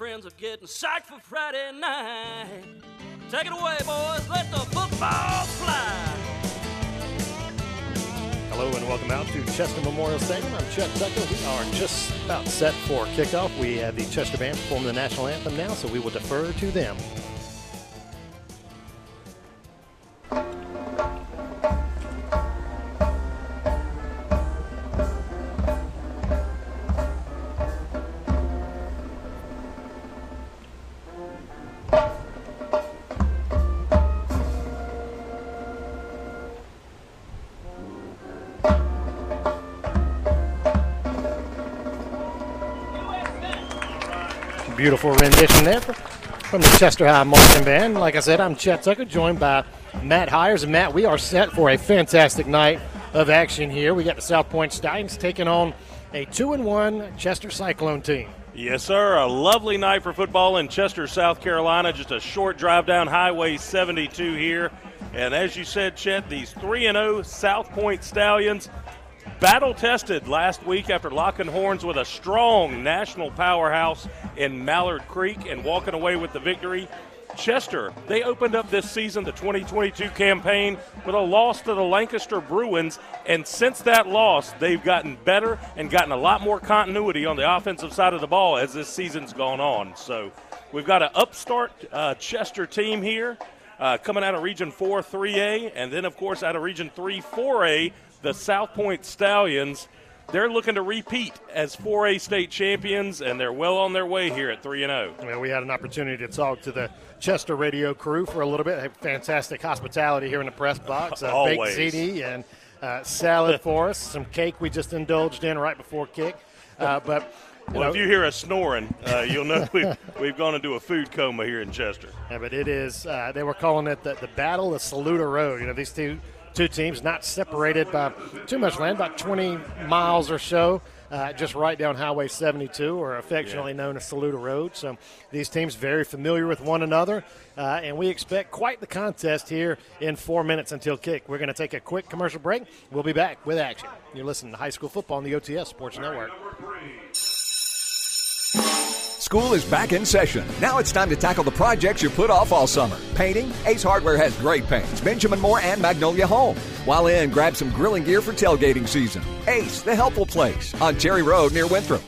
friends are getting psyched for Friday night. Take it away, boys. Let the football fly. Hello and welcome out to Chester Memorial Stadium. I'm Chet Tucker. We are just about set for kickoff. We have the Chester Band performing the national anthem now, so we will defer to them. Beautiful rendition there from the Chester High Marching Band. Like I said, I'm Chet Tucker, joined by Matt Hiers. And Matt, we are set for a fantastic night of action here. We got the South Pointe Stallions taking on a two and one Chester Cyclone team. Yes, sir. A lovely night for football in Chester, South Carolina. Just a short drive down Highway 72 here. And as you said, Chet, these 3 0 South Pointe Stallions battle tested last week after locking horns with a strong national powerhouse in Mallard Creek and walking away with the victory. Chester, they opened up this season, the 2022 campaign, with a loss to the Lancaster Bruins. And since that loss, they've gotten better and gotten a lot more continuity on the offensive side of the ball as this season's gone on. So we've got an upstart uh, Chester team here. Uh, coming out of Region 4 3A, and then, of course, out of Region 3 4A, the South Pointe Stallions. They're looking to repeat as 4A state champions, and they're well on their way here at 3 0. Well, we had an opportunity to talk to the Chester radio crew for a little bit. Fantastic hospitality here in the press box. Uh, Always. baked ziti and uh, salad for us. Some cake we just indulged in right before kick. Uh, but you Well, know, if you hear us snoring, uh, you'll know we've, we've gone into a food coma here in Chester. Yeah, but it is. Uh, they were calling it the, the Battle of Saluda Road. You know, these two two teams not separated by too much land, about 20 miles or so, uh, just right down Highway 72, or affectionately known as Saluda Road. So these teams very familiar with one another, uh, and we expect quite the contest here in four minutes until kick. We're going to take a quick commercial break. We'll be back with action. You're listening to High School Football on the OTS Sports Network. School is back in session. Now it's time to tackle the projects you put off all summer. Painting? Ace Hardware has great paints. Benjamin Moore and Magnolia Home. While in, grab some grilling gear for tailgating season. Ace, the helpful place on Cherry Road near Winthrop.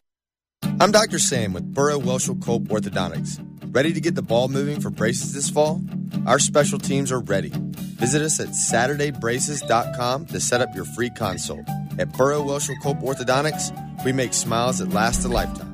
I'm Dr. Sam with Burrow Welshel Cope Orthodontics. Ready to get the ball moving for braces this fall? Our special teams are ready. Visit us at SaturdayBraces.com to set up your free consult. At Burrow Welshel Cope Orthodontics, we make smiles that last a lifetime.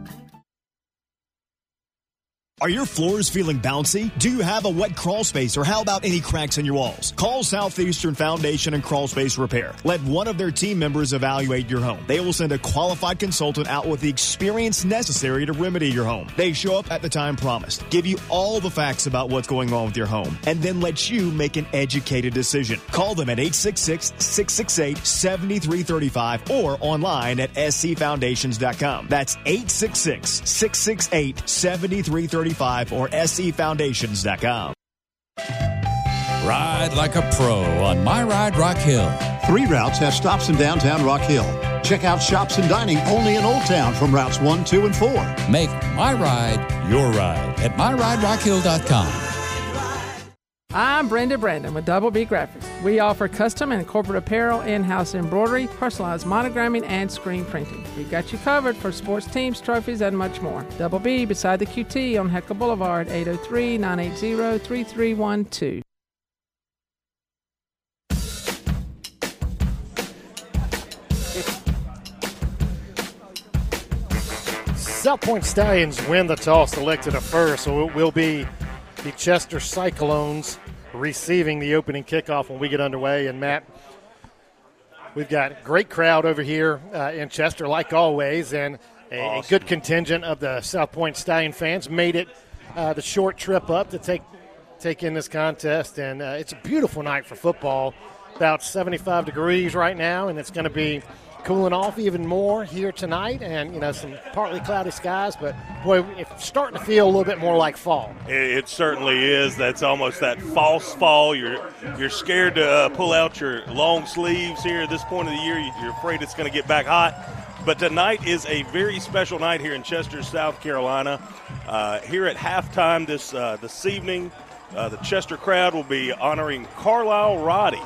Are your floors feeling bouncy? Do you have a wet crawl space or how about any cracks in your walls? Call Southeastern Foundation and Crawl Space Repair. Let one of their team members evaluate your home. They will send a qualified consultant out with the experience necessary to remedy your home. They show up at the time promised, give you all the facts about what's going on with your home, and then let you make an educated decision. Call them at 866-668-7335 or online at scfoundations.com. That's 866-668-7335 or scfoundations.com. Ride like a pro on My Ride Rock Hill. Three routes have stops in downtown Rock Hill. Check out shops and dining only in Old Town from routes 1, 2, and 4. Make My Ride your ride at MyRideRockHill.com. I'm Brenda Brandon with Double B Graphics. We offer custom and corporate apparel, in-house embroidery, personalized monogramming, and screen printing. We've got you covered for sports teams, trophies, and much more. Double B beside the QT on Heckle Boulevard, 803-980-3312. South Pointe Stallions win the toss, selected a first, so it will be the Chester Cyclones receiving the opening kickoff when we get underway. And Matt, we've got a great crowd over here uh, in Chester, like always, and a, a good contingent of the South Pointe Stallion fans made it uh, the short trip up to take take in this contest. And uh, it's a beautiful night for football. About 75 degrees right now, and it's going to be cooling off even more here tonight, and you know some partly cloudy skies. But boy, it's starting to feel a little bit more like fall. It, it certainly is. That's almost that false fall. You're you're scared to uh, pull out your long sleeves here at this point of the year. You're afraid it's going to get back hot. But tonight is a very special night here in Chester, South Carolina. Uh, here at halftime this uh, this evening, uh, the Chester crowd will be honoring Carlisle Roddy,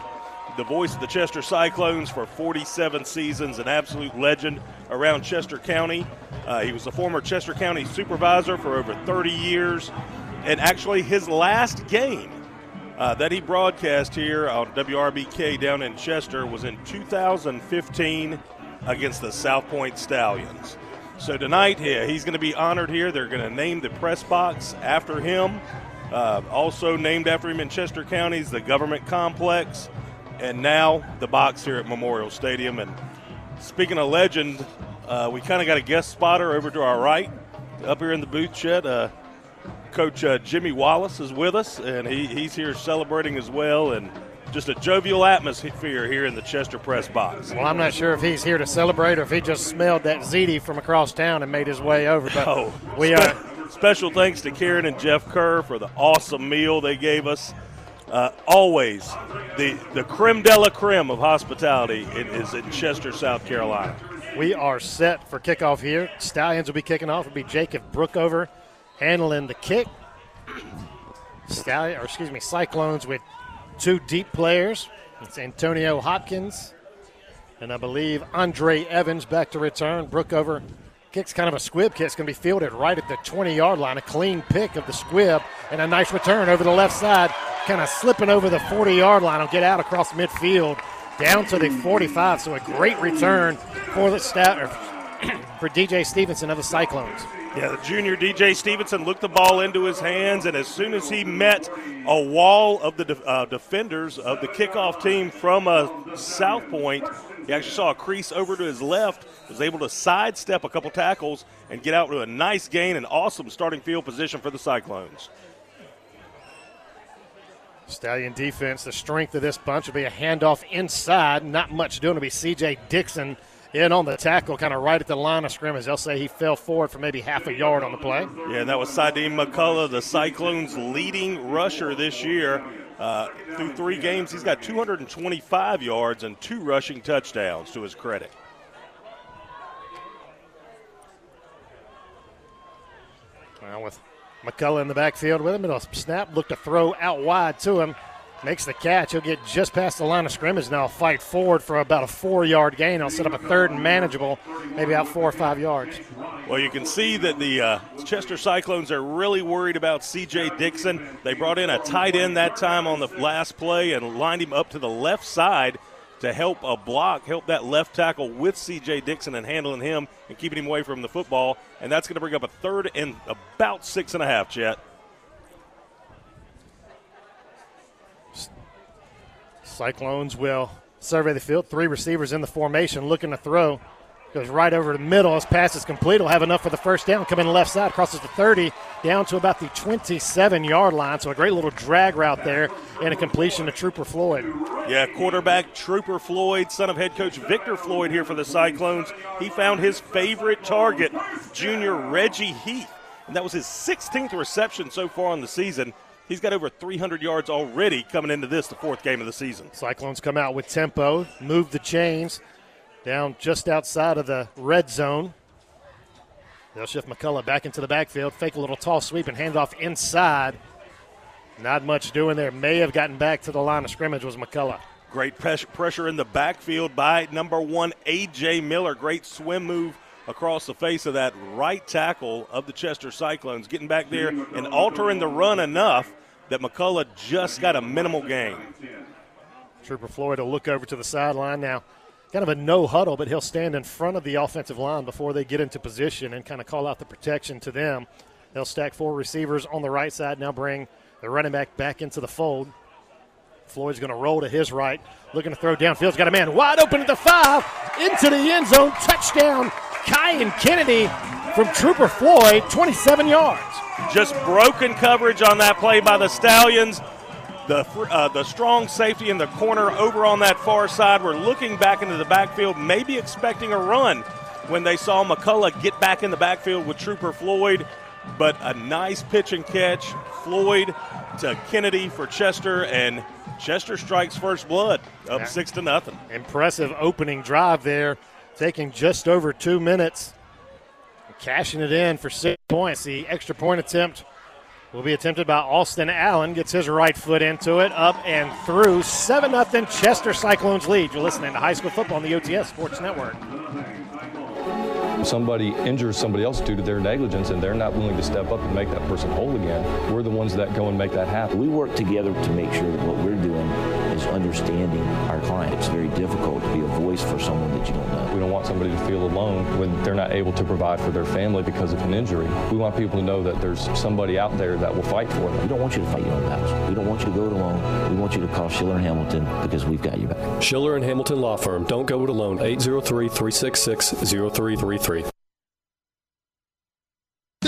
the voice of the Chester Cyclones for 47 seasons, an absolute legend around Chester County. Uh, he was a former Chester County supervisor for over 30 years, and actually his last game uh, that he broadcast here on WRBK down in Chester was in 2015 against the South Pointe Stallions. So tonight, yeah, he's going to be honored here. They're going to name the press box after him. Uh, also named after him in Chester County is the government complex, and now the box here at Memorial Stadium. And speaking of legend, uh, we kind of got a guest spotter over to our right, up here in the booth shed. Uh, Coach uh, Jimmy Wallace is with us, and he, he's here celebrating as well. And just a jovial atmosphere here in the Chester press box. Well, I'm not sure if he's here to celebrate or if he just smelled that ziti from across town and made his way over. But oh, we are. Special thanks to Karen and Jeff Kerr for the awesome meal they gave us. Uh, always the the creme de la creme of hospitality is in Chester, South Carolina. We are set for kickoff here. Stallions will be kicking off. It'll be Jacob Brookover handling the kick. Stallion, or excuse me, Cyclones with two deep players. It's Antonio Hopkins and I believe Andre Evans back to return. Brookover kicks kind of a squib kick. It's going to be fielded right at the 20 yard line. A clean pick of the squib and a nice return over the left side, kind of slipping over the 40 yard line. Will get out across midfield down to the 45. So a great return for the stat for DJ Stevenson of the Cyclones. Yeah, the junior DJ Stevenson looked the ball into his hands, and as soon as he met a wall of the de- uh, defenders of the kickoff team from uh, South Pointe, he actually saw a crease over to his left, was able to sidestep a couple tackles and get out to a nice gain and awesome starting field position for the Cyclones. Stallion defense, the strength of this bunch will be a handoff inside. Not much doing. It'll be C.J. Dixon in on the tackle, kind of right at the line of scrimmage. They'll say he fell forward for maybe half a yard on the play. Yeah, and that was Sadim McCullough, the Cyclones' leading rusher this year. Uh, through three games, he's got 225 yards and two rushing touchdowns to his credit. Well, with McCullough in the backfield with him, it'll snap, look to throw out wide to him makes the catch. He'll get just past the line of scrimmage now. Fight forward for about a four-yard gain. I'll set up a third and manageable, maybe out four or five yards. Well, you can see that the uh, Chester Cyclones are really worried about C.J. Dixon. They brought in a tight end that time on the last play and lined him up to the left side to help a block, help that left tackle with C.J. Dixon and handling him and keeping him away from the football. And that's going to bring up a third and about six and a half, Chet. Cyclones will survey the field. Three receivers in the formation looking to throw. Goes right over the middle. His pass is complete. He'll have enough for the first down. Coming left side, crosses the 30, down to about the 27 yard line. So a great little drag route there and a completion to Trooper Floyd. Yeah, quarterback Trooper Floyd, son of head coach Victor Floyd here for the Cyclones. He found his favorite target, junior Reggie Heath. And that was his 16th reception so far on the season. He's got over 300 yards already coming into this, the fourth game of the season. Cyclones come out with tempo, move the chains down just outside of the red zone. They'll shift McCullough back into the backfield, fake a little tall sweep, and hand off inside. Not much doing there. May have gotten back to the line of scrimmage was McCullough. Great pressure in the backfield by number one, A.J. Miller. Great swim move across the face of that right tackle of the Chester Cyclones, getting back there and altering the run enough that McCullough just got a minimal gain. Trooper Floyd will look over to the sideline now. Kind of a no huddle, but he'll stand in front of the offensive line before they get into position and kind of call out the protection to them. They'll stack four receivers on the right side, now bring the running back back into the fold. Floyd's going to roll to his right, looking to throw downfield. He's got a man wide open at the five, into the end zone, touchdown, Kyan Kennedy from Trooper Floyd, 27 yards. Just broken coverage on that play by the Stallions. The, uh, the strong safety in the corner over on that far side were looking back into the backfield, maybe expecting a run when they saw McCullough get back in the backfield with Trooper Floyd. But a nice pitch and catch. Floyd to Kennedy for Chester, and Chester strikes first blood up yeah. six to nothing. Impressive opening drive there taking just over two minutes, cashing it in for six points. The extra point attempt will be attempted by Austin Allen. Gets his right foot into it, up and through. 7 0 Chester Cyclones lead. You're listening to high school football on the OTS Sports Network somebody injures somebody else due to their negligence and they're not willing to step up and make that person whole again, we're the ones that go and make that happen. We work together to make sure that what we're doing is understanding our client. It's very difficult to be a voice for someone that you don't know. We don't want somebody to feel alone when they're not able to provide for their family because of an injury. We want people to know that there's somebody out there that will fight for them. We don't want you to fight your own battles. We don't want you to go it alone. We want you to call Schiller and Hamilton because we've got you back. Schiller and Hamilton Law Firm. Don't go it alone. 803 366 0333.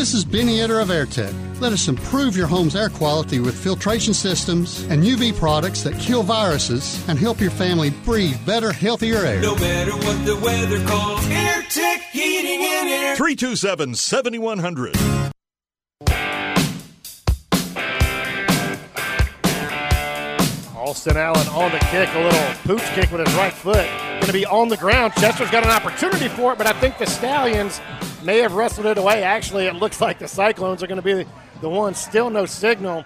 This is Benny Etter of AirTech. Let us improve your home's air quality with filtration systems and UV products that kill viruses and help your family breathe better, healthier air. No matter what the weather calls, AirTech Heating and Air. 327 7100. Austin Allen on the kick, a little pooch kick with his right foot. Going to be on the ground. Chester's got an opportunity for it, but I think the Stallions may have wrestled it away. Actually, it looks like the Cyclones are going to be the ones. Still no signal.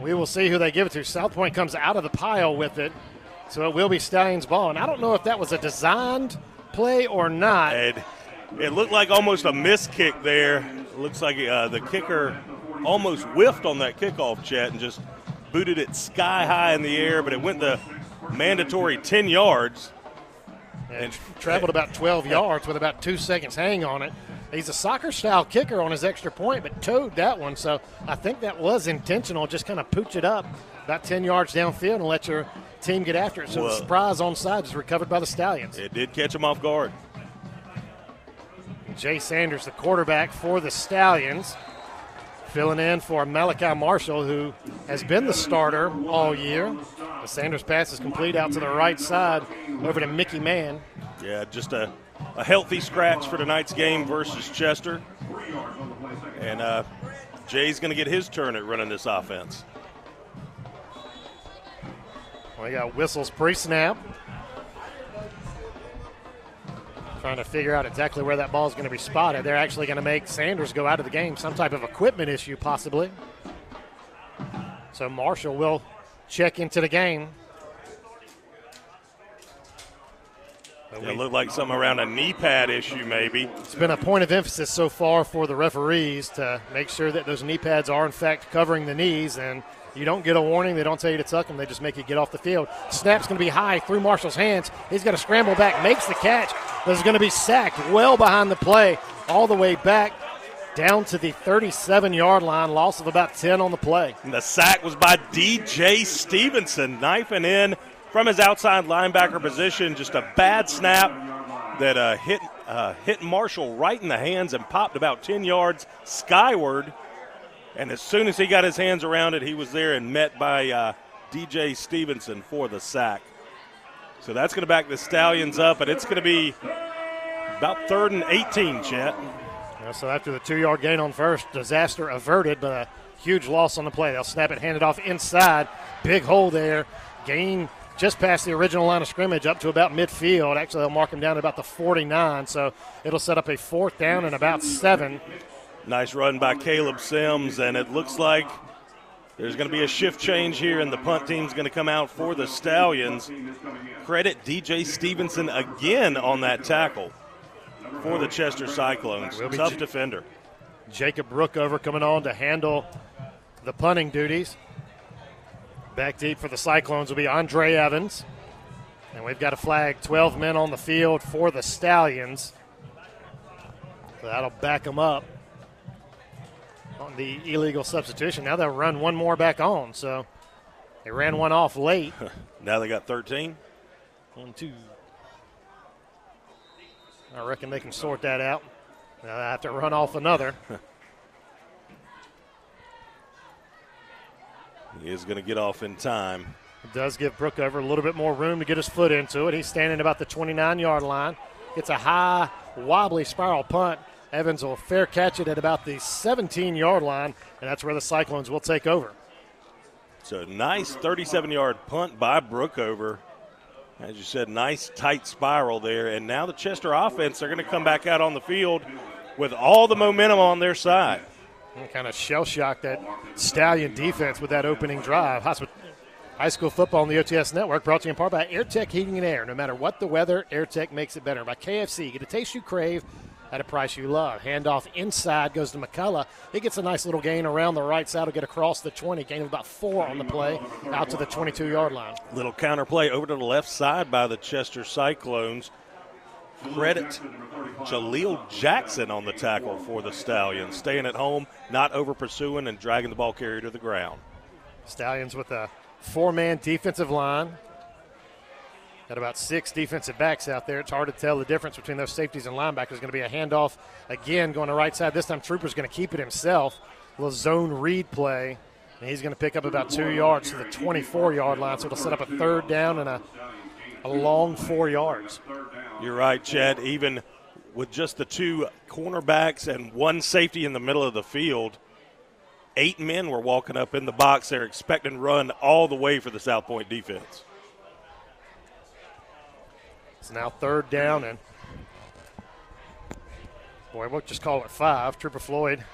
We will see who they give it to. South Pointe comes out of the pile with it, so it will be Stallions' ball. And I don't know if that was a designed play or not. It, it looked like almost a miss kick there. It looks like uh, the kicker almost whiffed on that kickoff, Chet, and just booted it sky high in the air, but it went the mandatory 10 yards and traveled about 12 yards with about two seconds hang on it. He's a soccer style kicker on his extra point, but towed that one. So I think that was intentional. Just kind of pooch it up about 10 yards downfield and let your team get after it. So well, the surprise on side is recovered by the Stallions. It did catch him off guard. Jay Sanders, the quarterback for the Stallions, filling in for Malachi Marshall, who has been the starter all year. The Sanders pass is complete out to the right side over to Mickey Mann. Yeah, just a, a healthy scratch for tonight's game versus Chester. And uh, Jay's going to get his turn at running this offense. We got whistles pre snap. Trying to figure out exactly where that ball is going to be spotted. They're actually going to make Sanders go out of the game, some type of equipment issue, possibly. So Marshall will check into the game. It looked like something around a knee pad issue, maybe. It's been a point of emphasis so far for the referees to make sure that those knee pads are, in fact, covering the knees. And you don't get a warning. They don't tell you to tuck them. They just make you get off the field. Snap's going to be high through Marshall's hands. He's going to scramble back, makes the catch, but is going to be sacked well behind the play, all the way back down to the 37 yard line, loss of about 10 on the play. And the sack was by DJ Stevenson, knifing in from his outside linebacker position. Just a bad snap that uh, hit, uh, hit Marshall right in the hands and popped about 10 yards skyward. And as soon as he got his hands around it, he was there and met by uh, DJ Stevenson for the sack. So that's going to back the Stallions up, and it's going to be about third and 18, Chet. Yeah, so after the two yard gain on first, disaster averted, but a huge loss on the play. They'll snap it, hand it off inside. Big hole there. Gain just past the original line of scrimmage up to about midfield. Actually, they'll mark him down to about the 49, so it'll set up a fourth down and about seven. Nice run by Caleb Sims, and it looks like there's going to be a shift change here, and the punt team's going to come out for the Stallions. Credit DJ Stevenson again on that tackle for the Chester Cyclones. Tough J- defender. Jacob Brookover coming on to handle the punting duties. Back deep for the Cyclones will be Andre Evans. And we've got a flag 12 men on the field for the Stallions. So that'll back them up on the illegal substitution. Now they'll run one more back on. So they ran one off late. now they got 13. One, two, I reckon they can sort that out. Now I have to run off another. he is going to get off in time. It does give Brookover a little bit more room to get his foot into it. He's standing about the 29 yard line. It's a high, wobbly spiral punt. Evans will fair catch it at about the 17 yard line, and that's where the Cyclones will take over. So nice 37 yard punt by Brookover. As you said, nice tight spiral there. And now the Chester offense, they're going to come back out on the field with all the momentum on their side. And kind of shell shocked that Stallion defense with that opening drive. High school football on the OTS network brought to you in part by AirTech Heating and Air. No matter what the weather, AirTech makes it better. By KFC, get a taste you crave at a price you love. Handoff inside goes to McCullough. He gets a nice little gain around the right side. Will get across the 20, gain of about four on the play, out to the 22 yard line. Little counter play over to the left side by the Chester Cyclones. Credit Jaleel Jackson on the tackle for the Stallions, staying at home, not over pursuing and dragging the ball carrier to the ground. Stallions with a four man defensive line. Got about six defensive backs out there. It's hard to tell the difference between those safeties and linebackers. Going to be a handoff again going to right side. This time Trooper's going to keep it himself. A little zone read play. And he's going to pick up about two yards to the 24 yard line. So it'll set up a third down and a, a long four yards. You're right, Chet. Even with just the two cornerbacks and one safety in the middle of the field, eight men were walking up in the box. They're expecting run all the way for the South Pointe defense. It's now third down, and boy, we'll just call it five. Trooper Floyd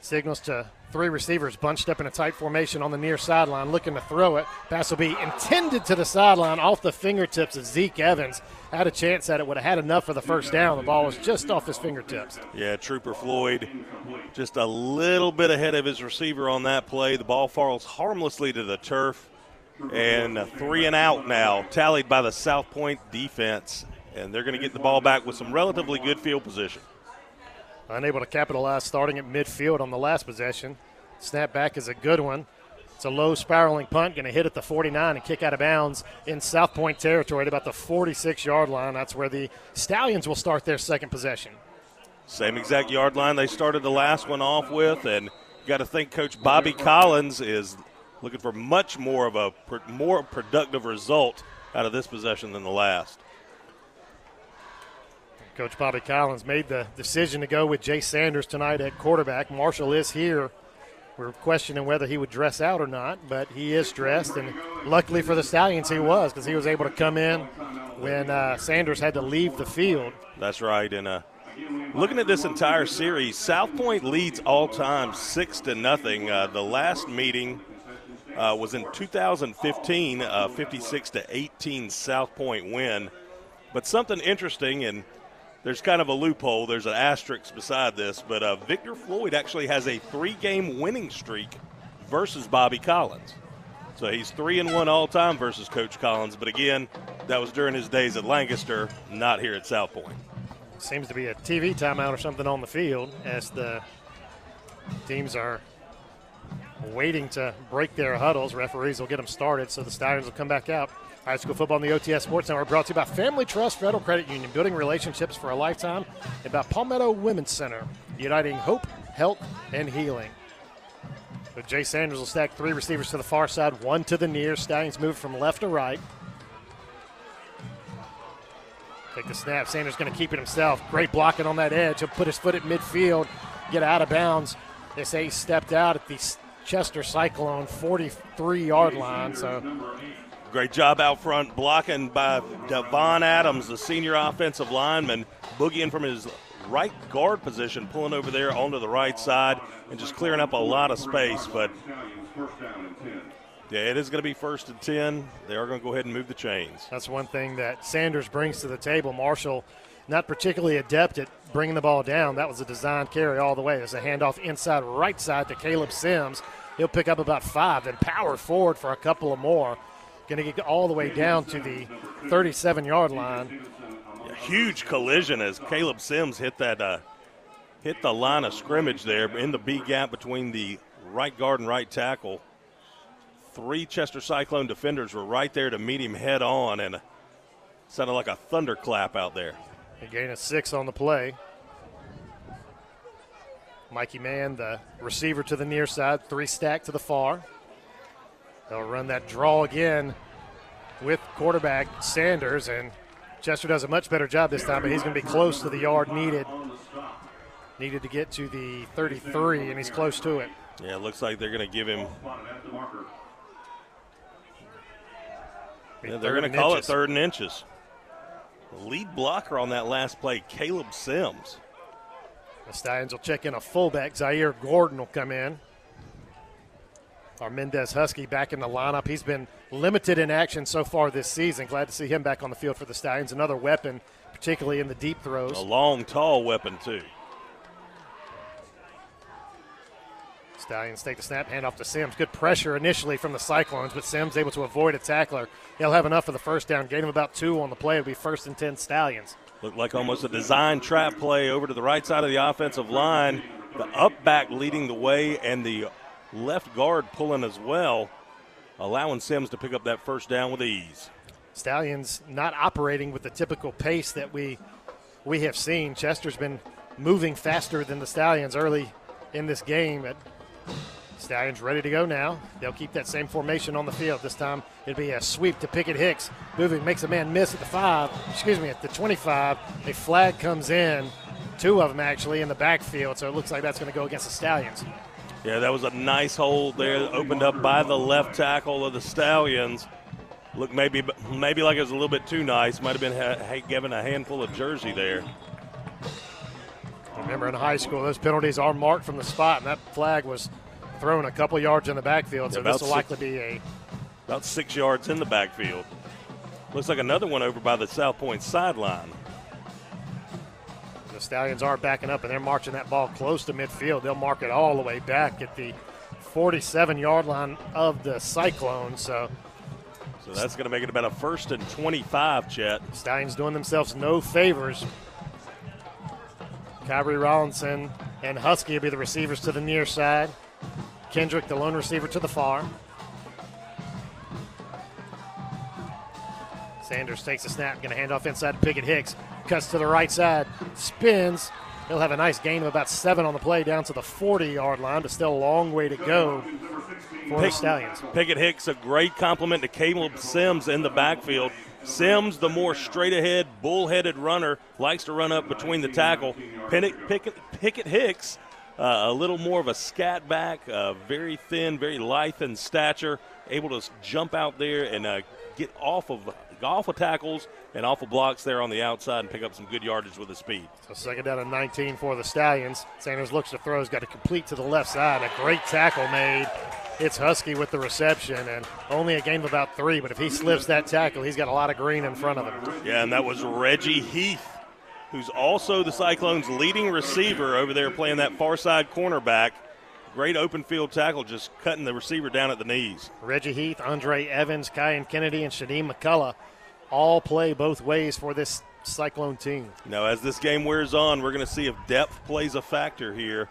signals to three receivers bunched up in a tight formation on the near sideline, looking to throw it. Pass will be intended to the sideline off the fingertips of Zeke Evans. Had a chance at it, would have had enough for the first down. The ball was just off his fingertips. Yeah, Trooper Floyd just a little bit ahead of his receiver on that play. The ball falls harmlessly to the turf. And three and out now, tallied by the South Pointe defense. And they're going to get the ball back with some relatively good field position. Unable to capitalize starting at midfield on the last possession. Snap back is a good one. It's a low spiraling punt, going to hit at the 49 and kick out of bounds in South Pointe territory at about the 46 yard line. That's where the Stallions will start their second possession. Same exact yard line they started the last one off with, and you got to think Coach Bobby Collins is looking for much more of a more productive result out of this possession than the last. Coach Bobby Collins made the decision to go with Jay Sanders tonight at quarterback. Marshall is here. We're questioning whether he would dress out or not, but he is dressed, and luckily for the Stallions, he was because he was able to come in when uh, Sanders had to leave the field. That's right, and uh, looking at this entire series, South Pointe leads all time six to nothing. Uh, the last meeting uh, was in 2015, uh, 56 to 18 South Pointe win. But something interesting, and there's kind of a loophole. There's an asterisk beside this, but uh, Victor Floyd actually has a three-game winning streak versus Bobby Collins. So he's three and one all time versus Coach Collins. But again, that was during his days at Lancaster, not here at South Pointe. Seems to be a TV timeout or something on the field as the teams are waiting to break their huddles. Referees will get them started, so the Stallions will come back out. High school football on the OTS Sports Network brought to you by Family Trust Federal Credit Union, building relationships for a lifetime, and by Palmetto Women's Center, uniting hope, health, and healing. But Jay Sanders will stack three receivers to the far side, one to the near. Stallions move from left to right. Take the snap. Sanders going to keep it himself. Great blocking on that edge. He'll put his foot at midfield, get out of bounds. They say he stepped out at the Chester Cyclone 43 yard line. So great job out front blocking by Devon Adams, the senior offensive lineman, boogieing from his right guard position, pulling over there onto the right side and just clearing up a lot of space. But yeah, it is going to be first and 10. They are going to go ahead and move the chains. That's one thing that Sanders brings to the table. Marshall, not particularly adept at bringing the ball down. That was a designed carry all the way. There's a handoff inside right side to Caleb Sims. He'll pick up about five, then power forward for a couple of more. Going to get all the way down to the 37 yard line. A huge collision as Caleb Sims hit that uh, hit the line of scrimmage there in the B gap between the right guard and right tackle. Three Chester Cyclone defenders were right there to meet him head on, and sounded like a thunderclap out there. A gain of six on the play. Mikey Mann, the receiver to the near side, three stack to the far. They'll run that draw again with quarterback Sanders, and Chester does a much better job this time, but he's going to be close to the yard needed. Needed to get to the 33, and he's close to it. Yeah, it looks like they're going to give him Yeah, they're going to call it third and inches. The lead blocker on that last play, Caleb Sims. The Stallions will check in a fullback. Zaire Gordon will come in. Our Mendez Husky back in the lineup. He's been limited in action so far this season. Glad to see him back on the field for the Stallions. Another weapon, particularly in the deep throws. A long, tall weapon, too. Stallions take the snap, hand off to Sims. Good pressure initially from the Cyclones, but Sims able to avoid a tackler. He'll have enough for the first down. Gain him about two on the play. It'll be first and 10 Stallions. Looked like almost a design trap play over to the right side of the offensive line. The up back leading the way, and the left guard pulling as well, allowing Sims to pick up that first down with ease. Stallions not operating with the typical pace that we we have seen. Chester's been moving faster than the Stallions early in this game. Stallions ready to go now. They'll keep that same formation on the field. This time it'll be a sweep to Pickett Hicks. Moving makes a man miss at the five, excuse me, at the 25. A flag comes in, two of them actually in the backfield, so it looks like that's going to go against the Stallions. Yeah, that was a nice hold there, opened up by the left tackle of the Stallions. Look, maybe maybe like it was a little bit too nice. Might have been ha- given a handful of jersey there. Remember in high school, those penalties are marked from the spot, and that flag was thrown a couple yards in the backfield, so this will likely be a About six yards in the backfield. Looks like another one over by the South Pointe sideline. The Stallions are backing up and they're marching that ball close to midfield. They'll mark it all the way back at the 47 yard line of the Cyclones. So, So that's going to make it about a first and 25, Chet. Stallions doing themselves no favors. Kyrie Rollinson and Husky will be the receivers to the near side. Kendrick, the lone receiver, to the far. Sanders takes the snap, going to hand off inside to Pickett Hicks. Cuts to the right side, spins. He'll have a nice gain of about seven on the play down to the 40 yard line, but still a long way to go for the Stallions. Pickett Hicks, a great compliment to Caleb Sims in the backfield. Sims, the more straight ahead, bull headed runner, likes to run up between the tackle. Pickett, Pickett, Pickett Hicks, uh, a little more of a scat back, uh, very thin, very lithe in stature, able to jump out there and uh, get off of off of tackles and off of blocks there on the outside and pick up some good yardage with his speed. So second down and 19 for the Stallions. Sanders looks to throw. He's got to complete to the left side. A great tackle made. It's Husky with the reception and only a game of about three. But if he slips that tackle, he's got a lot of green in front of him. Yeah, and that was Reggie Heath, who's also the Cyclones' leading receiver over there playing that far side cornerback. Great open field tackle, just cutting the receiver down at the knees. Reggie Heath, Andre Evans, Kyan Kennedy, and Shadim McCullough all play both ways for this Cyclone team. Now, as this game wears on, we're going to see if depth plays a factor here.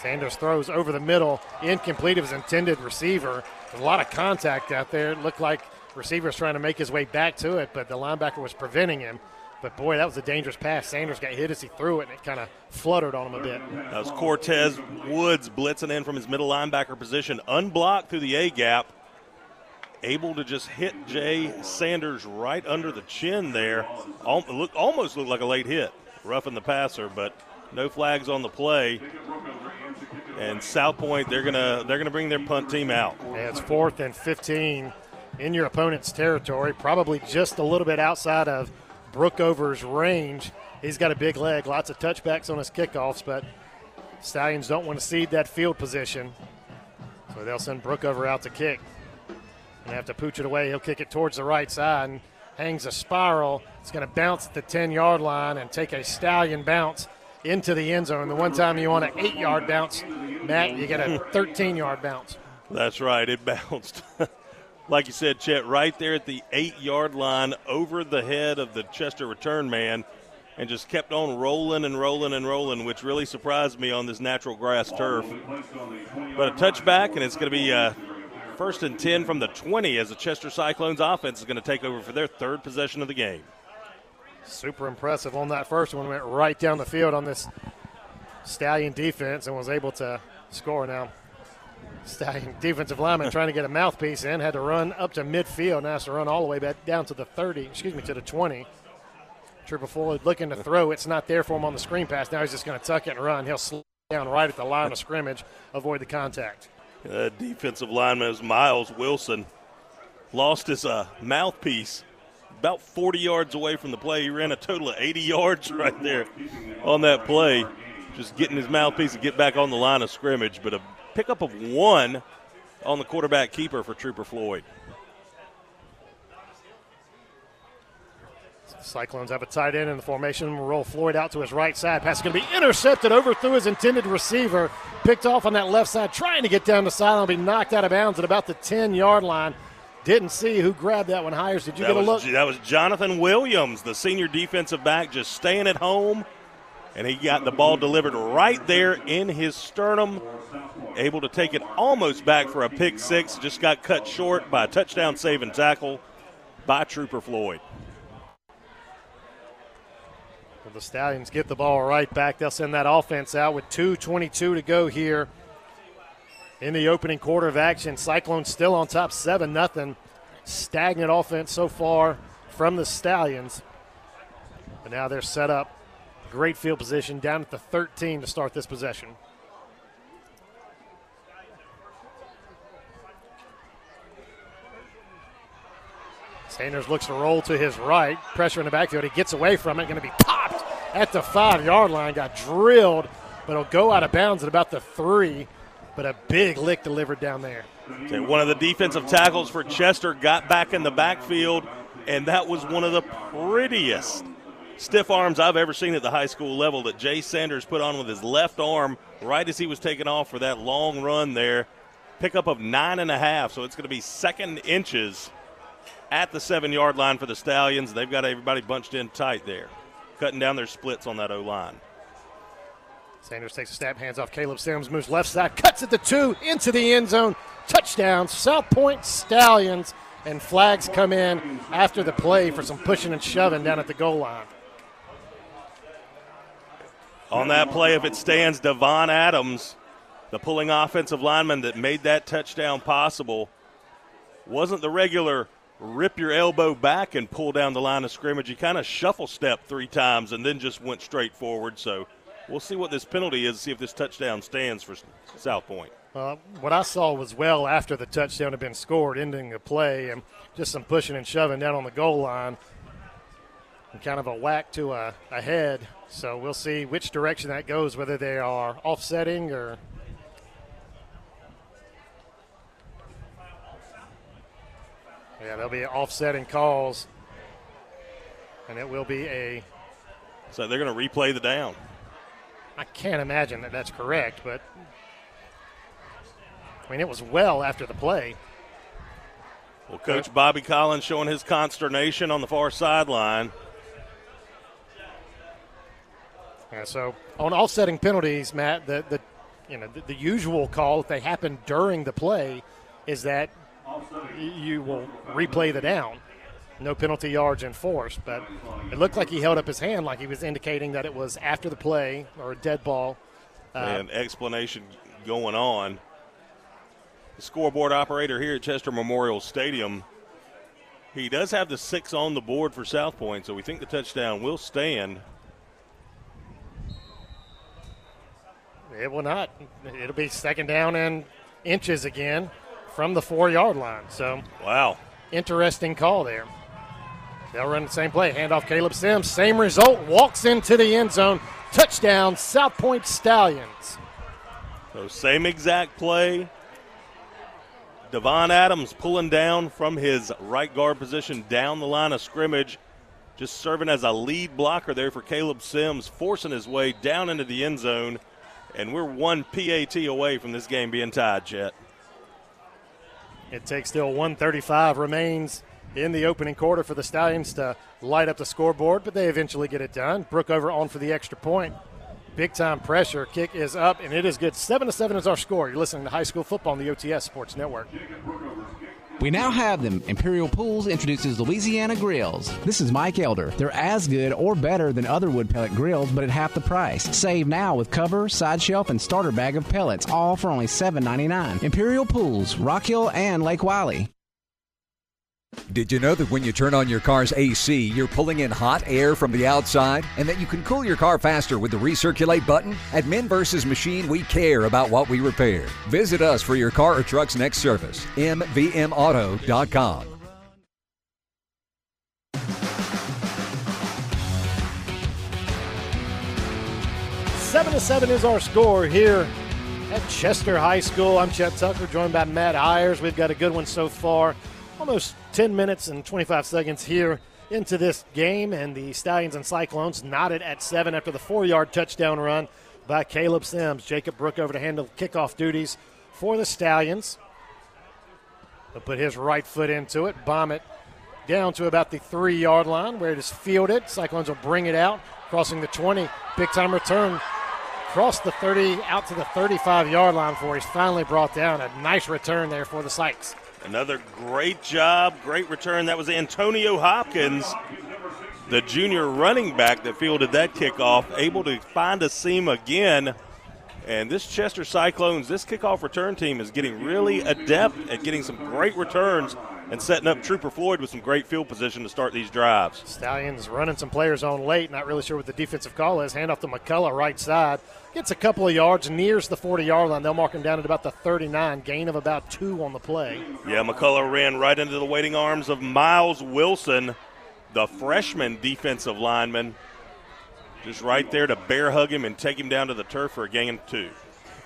Sanders throws over the middle, incomplete of his intended receiver. A lot of contact out there. It looked like receiver's trying to make his way back to it, but the linebacker was preventing him. But boy, that was a dangerous pass. Sanders got hit as he threw it, and it kind of fluttered on him a bit. That was Cortez Woods blitzing in from his middle linebacker position, unblocked through the A gap, able to just hit Jay Sanders right under the chin there. Almost looked like a late hit, roughing the passer, but no flags on the play. And South Pointe, they're gonna they're gonna bring their punt team out. Yeah, it's fourth and 15 in your opponent's territory, probably just a little bit outside of Brookover's range. He's got a big leg, lots of touchbacks on his kickoffs, but Stallions don't want to cede that field position. So they'll send Brookover out to kick. And have to pooch it away. He'll kick it towards the right side and hangs a spiral. It's going to bounce at the 10 yard line and take a Stallion bounce into the end zone. The one time you want an eight yard bounce, Matt, you get a 13 yard bounce. That's right, it bounced. like you said, Chet, right there at the eight yard line over the head of the Chester return man and just kept on rolling and rolling and rolling, which really surprised me on this natural grass turf. But a touchback, and it's going to be uh, first and 10 from the 20 as the Chester Cyclones offense is going to take over for their third possession of the game. Super impressive on that first one. Went right down the field on this Stallion defense and was able to score now. Stallion defensive lineman trying to get a mouthpiece in, had to run up to midfield, now has to run all the way back down to the 30, excuse me, to the 20. Trooper Floyd looking to throw. It's not there for him on the screen pass. Now he's just going to tuck it and run. He'll slow down right at the line of scrimmage, avoid the contact. Uh, defensive lineman is Miles Wilson. lost his uh, mouthpiece about 40 yards away from the play. He ran a total of 80 yards right there on that play, just getting his mouthpiece to get back on the line of scrimmage. But a pickup of one on the quarterback keeper for Trooper Floyd. Cyclones have a tight end in the formation. We Roll Floyd out to his right side. Pass is going to be intercepted, overthrew his intended receiver. Picked off on that left side, trying to get down the sideline, be knocked out of bounds at about the 10 yard line. Didn't see who grabbed that one. Hiers, did you that get a was, look? That was Jonathan Williams, the senior defensive back, just staying at home. And he got the ball delivered right there in his sternum. Able to take it almost back for a pick six. Just got cut short by a touchdown save and tackle by Trooper Floyd. Well, the Stallions get the ball right back. They'll send that offense out with 2.22 to go here in the opening quarter of action. Cyclones still on top, 7 nothing. Stagnant offense so far from the Stallions. But now they're set up. Great field position down at the 13 to start this possession. Sanders looks to roll to his right. Pressure in the backfield. He gets away from it. Going to be popped at the five yard line. Got drilled, but it'll go out of bounds at about the three. But a big lick delivered down there. One of the defensive tackles for Chester got back in the backfield, and that was one of the prettiest stiff arms I've ever seen at the high school level that Jay Sanders put on with his left arm right as he was taking off for that long run there. Pickup of nine and a half, so it's going to be second inches at the seven yard line for the Stallions. They've got everybody bunched in tight there, cutting down their splits on that O line. Sanders takes a snap, hands off Caleb Sims, moves left side, cuts it to two, into the end zone. Touchdown, South Pointe Stallions. And flags come in after the play for some pushing and shoving down at the goal line. On that play, if it stands, Devon Adams, the pulling offensive lineman that made that touchdown possible, wasn't the regular rip your elbow back and pull down the line of scrimmage. He kind of shuffle stepped three times and then just went straight forward. So we'll see what this penalty is, see if this touchdown stands for South Pointe. Uh, what I saw was well after the touchdown had been scored, ending the play, and just some pushing and shoving down on the goal line, and kind of a whack to a, a head. So we'll see which direction that goes, whether they are offsetting or. Yeah, there'll be offsetting calls, and it will be a. So they're going to replay the down. I can't imagine that that's correct, but I mean, it was well after the play. Well, Coach Bobby Collins showing his consternation on the far sideline. Yeah, so on offsetting penalties, Matt, the, the you know the, the, usual call if they happen during the play is that you will replay the down. No penalty yards enforced, but it looked like he held up his hand like he was indicating that it was after the play or a dead ball. Uh, and explanation going on. The scoreboard operator here at Chester Memorial Stadium. He does have the six on the board for South Pointe, so we think the touchdown will stand. It will not. It'll be second down and inches again from the four yard line. So, wow. Interesting call there. They'll run the same play. Hand off Caleb Sims. Same result. Walks into the end zone. Touchdown, South Pointe Stallions. So, same exact play. Devon Adams pulling down from his right guard position down the line of scrimmage, just serving as a lead blocker there for Caleb Sims, forcing his way down into the end zone. And we're one PAT away from this game being tied, Chet. It takes still 135 remains in the opening quarter for the Stallions to light up the scoreboard, but they eventually get it done. Brookover on for the extra point. Big time pressure. Kick is up, and it is good. 7 to 7 is our score. You're listening to high school football on the OTS Sports Network. We now have them. Imperial Pools introduces Louisiana Grills. This is Mike Elder. They're as good or better than other wood pellet grills, but at half the price. Save now with cover, side shelf, and starter bag of pellets, all for only $7.99. Imperial Pools, Rock Hill, and Lake Wylie. Did you know that when you turn on your car's AC, you're pulling in hot air from the outside and that you can cool your car faster with the recirculate button? At Men vs. Machine, we care about what we repair. Visit us for your car or truck's next service. MVMAuto.com. Seven to seven is our score here at Chester High School. I'm Chet Tucker, joined by Matt Hiers. We've got a good one so far. Almost 10 minutes and 25 seconds here into this game, and the Stallions and Cyclones knotted at seven after the four-yard touchdown run by Caleb Sims. Jacob Brookover to handle kickoff duties for the Stallions. He'll put his right foot into it, bomb it down to about the three yard line where it is fielded. Cyclones will bring it out, crossing the 20. Big time return. Cross the 30 out to the 35 yard line for he's finally brought down. A nice return there for the Sykes. Another great job, great return. That was Antonio Hopkins, the junior running back that fielded that kickoff, able to find a seam again. And this Chester Cyclones, this kickoff return team is getting really adept at getting some great returns and setting up Trooper Floyd with some great field position to start these drives. Stallions running some players on late, not really sure what the defensive call is. Hand off to McCullough, right side. Gets a couple of yards, nears the 40 yard line. They'll mark him down at about the 39, gain of about two on the play. Yeah, McCullough ran right into the waiting arms of Miles Wilson, the freshman defensive lineman. Just right there to bear hug him and take him down to the turf for a gain of two.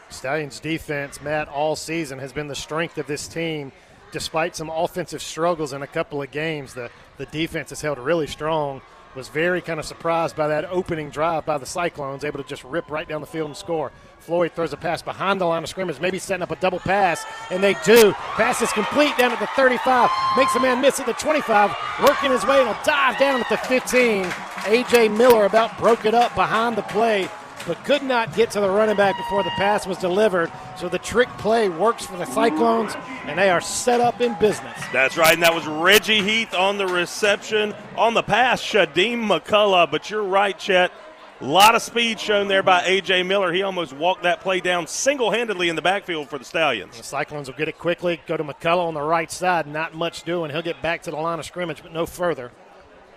Stallions defense, Matt, all season has been the strength of this team. Despite some offensive struggles in a couple of games, the, the defense has held really strong. Was very kind of surprised by that opening drive by the Cyclones, able to just rip right down the field and score. Floyd throws a pass behind the line of scrimmage, maybe setting up a double pass, and they do. Pass is complete down at the 35, makes a man miss at the 25, working his way, and he'll dive down at the 15. A.J. Miller about broke it up behind the play, but could not get to the running back before the pass was delivered. So the trick play works for the Cyclones, and they are set up in business. That's right, and that was Reggie Heath on the reception. On the pass, Shadim McCullough. But you're right, Chet. A lot of speed shown there by A.J. Miller. He almost walked that play down single handedly in the backfield for the Stallions. The Cyclones will get it quickly, go to McCullough on the right side, not much doing. He'll get back to the line of scrimmage, but no further.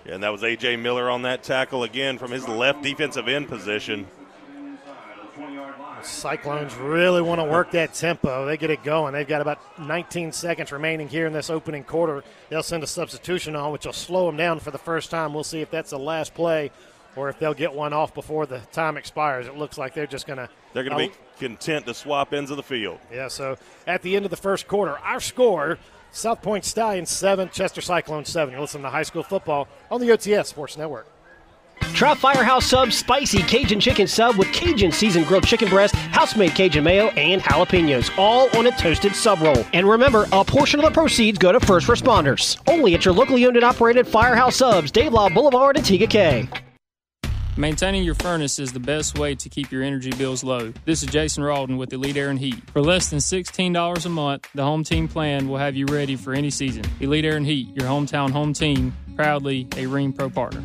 Yeah, and that was A.J. Miller on that tackle again from his left defensive end position. Cyclones really want to work that tempo. They get it going. They've got about 19 seconds remaining here in this opening quarter. They'll send a substitution on, which will slow them down for the first time. We'll see if that's the last play or if they'll get one off before the time expires. It looks like they're just going to. They're going to be content to swap ends of the field. Yeah, so at the end of the first quarter, our score South Pointe Stallions 7, Chester Cyclones 7. You're listening to high school football on the OTS Sports Network. Try Firehouse Sub's spicy Cajun chicken sub with Cajun seasoned grilled chicken breast, house made Cajun mayo, and jalapenos, all on a toasted sub roll. And remember, a portion of the proceeds go to first responders. Only at your locally owned and operated Firehouse Subs, Dave Lyle Boulevard Tega Cay. Maintaining your furnace is the best way to keep your energy bills low. This is Jason Rawdon with Elite Air and Heat. For less than $16 a month, the Home Team plan will have you ready for any season. Elite Air and Heat, your hometown home team, proudly a Rheem Pro partner.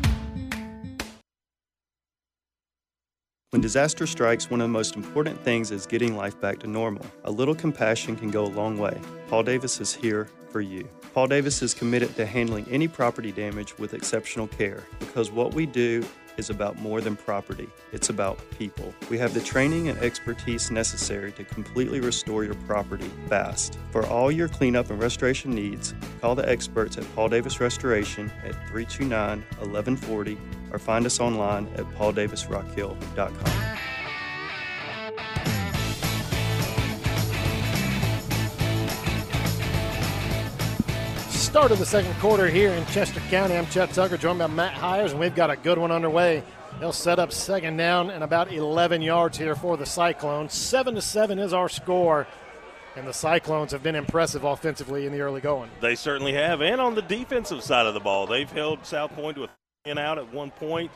When disaster strikes, one of the most important things is getting life back to normal. A little compassion can go a long way. Paul Davis is here for you. Paul Davis is committed to handling any property damage with exceptional care because what we do is about more than property, it's about people. We have the training and expertise necessary to completely restore your property fast. For all your cleanup and restoration needs, call the experts at Paul Davis Restoration at 329 1140 or find us online at pauldavisrockhill.com. Start of the second quarter here in Chester County. I'm Chet Tucker, joined by Matt Hiers, and we've got a good one underway. They'll set up second down and about 11 yards here for the Cyclones. Seven to seven is our score, and the Cyclones have been impressive offensively in the early going. They certainly have, and on the defensive side of the ball, they've held South Pointe to a in out at one point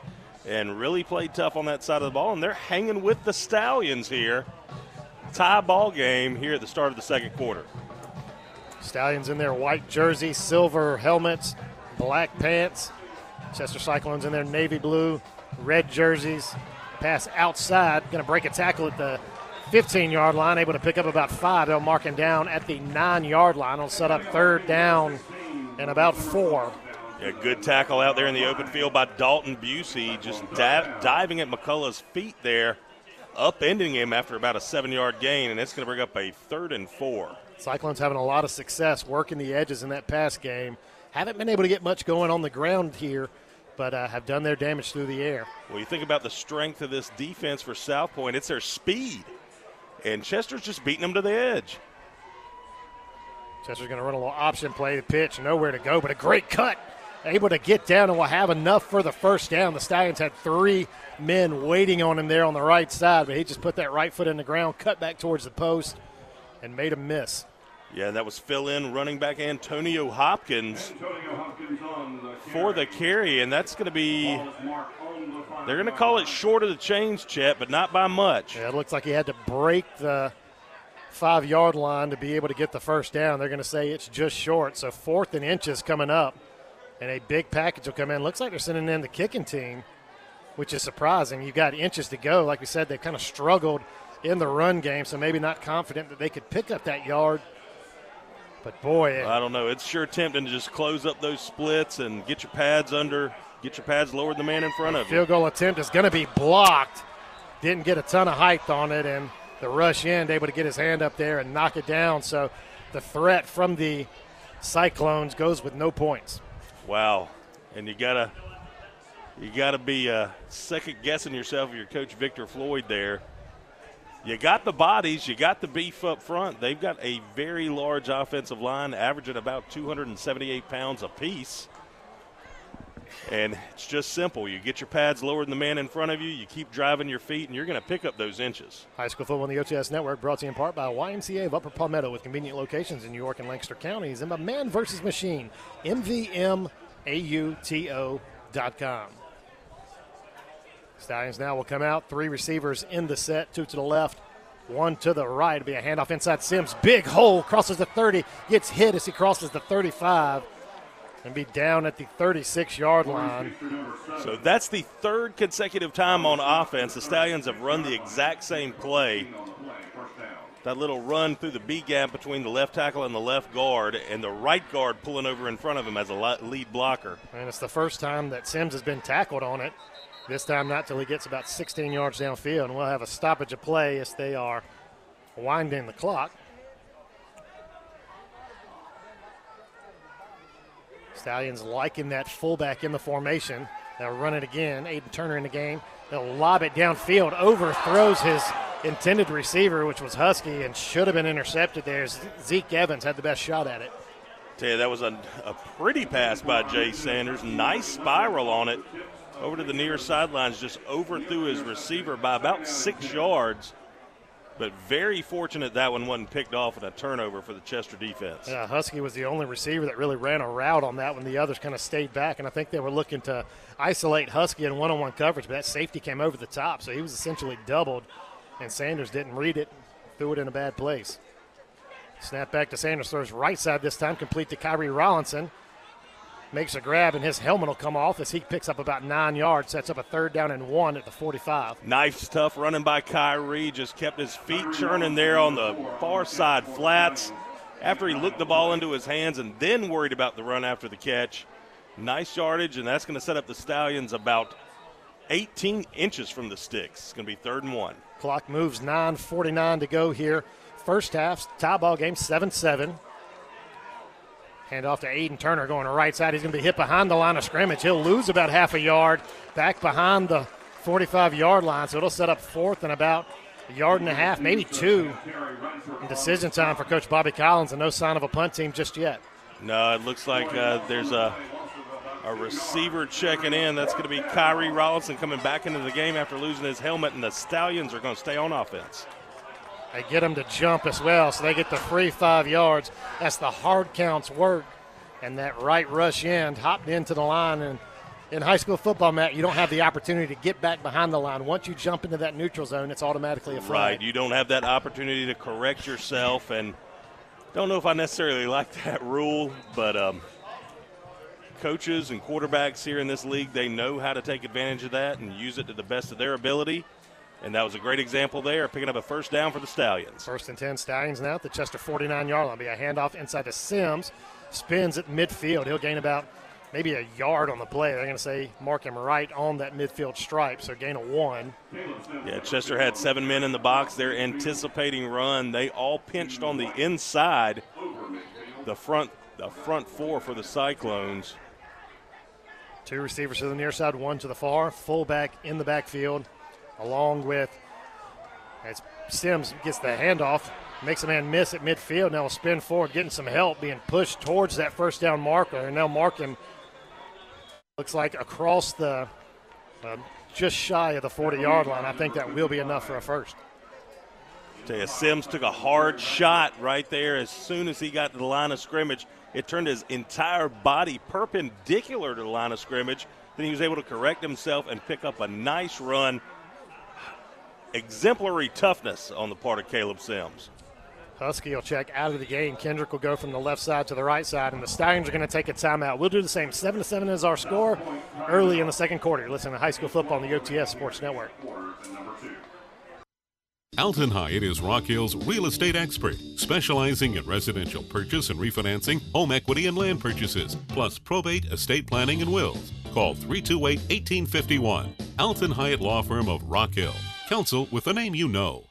and really played tough on that side of the ball, and they're hanging with the Stallions here. Tie ball game here at the start of the second quarter. Stallions in their white jersey, silver helmets, black pants. Chester Cyclones in their navy blue, red jerseys. Pass outside, going to break a tackle at the 15 yard line, able to pick up about five. They'll mark him down at the nine yard line. They'll set up third down and about four. Yeah, good tackle out there in the open field by Dalton Busey, just da- diving at McCullough's feet there, upending him after about a seven yard gain, and it's going to bring up a third and four. Cyclones having a lot of success working the edges in that pass game. Haven't been able to get much going on the ground here, but uh, have done their damage through the air. Well, you think about the strength of this defense for South Pointe, it's their speed. And Chester's just beating them to the edge. Chester's going to run a little option play, the pitch, nowhere to go, but a great cut. Able to get down and will have enough for the first down. The Stallions had three men waiting on him there on the right side, but he just put that right foot in the ground, cut back towards the post, and made a miss. Yeah, that was fill in running back Antonio Hopkins for the carry, and that's going to be. They're going to call it short of the chains, Chet, but not by much. Yeah, it looks like he had to break the five yard line to be able to get the first down. They're going to say it's just short. So, fourth and inches coming up, and a big package will come in. Looks like they're sending in the kicking team, which is surprising. You got inches to go. Like we said, they kind of struggled in the run game, so maybe not confident that they could pick up that yard. But boy, I don't know. It's sure tempting to just close up those splits and get your pads under, get your pads lower than the man in front of you. Field goal attempt is going to be blocked. Didn't get a ton of height on it, and the rush end able to get his hand up there and knock it down. So the threat from the Cyclones goes with no points. Wow, and you gotta you gotta be uh, second guessing yourself. Your coach Victor Floyd there. You got the bodies, you got the beef up front. They've got a very large offensive line, averaging about 278 pounds apiece. And it's just simple. You get your pads lower than the man in front of you, you keep driving your feet, and you're going to pick up those inches. High school football on the OTS Network brought to you in part by YMCA of Upper Palmetto with convenient locations in New York and Lancaster counties and by Man versus Machine, MVMAUTO.com. Stallions now will come out. Three receivers in the set, two to the left, one to the right. It'll be a handoff inside Sims. Big hole, crosses the 30, gets hit as he crosses the 35 and be down at the 36 yard line. So that's the third consecutive time on offense. The Stallions have run the exact same play. That little run through the B gap between the left tackle and the left guard, and the right guard pulling over in front of him as a lead blocker. And it's the first time that Sims has been tackled on it. This time, not till he gets about 16 yards downfield, and we'll have a stoppage of play as they are winding the clock. Stallions liking that fullback in the formation. They'll run it again. Aiden Turner in the game. They'll lob it downfield, overthrows his intended receiver, which was Husky, and should have been intercepted there. Zeke Evans had the best shot at it. Tell you, that was a, a pretty pass by Jay Sanders. Nice spiral on it. Over to the near sidelines, just overthrew his receiver by about six yards but very fortunate that one wasn't picked off in a turnover for the Chester defense. Yeah, Husky was the only receiver that really ran a route on that one. The others kind of stayed back, and I think they were looking to isolate Husky in one on one coverage, but that safety came over the top, so he was essentially doubled, and Sanders didn't read it, threw it in a bad place. Snap back to Sanders, throws right side this time, complete to Kyrie Rollinson makes a grab, and his helmet will come off as he picks up about nine yards, sets up a third down and one at the 45. Nice, tough running by Kyrie. Just kept his feet churning there on the far side flats after he looked the ball into his hands and then worried about the run after the catch. Nice yardage, and that's going to set up the Stallions about 18 inches from the sticks. It's going to be third and one. Clock moves 9.49 to go here. First half, tie ball game 7 7. Hand off to Aiden Turner going to right side. He's going to be hit behind the line of scrimmage. He'll lose about half a yard back behind the 45 yard line. So it'll set up fourth and about a yard and a half, maybe two. Decision time for Coach Bobby Collins, and no sign of a punt team just yet. No, it looks like uh, there's a a receiver checking in. That's going to be Kyrie Rollinson coming back into the game after losing his helmet, and the Stallions are going to stay on offense. They get them to jump as well, so they get the free five yards. That's the hard counts work. And that right rush end hopped into the line. And in high school football, Matt, you don't have the opportunity to get back behind the line. Once you jump into that neutral zone, it's automatically a flag. Right. You don't have that opportunity to correct yourself. And don't know if I necessarily like that rule, but um, coaches and quarterbacks here in this league, they know how to take advantage of that and use it to the best of their ability. And that was a great example there, picking up a first down for the Stallions. First and 10 Stallions now at the Chester 49 yard line. Be a handoff inside to Sims. Spins at midfield. He'll gain about maybe a yard on the play. They're going to say mark him right on that midfield stripe, so gain a one. Yeah, Chester had seven men in the box. They're anticipating run. They all pinched on the inside. The front, the front four for the Cyclones. Two receivers to the near side, one to the far. Fullback in the backfield, along with as Sims gets the handoff, makes a man miss at midfield. Now will spin forward, getting some help, being pushed towards that first down marker, and now marking looks like across the uh, just shy of the 40 yard line. I think that will be enough for a first. You, Sims took a hard shot right there as soon as he got to the line of scrimmage. It turned his entire body perpendicular to the line of scrimmage. Then he was able to correct himself and pick up a nice run. Exemplary toughness on the part of Caleb Sims. Husky will check out of the game. Kendrick will go from the left side to the right side, and the Stallions are going to take a timeout. We'll do the same. Seven to seven is our score early in the second quarter. Listen to high school football on the OTS Sports Network. Alton Hyatt is Rock Hill's real estate expert, specializing in residential purchase and refinancing, home equity and land purchases, plus probate, estate planning, and wills. Call 328 1851. Alton Hyatt Law Firm of Rock Hill. Counsel with a name you know.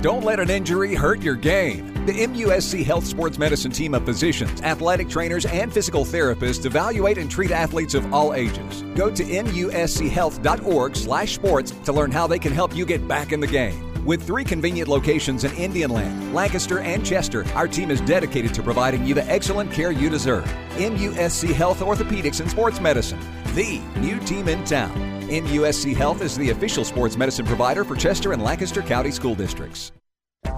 Don't let an injury hurt your game. The MUSC Health Sports Medicine team of physicians, athletic trainers, and physical therapists evaluate and treat athletes of all ages. Go to muschealth.org/sports to learn how they can help you get back in the game. With three convenient locations in Indian Land, Lancaster, and Chester, our team is dedicated to providing you the excellent care you deserve. MUSC Health Orthopedics and Sports Medicine, the new team in town. MUSC Health is the official sports medicine provider for Chester and Lancaster County School Districts.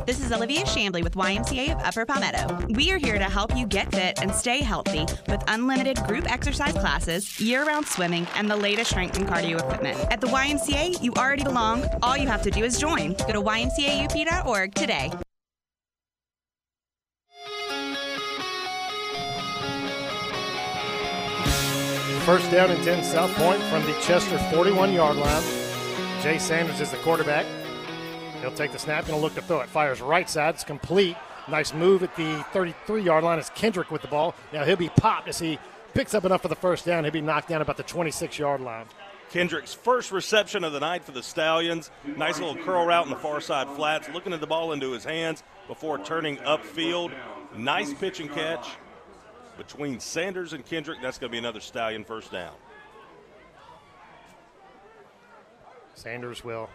This is Olivia Shambly with YMCA of Upper Palmetto. We are here to help you get fit and stay healthy with unlimited group exercise classes, year round swimming, and the latest strength and cardio equipment. At the YMCA, you already belong. All you have to do is join. Go to ymcaup.org today. First down and 10 South Pointe from the Chester 41 yard line. Jay Sanders is the quarterback. He'll take the snap and look to throw it. Fires right side. It's complete. Nice move at the 33 yard line as Kendrick with the ball. Now he'll be popped as he picks up enough for the first down. He'll be knocked down about the 26 yard line. Kendrick's first reception of the night for the Stallions. Nice little curl route in the far side flats, looking at the ball into his hands before turning upfield. Nice pitch and catch between Sanders and Kendrick. That's going to be another Stallion first down. Sanders will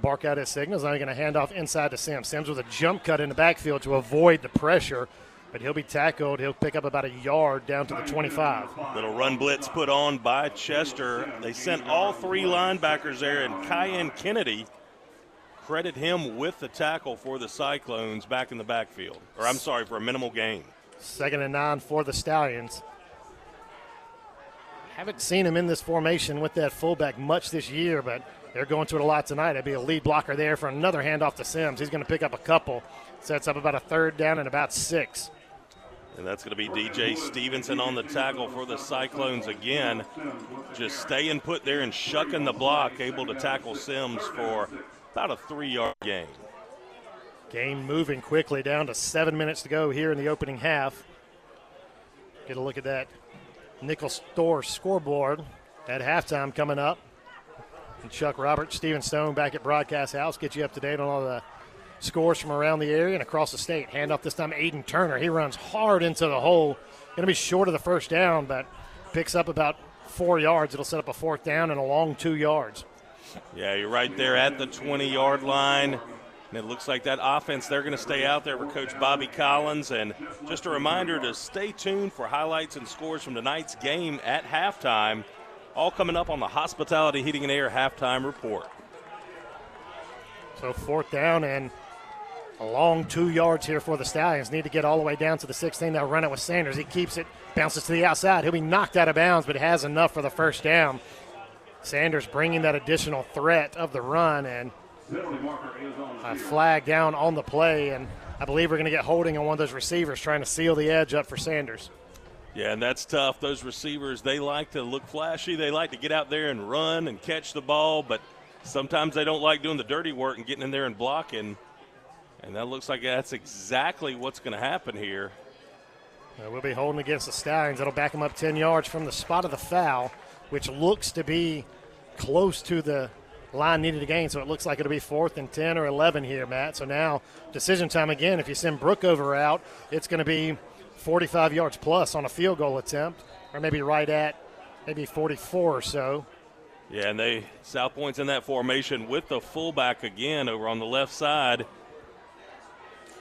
bark out his signals. Now he's going to hand off inside to Sims. Sims with a jump cut in the backfield to avoid the pressure, but he'll be tackled. He'll pick up about a yard down to the 25. Little run blitz put on by Chester. They sent all three linebackers there, and Cayenne Kennedy credit him with the tackle for the Cyclones back in the backfield. Or I'm sorry, for a minimal gain. Second and nine for the Stallions. Haven't seen him in this formation with that fullback much this year, but they're going to it a lot tonight. It'd be a lead blocker there for another handoff to Sims. He's going to pick up a couple. Sets up about a third down and about six. And that's going to be DJ Stevenson on the tackle for the Cyclones again. Just staying put there and shucking the block, able to tackle Sims for about a three yard gain. Game moving quickly down to seven minutes to go here in the opening half. Get a look at that Nickel Store scoreboard at halftime coming up. And Chuck Roberts, Steven Stone back at Broadcast House, get you up to date on all the scores from around the area and across the state. Hand off this time, Aiden Turner. He runs hard into the hole. Going to be short of the first down, but picks up about four yards. It'll set up a fourth down and a long two yards. Yeah, you're right there at the 20 yard line. And it looks like that offense, they're going to stay out there for Coach Bobby Collins. And just a reminder to stay tuned for highlights and scores from tonight's game at halftime. All coming up on the Hospitality Heating and Air halftime report. So fourth down and a long two yards here for the Stallions. Need to get all the way down to the 16. They'll run it with Sanders. He keeps it, bounces to the outside. He'll be knocked out of bounds, but has enough for the first down. Sanders bringing that additional threat of the run and a flag down on the play. And I believe we're going to get holding on one of those receivers trying to seal the edge up for Sanders. Yeah, and that's tough. Those receivers, they like to look flashy. They like to get out there and run and catch the ball, but sometimes they don't like doing the dirty work and getting in there and blocking. And that looks like that's exactly what's going to happen here. Uh, we'll be holding against the Stallions. That'll back them up 10 yards from the spot of the foul, which looks to be close to the line needed to gain. So it looks like it'll be fourth and 10 or 11 here, Matt. So now decision time again. If you send Brookover out, it's going to be 45 yards plus on a field goal attempt, or maybe right at maybe 44 or so. Yeah, and they South Pointe's in that formation with the fullback again over on the left side.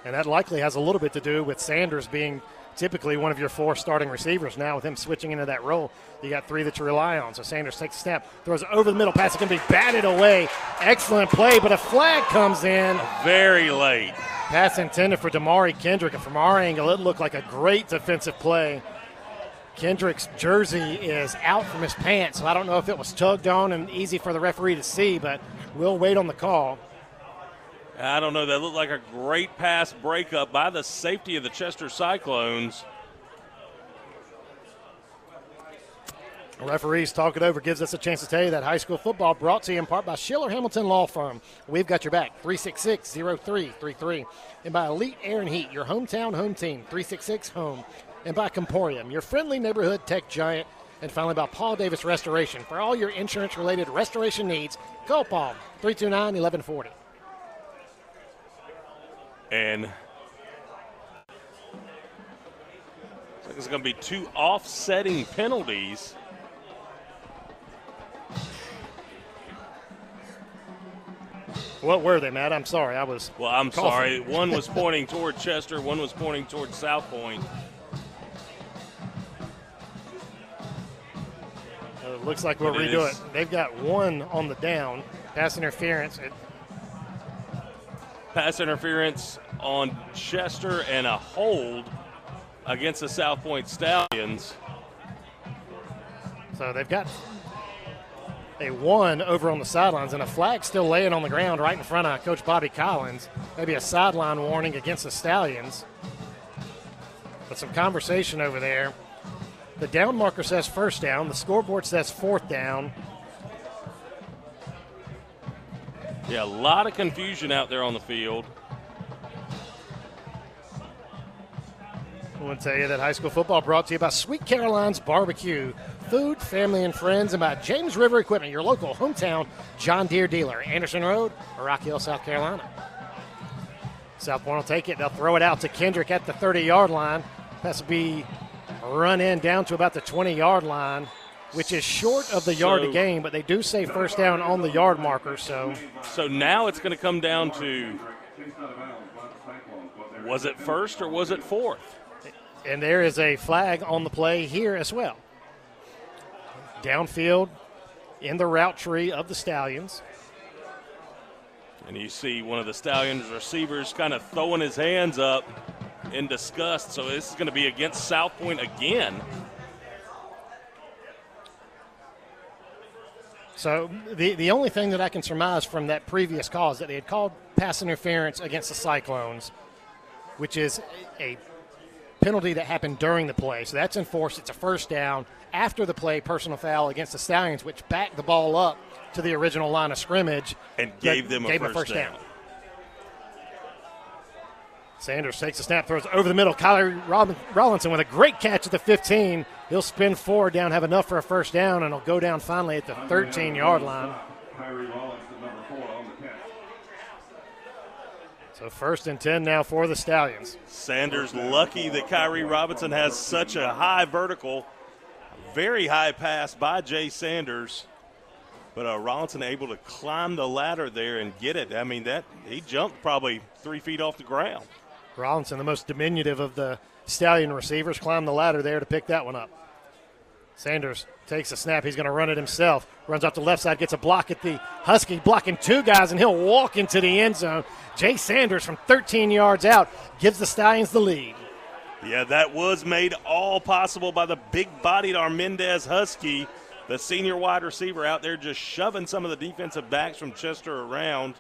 And that likely has a little bit to do with Sanders being typically one of your four starting receivers. Now, with him switching into that role, you got three that you rely on. So Sanders takes a snap, throws it over the middle, pass is going to be batted away. Excellent play, but a flag comes in. Very late. Pass intended for Damari Kendrick, and from our angle, it looked like a great defensive play. Kendrick's jersey is out from his pants, so I don't know if it was tugged on and easy for the referee to see, but we'll wait on the call. I don't know. That looked like a great pass breakup by the safety of the Chester Cyclones. Referees talk it over gives us a chance to tell you that high school football brought to you in part by Schiller Hamilton Law Firm. We've got your back, 366 0333. And by Elite Air and Heat, your hometown home team, 366 Home. And by Comporium, your friendly neighborhood tech giant. And finally, by Paul Davis Restoration. For all your insurance related restoration needs, call Paul, 329 1140. And it's going to be two offsetting penalties. What were they, Matt? I'm sorry. I was. Well, I'm coughing. sorry. One was pointing toward Chester, one was pointing toward South Pointe. Uh, it looks like we'll It redo is. it. They've got one on the down, pass interference. It, Pass interference on Chester and a hold against the South Pointe Stallions. so they've got a one over on the sidelines and a flag still laying on the ground right in front of Coach Bobby Collins. Maybe a sideline warning against the Stallions. But some conversation over there. The down marker says first down. The scoreboard says fourth down. Yeah, a lot of confusion out there on the field. I want to tell you that high school football brought to you by Sweet Caroline's Barbecue, food, family, and friends, and by James River Equipment, your local hometown John Deere dealer, Anderson Road, Rock Hill, South Carolina. South will take it. They'll throw it out to Kendrick at the 30 yard line. That's to be run in down to about the 20 yard line, which is short of the yard So- to gain, but they do say first down on the yard marker. So So now it's going to come down to was it first or was it fourth? and there is a flag on the play here as well. Downfield in the route tree of the Stallions. And you see one of the Stallions receivers kind of throwing his hands up in disgust. So this is going to be against South Pointe again. So the the only thing that I can surmise from that previous call is that they had called pass interference against the Cyclones, which is a penalty that happened during the play. So that's enforced. It's a first down after the play, personal foul against the Stallions, which backed the ball up to the original line of scrimmage And gave them a gave first down. Sanders takes a snap, throws over the middle. Kyler Rob- Rollinson with a great catch at the 15. He'll spin forward down, have enough for a first down, and he'll go down finally at the 13 yard line. So first and 10 now for the Stallions. Sanders lucky that Kyrie Robinson has such a high vertical, very high pass by Jay Sanders. But uh, Rollinson able to climb the ladder there and get it. I mean, that he jumped probably three feet off the ground. Rollinson, the most diminutive of the Stallion receivers, climbed the ladder there to pick that one up. Sanders takes a snap. He's going to run it himself. Runs off the left side, gets a block at the Husky, blocking two guys, and he'll walk into the end zone. Jay Sanders from 13 yards out gives the Stallions the lead. Yeah, that was made all possible by the big bodied Armendez Husky, the senior wide receiver out there just shoving some of the defensive backs from Chester around.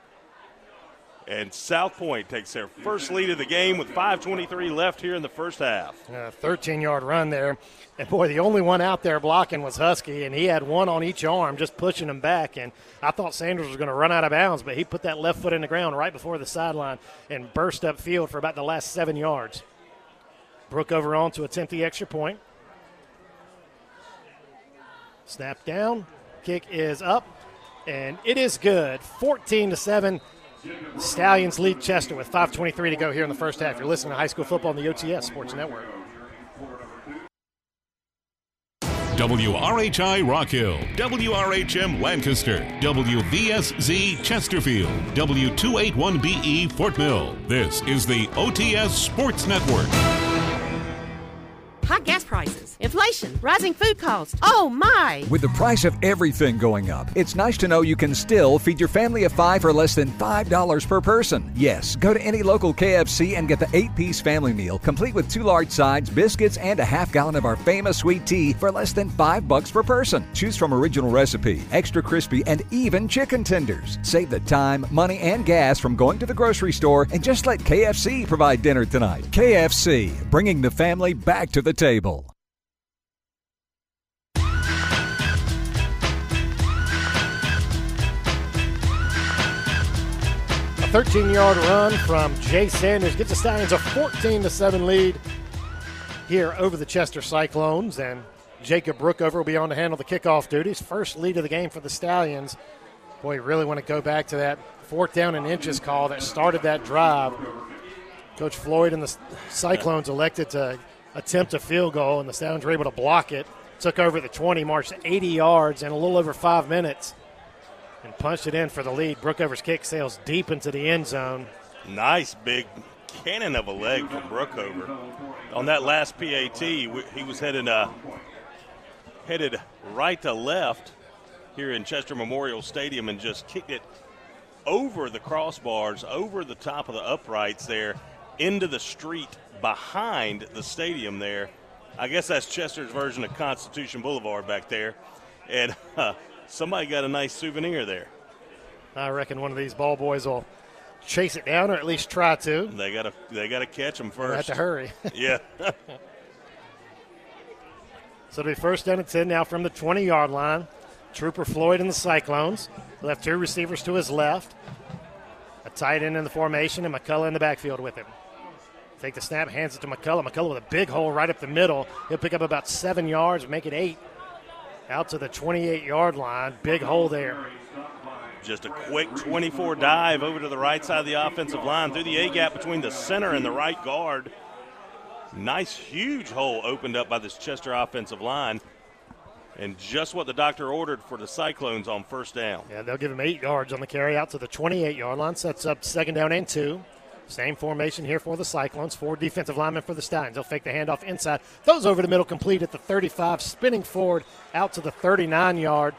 And South Pointe takes their first lead of the game with 5.23 left here in the first half. A 13 yard run there. And boy, the only one out there blocking was Husky, and he had one on each arm just pushing him back. And I thought Sanders was going to run out of bounds, but he put that left foot in the ground right before the sideline and burst up field for about the last seven yards. Brookover on to attempt the extra point. Snap down, kick is up, and it is good. 14 to 7. Stallions lead Chester with 5.23 to go here in the first half. You're listening to high school football on the OTS Sports Network. WRHI Rock Hill, WRHM Lancaster, WVSZ Chesterfield, W281BE E Fort Mill. This is the OTS Sports Network. High gas prices, inflation, rising food costs. Oh my! With the price of everything going up, it's nice to know you can still feed your family of five for less than $5 per person. Yes, go to any local KFC and get the eight piece family meal, complete with two large sides, biscuits, and a half gallon of our famous sweet tea for less than five bucks per person. Choose from original recipe, extra crispy, and even chicken tenders. Save the time, money, and gas from going to the grocery store and just let KFC provide dinner tonight. KFC, bringing the family back to the table. A 13 yard run from Jay Sanders gets the Stallions a 14 to 7 lead here over the Chester Cyclones. And Jacob Brookover will be on to handle the kickoff duties. First lead of the game for the Stallions. Boy, you really want to go back to that fourth down and inches call that started that drive. Coach Floyd and the Cyclones elected to attempt a field goal, and the Stallions were able to block it. Took over the 20, marched 80 yards in a little over five minutes, and punched it in for the lead. Brookover's kick sails deep into the end zone. Nice big cannon of a leg from Brookover. On that last PAT, he was headed uh, headed right to left here in Chester Memorial Stadium and just kicked it over the crossbars, over the top of the uprights there, into the street behind the stadium there. I guess that's Chester's version of Constitution Boulevard back there. And uh, somebody got a nice souvenir there. I reckon one of these ball boys will chase it down, or at least try to. They got to they got to catch them first. They have to hurry. yeah. so it'll be first down and ten now from the 20 yard line. Trooper Floyd and the Cyclones. Left two receivers to his left. A tight end in the formation, and McCullough in the backfield with him. Take the snap, hands it to McCullough. McCullough with a big hole right up the middle. He'll pick up about seven yards, make it eight. Out to the 28 yard line. Big hole there. Just a quick 24 dive over to the right side of the offensive line through the A gap between the center and the right guard. Nice, huge hole opened up by this Chester offensive line. And just what the doctor ordered for the Cyclones on first down. Yeah, they'll give him eight yards on the carry out to the 28 yard line. Sets up second down and two. Same formation here for the Cyclones. Four defensive linemen for the Stallions. They'll fake the handoff inside. Those over the middle, complete at the 35, spinning forward out to the 39 yard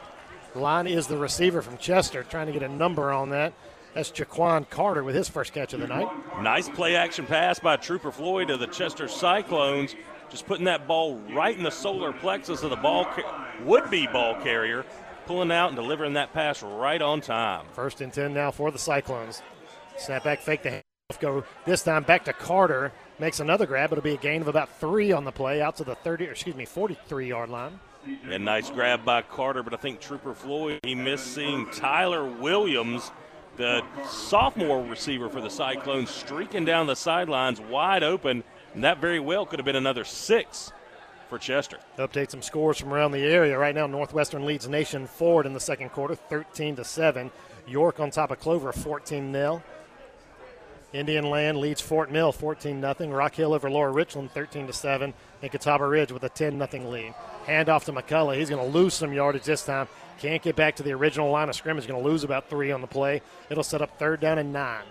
line is the receiver from Chester, trying to get a number on that. That's Jaquan Carter with his first catch of the night. Nice play action pass by Trooper Floyd to the Chester Cyclones. Just putting that ball right in the solar plexus of the ball would be ball carrier, pulling out and delivering that pass right on time. First and 10 now for the Cyclones. Snap back, fake the. Go this time back to Carter. Makes another grab. It'll be a gain of about three on the play out to the 30, or excuse me, 43 yard line. A nice grab by Carter, but I think Trooper Floyd, he missed seeing Tyler Williams, the sophomore receiver for the Cyclones, streaking down the sidelines wide open, and that very well could have been another six for Chester. Update some scores from around the area. Right now, Northwestern leads Nation Ford in the second quarter, 13 to 7. York on top of Clover, 14 0. Indian Land leads Fort Mill 14 0. Rock Hill over Lower Richland 13 to 7. And Catawba Ridge with a 10 0 lead. Hand off to McCullough. He's going to lose some yardage this time. Can't get back to the original line of scrimmage. Going to lose about three on the play. It'll set up third down and nine.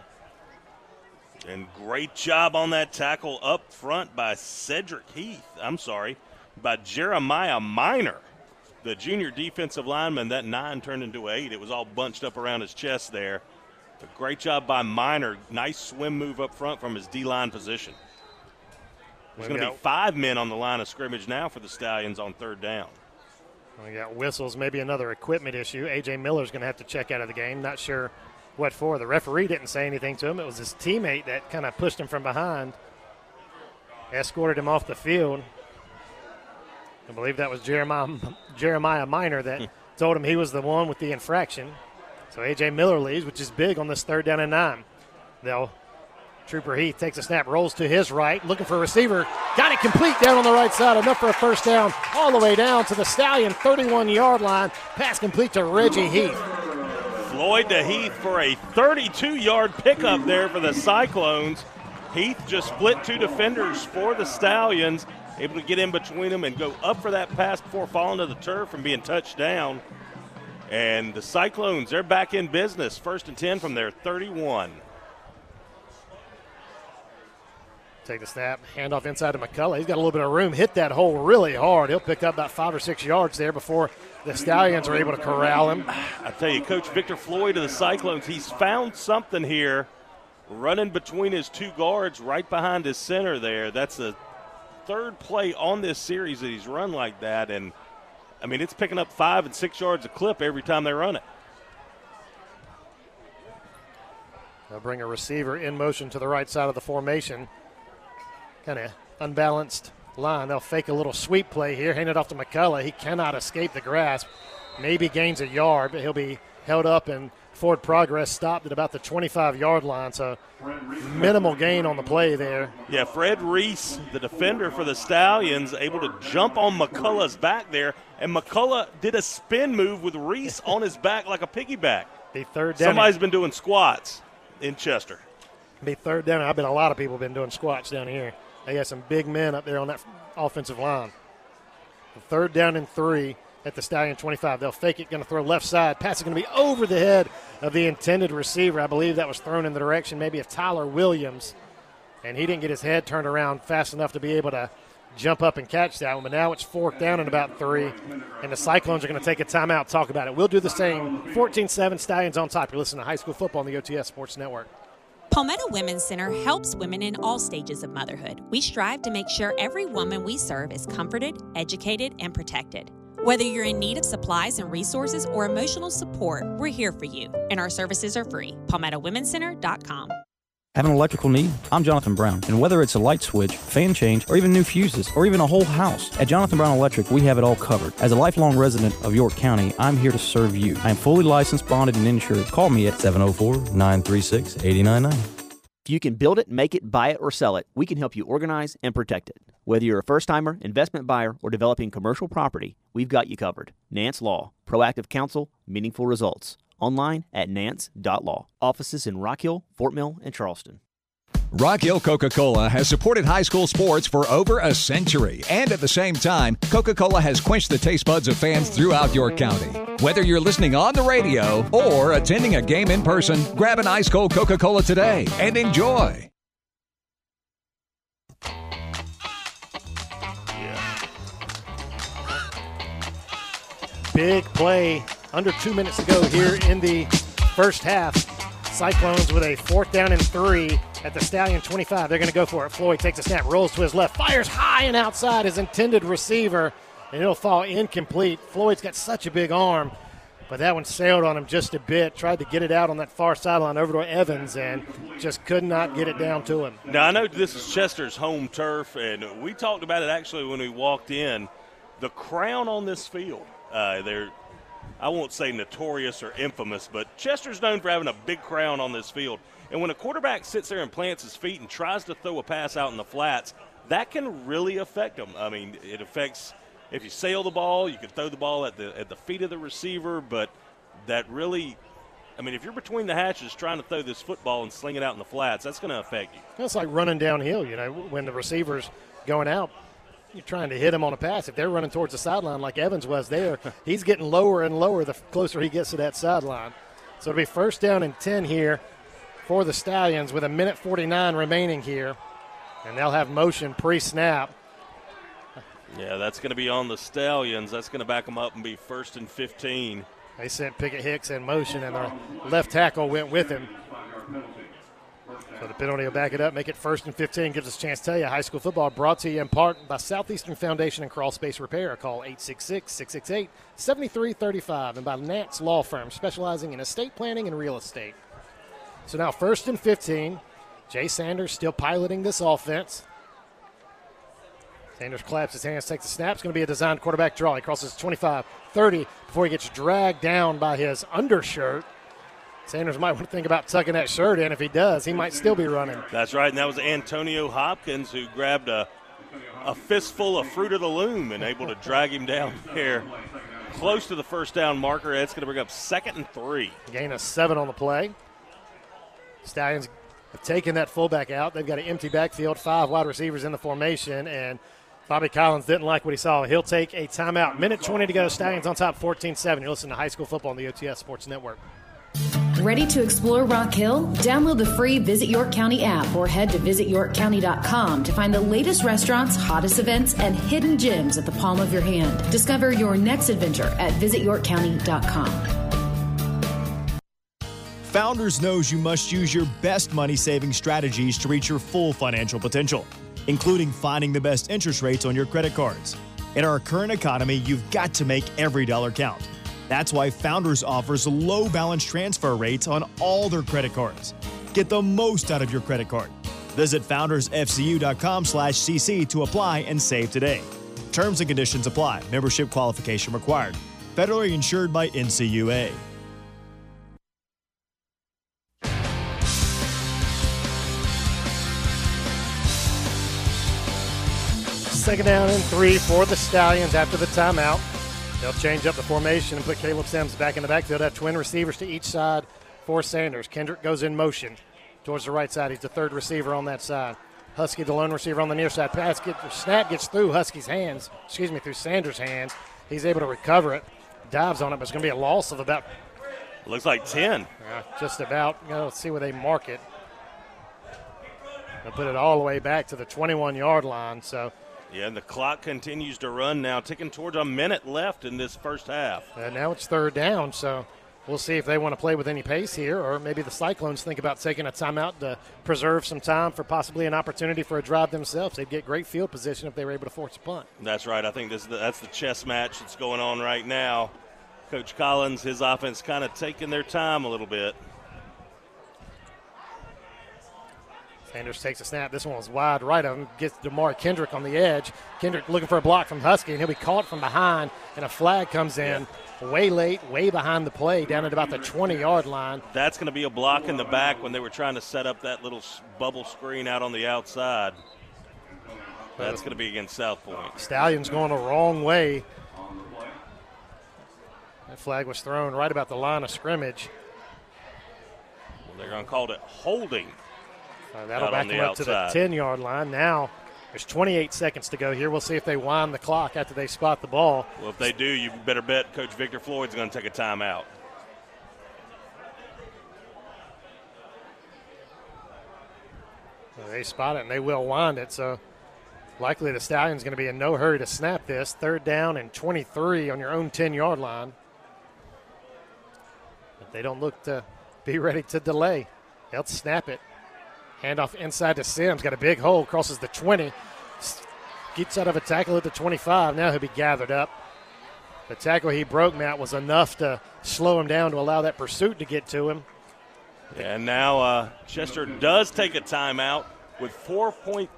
And great job on that tackle up front by Cedric Heath. I'm sorry, by Jeremiah Miner, the junior defensive lineman. That nine turned into eight. It was all bunched up around his chest there. But great job by Miner. Nice swim move up front from his D line position. There's going to be five men on the line of scrimmage now for the Stallions on third down. We got whistles, maybe another equipment issue. AJ Miller's going to have to check out of the game. Not sure what for. The referee didn't say anything to him. It was his teammate that kind of pushed him from behind, escorted him off the field. I believe that was Jeremiah Jeremiah Miner that told him he was the one with the infraction. So AJ Miller leads, which is big on this third down and nine. They'll Trooper Heath takes a snap, rolls to his right, looking for a receiver. Got it complete down on the right side, enough for a first down, all the way down to the Stallion 31 yard line. Pass complete to Reggie Heath. Floyd to Heath for a 32 yard pickup there for the Cyclones. Heath just split two defenders for the Stallions, able to get in between them and go up for that pass before falling to the turf and being touched down. And the Cyclones, they're back in business. First and 10 from their 31. Take the snap, handoff inside to McCullough. He's got a little bit of room. Hit that hole really hard. He'll pick up about five or six yards there before the Stallions are able to corral him. I tell you, Coach Victor Floyd of the Cyclones, he's found something here running between his two guards right behind his center there. That's the third play on this series that he's run like that. And, I mean, it's picking up five and six yards a clip every time they run it. They'll bring a receiver in motion to the right side of the formation. Kind of unbalanced line. They'll fake a little sweep play here, hand it off to McCullough. He cannot escape the grasp. Maybe gains a yard, but he'll be held up and forward progress stopped at about the 25 yard line. So minimal gain on the play there. Yeah, Fred Reese, the defender for the Stallions, able to jump on McCullough's back there, and McCullough did a spin move with Reese on his back like a piggyback. Be third down. Somebody's been doing squats in Chester. Be third down. I bet a lot of people have been doing squats down here. They got some big men up there on that offensive line. The Third down and three at the Stallion 25. They'll fake it, going to throw left side. Pass is going to be over the head of the intended receiver. I believe that was thrown in the direction maybe of Tyler Williams, and he didn't get his head turned around fast enough to be able to jump up and catch that one. But now it's fourth down and about three, and the Cyclones are going to take a timeout, talk about it. We'll do the same. 14 7 Stallions on top. You're listening to high school football on the OTS Sports Network. Palmetto Women's Center helps women in all stages of motherhood. We strive to make sure every woman we serve is comforted, educated, and protected. Whether you're in need of supplies and resources or emotional support, we're here for you, and our services are free. PalmettoWomenCenter.com. Have an electrical need? I'm Jonathan Brown, and whether it's a light switch, fan change, or even new fuses, or even a whole house, at Jonathan Brown Electric, we have it all covered. As a lifelong resident of York County, I'm here to serve you. I am fully licensed, bonded, and insured. Call me at 704 936 8099. You can build it, make it, buy it, or sell it, we can help you organize and protect it. Whether you're a first timer, investment buyer, or developing commercial property, we've got you covered. Nance Law, proactive counsel, meaningful results. Online at nance.law. Offices in Rock Hill, Fort Mill, and Charleston. Rock Hill Coca Cola has supported high school sports for over a century. And at the same time, Coca Cola has quenched the taste buds of fans throughout York County. Whether you're listening on the radio or attending a game in person, grab an ice cold Coca Cola today and enjoy. Big play under two minutes to go here in the first half. Cyclones with a fourth down and three at the Stallion 25. They're going to go for it. Floyd takes a snap, rolls to his left, fires high and outside his intended receiver, and it'll fall incomplete. Floyd's got such a big arm, but that one sailed on him just a bit. Tried to get it out on that far sideline over to Evans and just could not get it down to him. Now, I know this is Chester's home turf, and we talked about it actually when we walked in. The crown on this field, uh, they're I won't say notorious or infamous, but Chester's known for having a big crown on this field. And when a quarterback sits there and plants his feet and tries to throw a pass out in the flats, that can really affect him. I mean, it affects if you sail the ball, you can throw the ball at the at the feet of the receiver, but that really I mean, if you're between the hatches trying to throw this football and sling it out in the flats, that's going to affect you. It's like running downhill, you know, when the receiver's going out, you're trying to hit him on a pass. If they're running towards the sideline like Evans was there, he's getting lower and lower the closer he gets to that sideline. So it'll be first down and 10 here for the Stallions with a minute 49 remaining here. And they'll have motion pre snap. Yeah, that's going to be on the Stallions. That's going to back them up and be first and 15. They sent Pickett Hicks in motion, and the left tackle went with him. So the penalty will back it up, make it first and 15. Gives us a chance to tell you high school football brought to you in part by Southeastern Foundation and Crawl Space Repair. Call 866 668 7335 and by Nance Law Firm, specializing in estate planning and real estate. So now first and 15. Jay Sanders still piloting this offense. Sanders claps his hands, takes the snap. It's going to be a designed quarterback draw. He crosses 25 30 before he gets dragged down by his undershirt. Sanders might want to think about tucking that shirt in. If he does, he might still be running. That's right, and that was Antonio Hopkins who grabbed a, a fistful of fruit of the loom and able to drag him down there close to the first down marker. That's going to bring up second and three. Gain of seven on the play. Stallions have taken that fullback out. They've got an empty backfield, five wide receivers in the formation, and Bobby Collins didn't like what he saw. He'll take a timeout. Minute 20 to go. Stallions on top 14 7. You're listening to high school football on the OTS Sports Network. Ready to explore Rock Hill? Download the free Visit York County app or head to visityorkcounty.com to find the latest restaurants, hottest events, and hidden gems at the palm of your hand. Discover your next adventure at visityorkcounty.com. Founders knows you must use your best money saving strategies to reach your full financial potential, including finding the best interest rates on your credit cards. In our current economy, you've got to make every dollar count. That's why Founders offers low balance transfer rates on all their credit cards. Get the most out of your credit card. Visit foundersfcu.com/cc to apply and save today. Terms and conditions apply. Membership qualification required. Federally insured by NCUA. Second down and three for the Stallions after the timeout. They'll change up the formation and put Caleb Sims back in the backfield. they Have twin receivers to each side for Sanders. Kendrick goes in motion towards the right side. He's the third receiver on that side. Husky, the lone receiver on the near side. Pass get, snap gets through Husky's hands. Excuse me, through Sanders' hands. He's able to recover it. Dives on it, but it's going to be a loss of about. Looks like ten. Yeah, just about. You know, let's see where they mark it. They'll put it all the way back to the 21-yard line. So Yeah, and the clock continues to run now, ticking towards a minute left in this first half. And now it's third down, so we'll see if they want to play with any pace here, or maybe the Cyclones think about taking a timeout to preserve some time for possibly an opportunity for a drive themselves. They'd get great field position if they were able to force a punt. That's right. I think this is the, that's the chess match that's going on right now. Coach Collins, his offense kind of taking their time a little bit. Sanders takes a snap. This one was wide right of him. Gets DeMar Kendrick on the edge. Kendrick looking for a block from Husky, and he'll be caught from behind. And a flag comes in way late, way behind the play, down at about the 20 yard line. That's going to be a block in the back when they were trying to set up that little bubble screen out on the outside. That's going to be against South Pointe. Stallions going the wrong way. That flag was thrown right about the line of scrimmage. Well, they're going to call it holding. Uh, that'll out back them up to the 10 yard line. Now there's 28 seconds to go here. We'll see if they wind the clock after they spot the ball. Well, if they do, you better bet Coach Victor Floyd's going to take a timeout. Well, They spot it and they will wind it. So likely the Stallions going to be in no hurry to snap this. Third down and 23 on your own 10 yard line. But they don't look to be ready to delay. They'll snap it. Handoff inside to Sims. Got a big hole. Crosses the 20. Gets out of a tackle at the 25. Now he'll be gathered up. The tackle he broke, Matt, was enough to slow him down to allow that pursuit to get to him. And now uh, Chester does take a timeout with four point.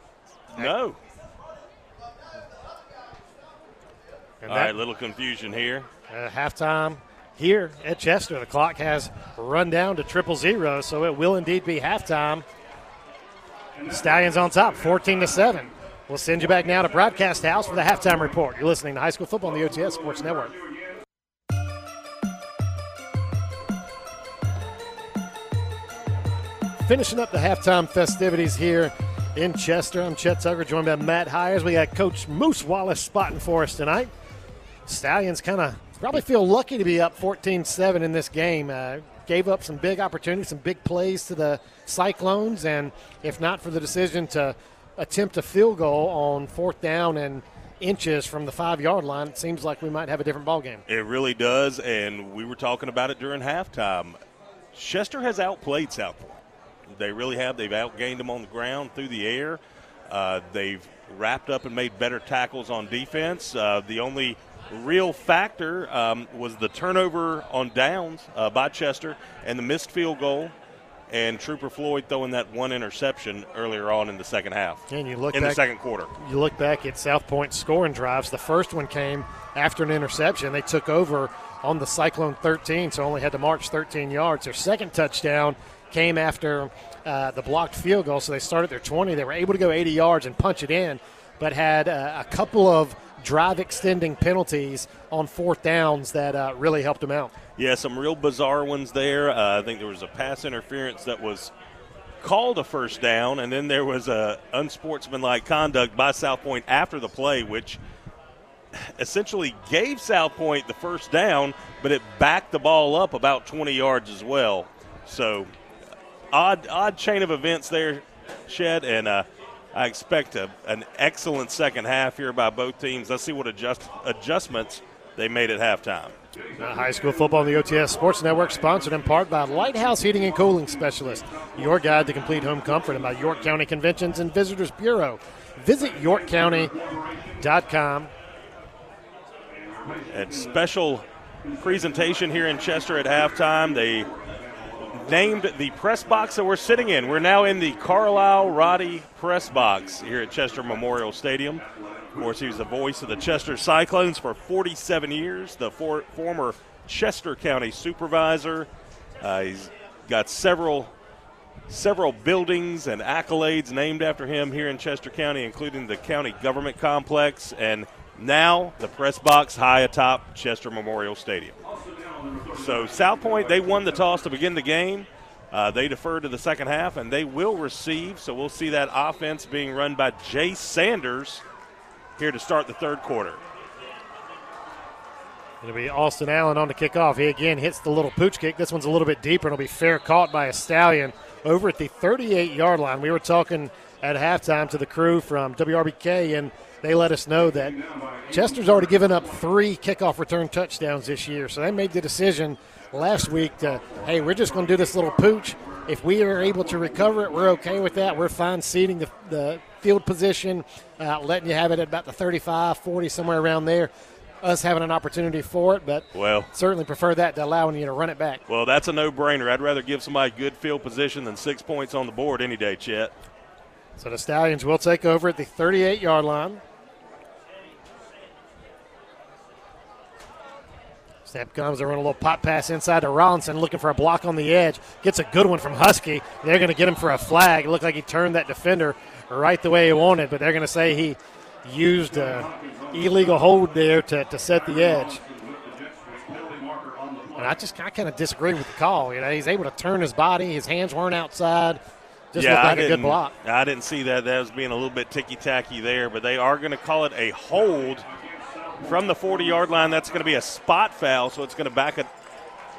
No. And All that- right, little confusion here. Uh, halftime here at Chester. The clock has run down to triple zero, so it will indeed be halftime. Stallions on top, 14 to 7. We'll send you back now to Broadcast House for the halftime report. You're listening to High School Football on the OTS Sports Network. Finishing up the halftime festivities here in Chester. I'm Chet Tucker, joined by Matt Hiers. We got Coach Moose Wallace spotting for us tonight. Stallions kind of probably feel lucky to be up 14 7 in this game. Uh, gave up some big opportunities, some big plays to the Cyclones, and if not for the decision to attempt a field goal on fourth down and inches from the five yard line, it seems like we might have a different ball game. It really does, and we were talking about it during halftime. Chester has outplayed South Pointe. They really have. They've outgained them on the ground through the air. Uh, they've wrapped up and made better tackles on defense. Uh, the only real factor um, was the turnover on downs uh, by Chester and the missed field goal, and Trooper Floyd throwing that one interception earlier on in the second half. And you look in back, the second quarter. You look back at South Pointe scoring drives. The first one came after an interception. They took over on the Cyclone 13, so only had to march 13 yards. Their second touchdown came after uh, the blocked field goal, so they started their 20. They were able to go 80 yards and punch it in, but had uh, a couple of drive extending penalties on fourth downs that uh, really helped them out. Yeah, some real bizarre ones there. Uh, I think there was a pass interference that was called a first down, and then there was a unsportsmanlike conduct by South Pointe after the play, which essentially gave South Pointe the first down, but it backed the ball up about 20 yards as well. So odd odd chain of events there, Chet, and uh, I expect a, an excellent second half here by both teams. Let's see what adjust, adjustments they made at halftime. Uh, high school football on the OTS Sports Network, sponsored in part by Lighthouse Heating and Cooling Specialist, your guide to complete home comfort, and by York County Conventions and Visitors Bureau. Visit yorkcounty.com. And special presentation here in Chester at halftime. They named the press box that we're sitting in. We're now in the Carlisle Roddy press box here at Chester Memorial Stadium. Of course, he was the voice of the Chester Cyclones for 47 years, the for, former Chester County supervisor. Uh, he's got several several buildings and accolades named after him here in Chester County, including the county government complex and now the press box high atop Chester Memorial Stadium. So South Pointe, they won the toss to begin the game. Uh, they defer to the second half, and they will receive. So we'll see that offense being run by Jay Sanders here to start the third quarter. It'll be Austin Allen on the kickoff. He again hits the little pooch kick. This one's a little bit deeper. And it'll be fair caught by a stallion over at the 38 yard line. We were talking at halftime to the crew from WRBK, and they let us know that Chester's already given up three kickoff return touchdowns this year. So they made the decision last week to, hey, we're just going to do this little pooch. If we are able to recover it, we're okay with that. We're fine seeding the, the field position, uh, letting you have it at about the 35, 40, somewhere around there. Us having an opportunity for it, but well, certainly prefer that to allowing you to run it back. Well, that's a no-brainer. I'd rather give somebody good field position than six points on the board any day, Chet. So the Stallions will take over at the 38-yard line. Snap comes, they run a little pop pass inside to Rollinson, looking for a block on the edge. Gets a good one from Husky. They're going to get him for a flag. It looked like he turned that defender right the way he wanted, but they're going to say he used an illegal hold there to, to set the edge. And I just I kind of disagree with the call. You know, he's able to turn his body. His hands weren't outside. Just yeah, looked like I a good block. I didn't see that. That was being a little bit ticky tacky there, but they are going to call it a hold from the 40 yard line. That's going to be a spot foul, so it's going to back it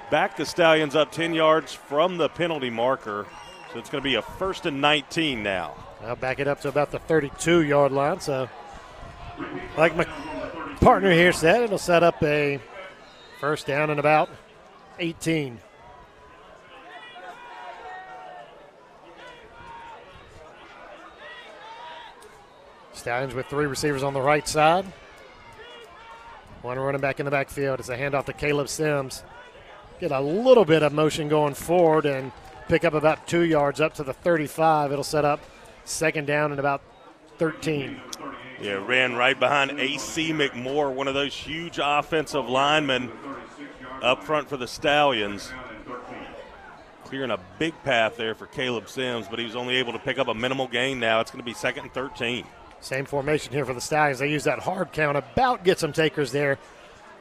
back the Stallions up 10 yards from the penalty marker. So it's going to be a first and 19 now. I'll back it up to about the 32 yard line. So, like my partner here said, it'll set up a first down and about 18. Stallions with three receivers on the right side. One running back in the backfield. It's a handoff to Caleb Sims. Get a little bit of motion going forward and pick up about two yards up to the 35. It'll set up second down and about 13. Yeah, ran right behind AC McMoore, one of those huge offensive linemen up front for the Stallions. Clearing a big path there for Caleb Sims, but he was only able to pick up a minimal gain now. It's going to be second and 13. Same formation here for the Stallions. They use that hard count, about get some takers there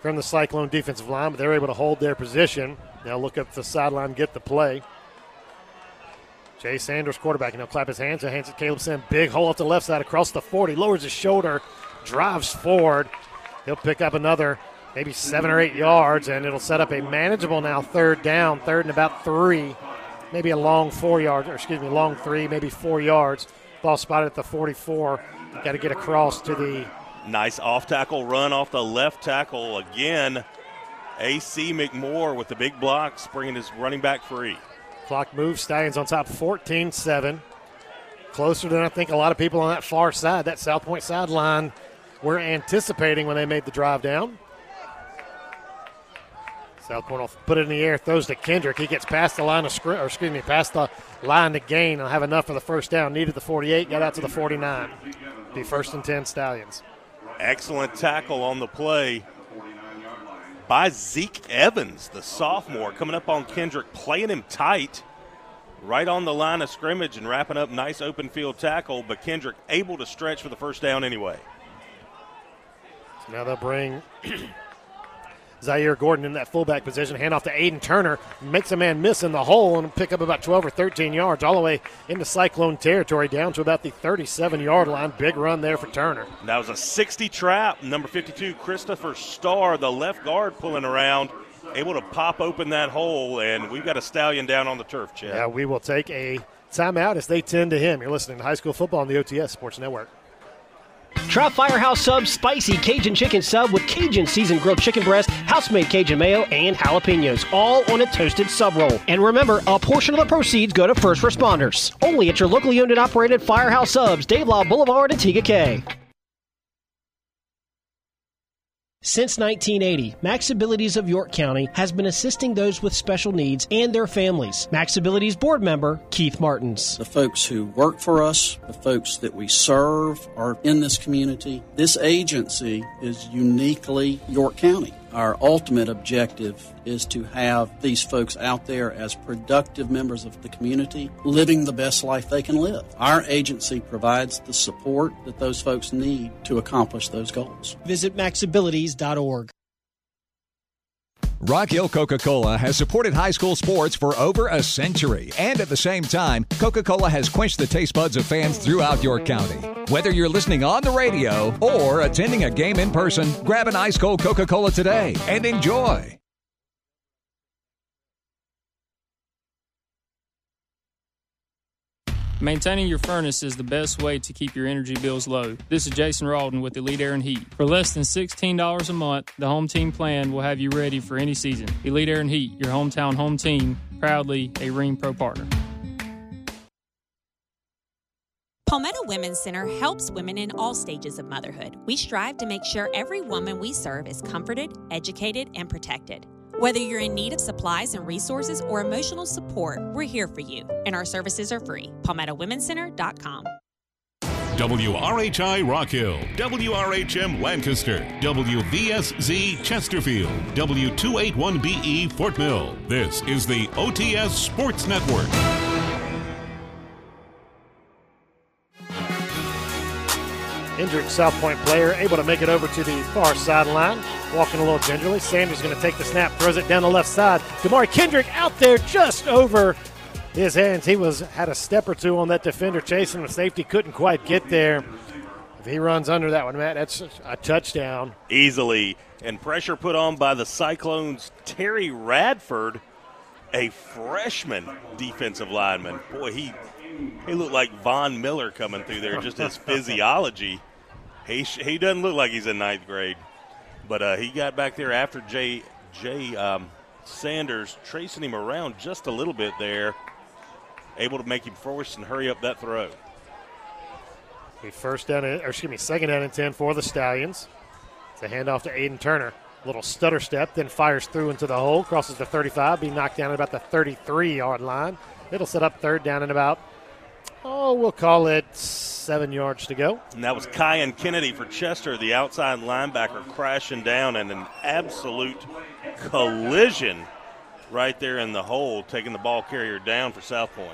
from the Cyclone defensive line, but they're able to hold their position. They'll look up the sideline, get the play. Jay Sanders, quarterback, and he'll clap his hands. Hands at Caleb Sim. Big hole off the left side across the 40. Lowers his shoulder, drives forward. He'll pick up another maybe seven or eight yards, and it'll set up a manageable now third down, third and about three, maybe a long four yards, or excuse me, long three, maybe four yards. Ball spotted at the 44. Got to get across to the. Nice off tackle run off the left tackle again. AC McMoore with the big blocks, bringing his running back free. Clock moves. Stallions on top 14 7. Closer than I think a lot of people on that far side, that South Pointe sideline, were anticipating when they made the drive down. South Pointe will put it in the air, throws to Kendrick. He gets past the line of script, or excuse me, past the line to gain. He'll have enough for the first down. Needed the 48, got out to the 49. Be first and 10 Stallions. Excellent tackle on the play by Zeke Evans, the sophomore, coming up on Kendrick, playing him tight right on the line of scrimmage and wrapping up nice open field tackle, but Kendrick able to stretch for the first down anyway. Now they'll bring Zaire Gordon in that fullback position. Hand off to Aiden Turner. Makes a man miss in the hole and pick up about 12 or 13 yards all the way into Cyclone territory down to about the 37 yard line. Big run there for Turner. That was a 60 trap. Number 52, Christopher Starr, the left guard, pulling around, able to pop open that hole, and we've got a stallion down on the turf, Chet. Yeah, we will take a timeout as they tend to him. You're listening to high school football on the OTS Sports Network. Try Firehouse Sub's spicy Cajun chicken sub with Cajun seasoned grilled chicken breast, house-made Cajun mayo, and jalapenos, all on a toasted sub roll. And remember, a portion of the proceeds go to first responders. Only at your locally owned and operated Firehouse Subs, Dave Lyle Boulevard, and Tega Cay. Since 1980, Max Abilities of York County has been assisting those with special needs and their families. Max Abilities board member Keith Martins. The folks who work for us, the folks that we serve are in this community. This agency is uniquely York County. Our ultimate objective is to have these folks out there as productive members of the community, living the best life they can live. Our agency provides the support that those folks need to accomplish those goals. Visit maxabilities.org. Rock Hill Coca Cola has supported high school sports for over a century. And at the same time, Coca Cola has quenched the taste buds of fans throughout York County. Whether you're listening on the radio or attending a game in person, grab an ice cold Coca Cola today and enjoy. Maintaining your furnace is the best way to keep your energy bills low. This is Jason Rawdon with Elite Air and Heat. For less than $16 a month, the home team plan will have you ready for any season. Elite Air and Heat, your hometown home team, proudly a Rheem Pro partner. Palmetto Women's Center helps women in all stages of motherhood. We strive to make sure every woman we serve is comforted, educated, and protected. Whether you're in need of supplies and resources or emotional support, we're here for you, and our services are free. PalmettoWomenCenter.com. WRHI Rock Hill, WRHM Lancaster, WVSZ Chesterfield, W281BE Fort Mill. This is the OTS Sports Network. Injured South Pointe player able to make it over to the far sideline, walking a little gingerly. Sanders going to take the snap, throws it down the left side. Damari Kendrick out there just over his hands. He was had a step or two on that defender chasing the safety, couldn't quite get there. If he runs under that one, Matt, that's a touchdown. Easily. And pressure put on by the Cyclones' Terry Radford, a freshman defensive lineman. Boy, he he looked like Von Miller coming through there, just his physiology. He, he doesn't look like he's in ninth grade. But uh, he got back there after Jay, Jay um, Sanders, tracing him around just a little bit there, able to make him force and hurry up that throw. The first down, or excuse me, second down and 10 for the Stallions. It's a handoff to Aiden Turner. Little stutter step, then fires through into the hole, crosses the 35, being knocked down at about the 33 yard line. It'll set up third down and about, oh, we'll call it seven yards to go. And that was Kyan Kennedy for Chester, the outside linebacker, crashing down in an absolute collision right there in the hole, taking the ball carrier down for South Pointe.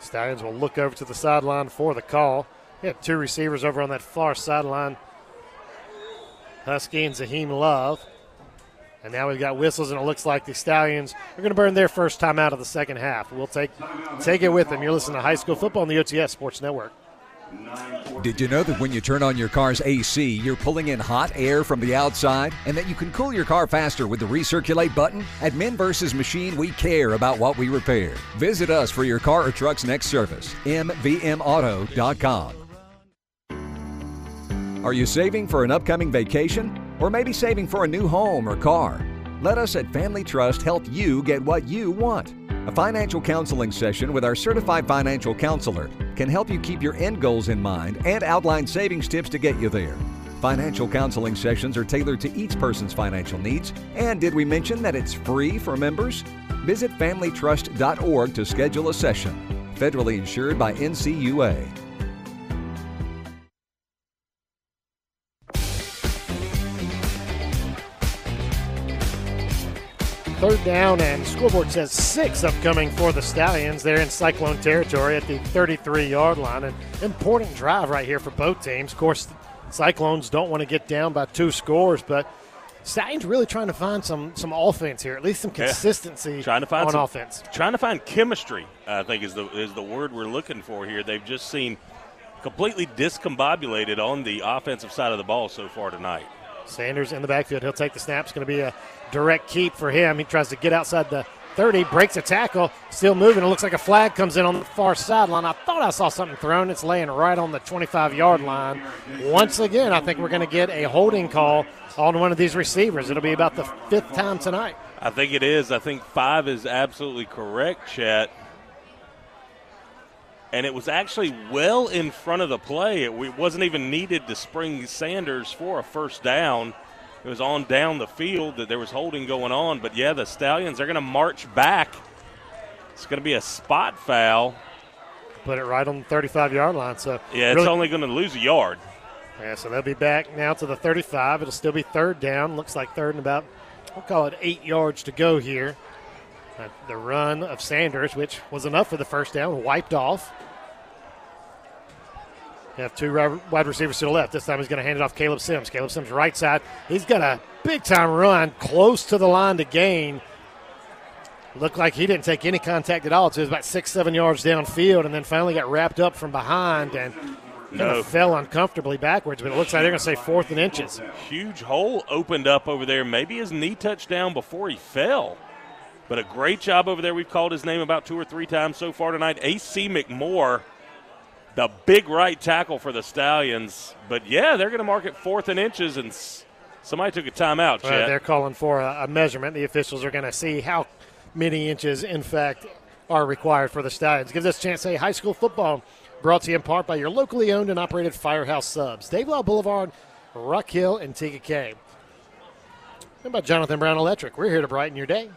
Stallions will look over to the sideline for the call. We have two receivers over on that far sideline. Husky and Zaheem Love. And now we've got whistles, and it looks like the Stallions are going to burn their first time out of the second half. We'll take take it with them. You're listening to high school football on the OTS Sports Network. Did you know that when you turn on your car's AC, you're pulling in hot air from the outside and that you can cool your car faster with the recirculate button? At Men vs. Machine, we care about what we repair. Visit us for your car or truck's next service. MVMAuto.com. Are you saving for an upcoming vacation? Or maybe saving for a new home or car? Let us at Family Trust help you get what you want. A financial counseling session with our certified financial counselor can help you keep your end goals in mind and outline savings tips to get you there. Financial counseling sessions are tailored to each person's financial needs. And did we mention that it's free for members? Visit familytrust.org to schedule a session. Federally insured by NCUA. Third down, and scoreboard says six upcoming for the Stallions. They're in Cyclone territory at the 33 yard line. An important drive right here for both teams. Of course, Cyclones don't want to get down by two scores, but Stallions really trying to find some some offense here, at least some consistency yeah. trying to find on some, offense. Trying to find chemistry, I think is the is the word we're looking for here. They've just seen completely discombobulated on the offensive side of the ball so far tonight. Sanders in the backfield. He'll take the snap. It's going to be a direct keep for him. He tries to get outside the 30, breaks a tackle, still moving. It looks like a flag comes in on the far sideline. I thought I saw something thrown. It's laying right on the 25 yard line. Once again, I think we're going to get a holding call on one of these receivers. It'll be about the fifth time tonight. I think it is. I think five is absolutely correct, Chet. And it was actually well in front of the play. It wasn't even needed to spring Sanders for a first down it was on down the field that there was holding going on. But yeah, the Stallions are going to march back. It's going to be a spot foul. Put it right on the 35 yard line. So yeah, it's really, only going to lose a yard. Yeah, so they'll be back now to the 35. It'll still be third down. Looks like third and about, we'll call it eight yards to go here. Uh, the run of Sanders, which was enough for the first down, wiped off. You have two wide receivers to the left. This time he's going to hand it off Caleb Sims. Caleb Sims right side. He's got a big time run close to the line to gain. Looked like he didn't take any contact at all. So it was about six, seven yards downfield, and then finally got wrapped up from behind and no. fell uncomfortably backwards. But it looks like they're going to say fourth and inches. Huge hole opened up over there. Maybe his knee touched down before he fell. But a great job over there. We've called his name about two or three times so far tonight. AC McMoore the big right tackle for the Stallions. But yeah, they're going to mark it fourth and inches, and somebody took a timeout. They're calling for a, a measurement. The officials are going to see how many inches, in fact, are required for the Stallions. Gives us a chance to say high school football brought to you in part by your locally owned and operated Firehouse Subs, Dave Lyle Boulevard, Rock Hill, and Tega Cay. And by Jonathan Brown Electric. We're here to brighten your day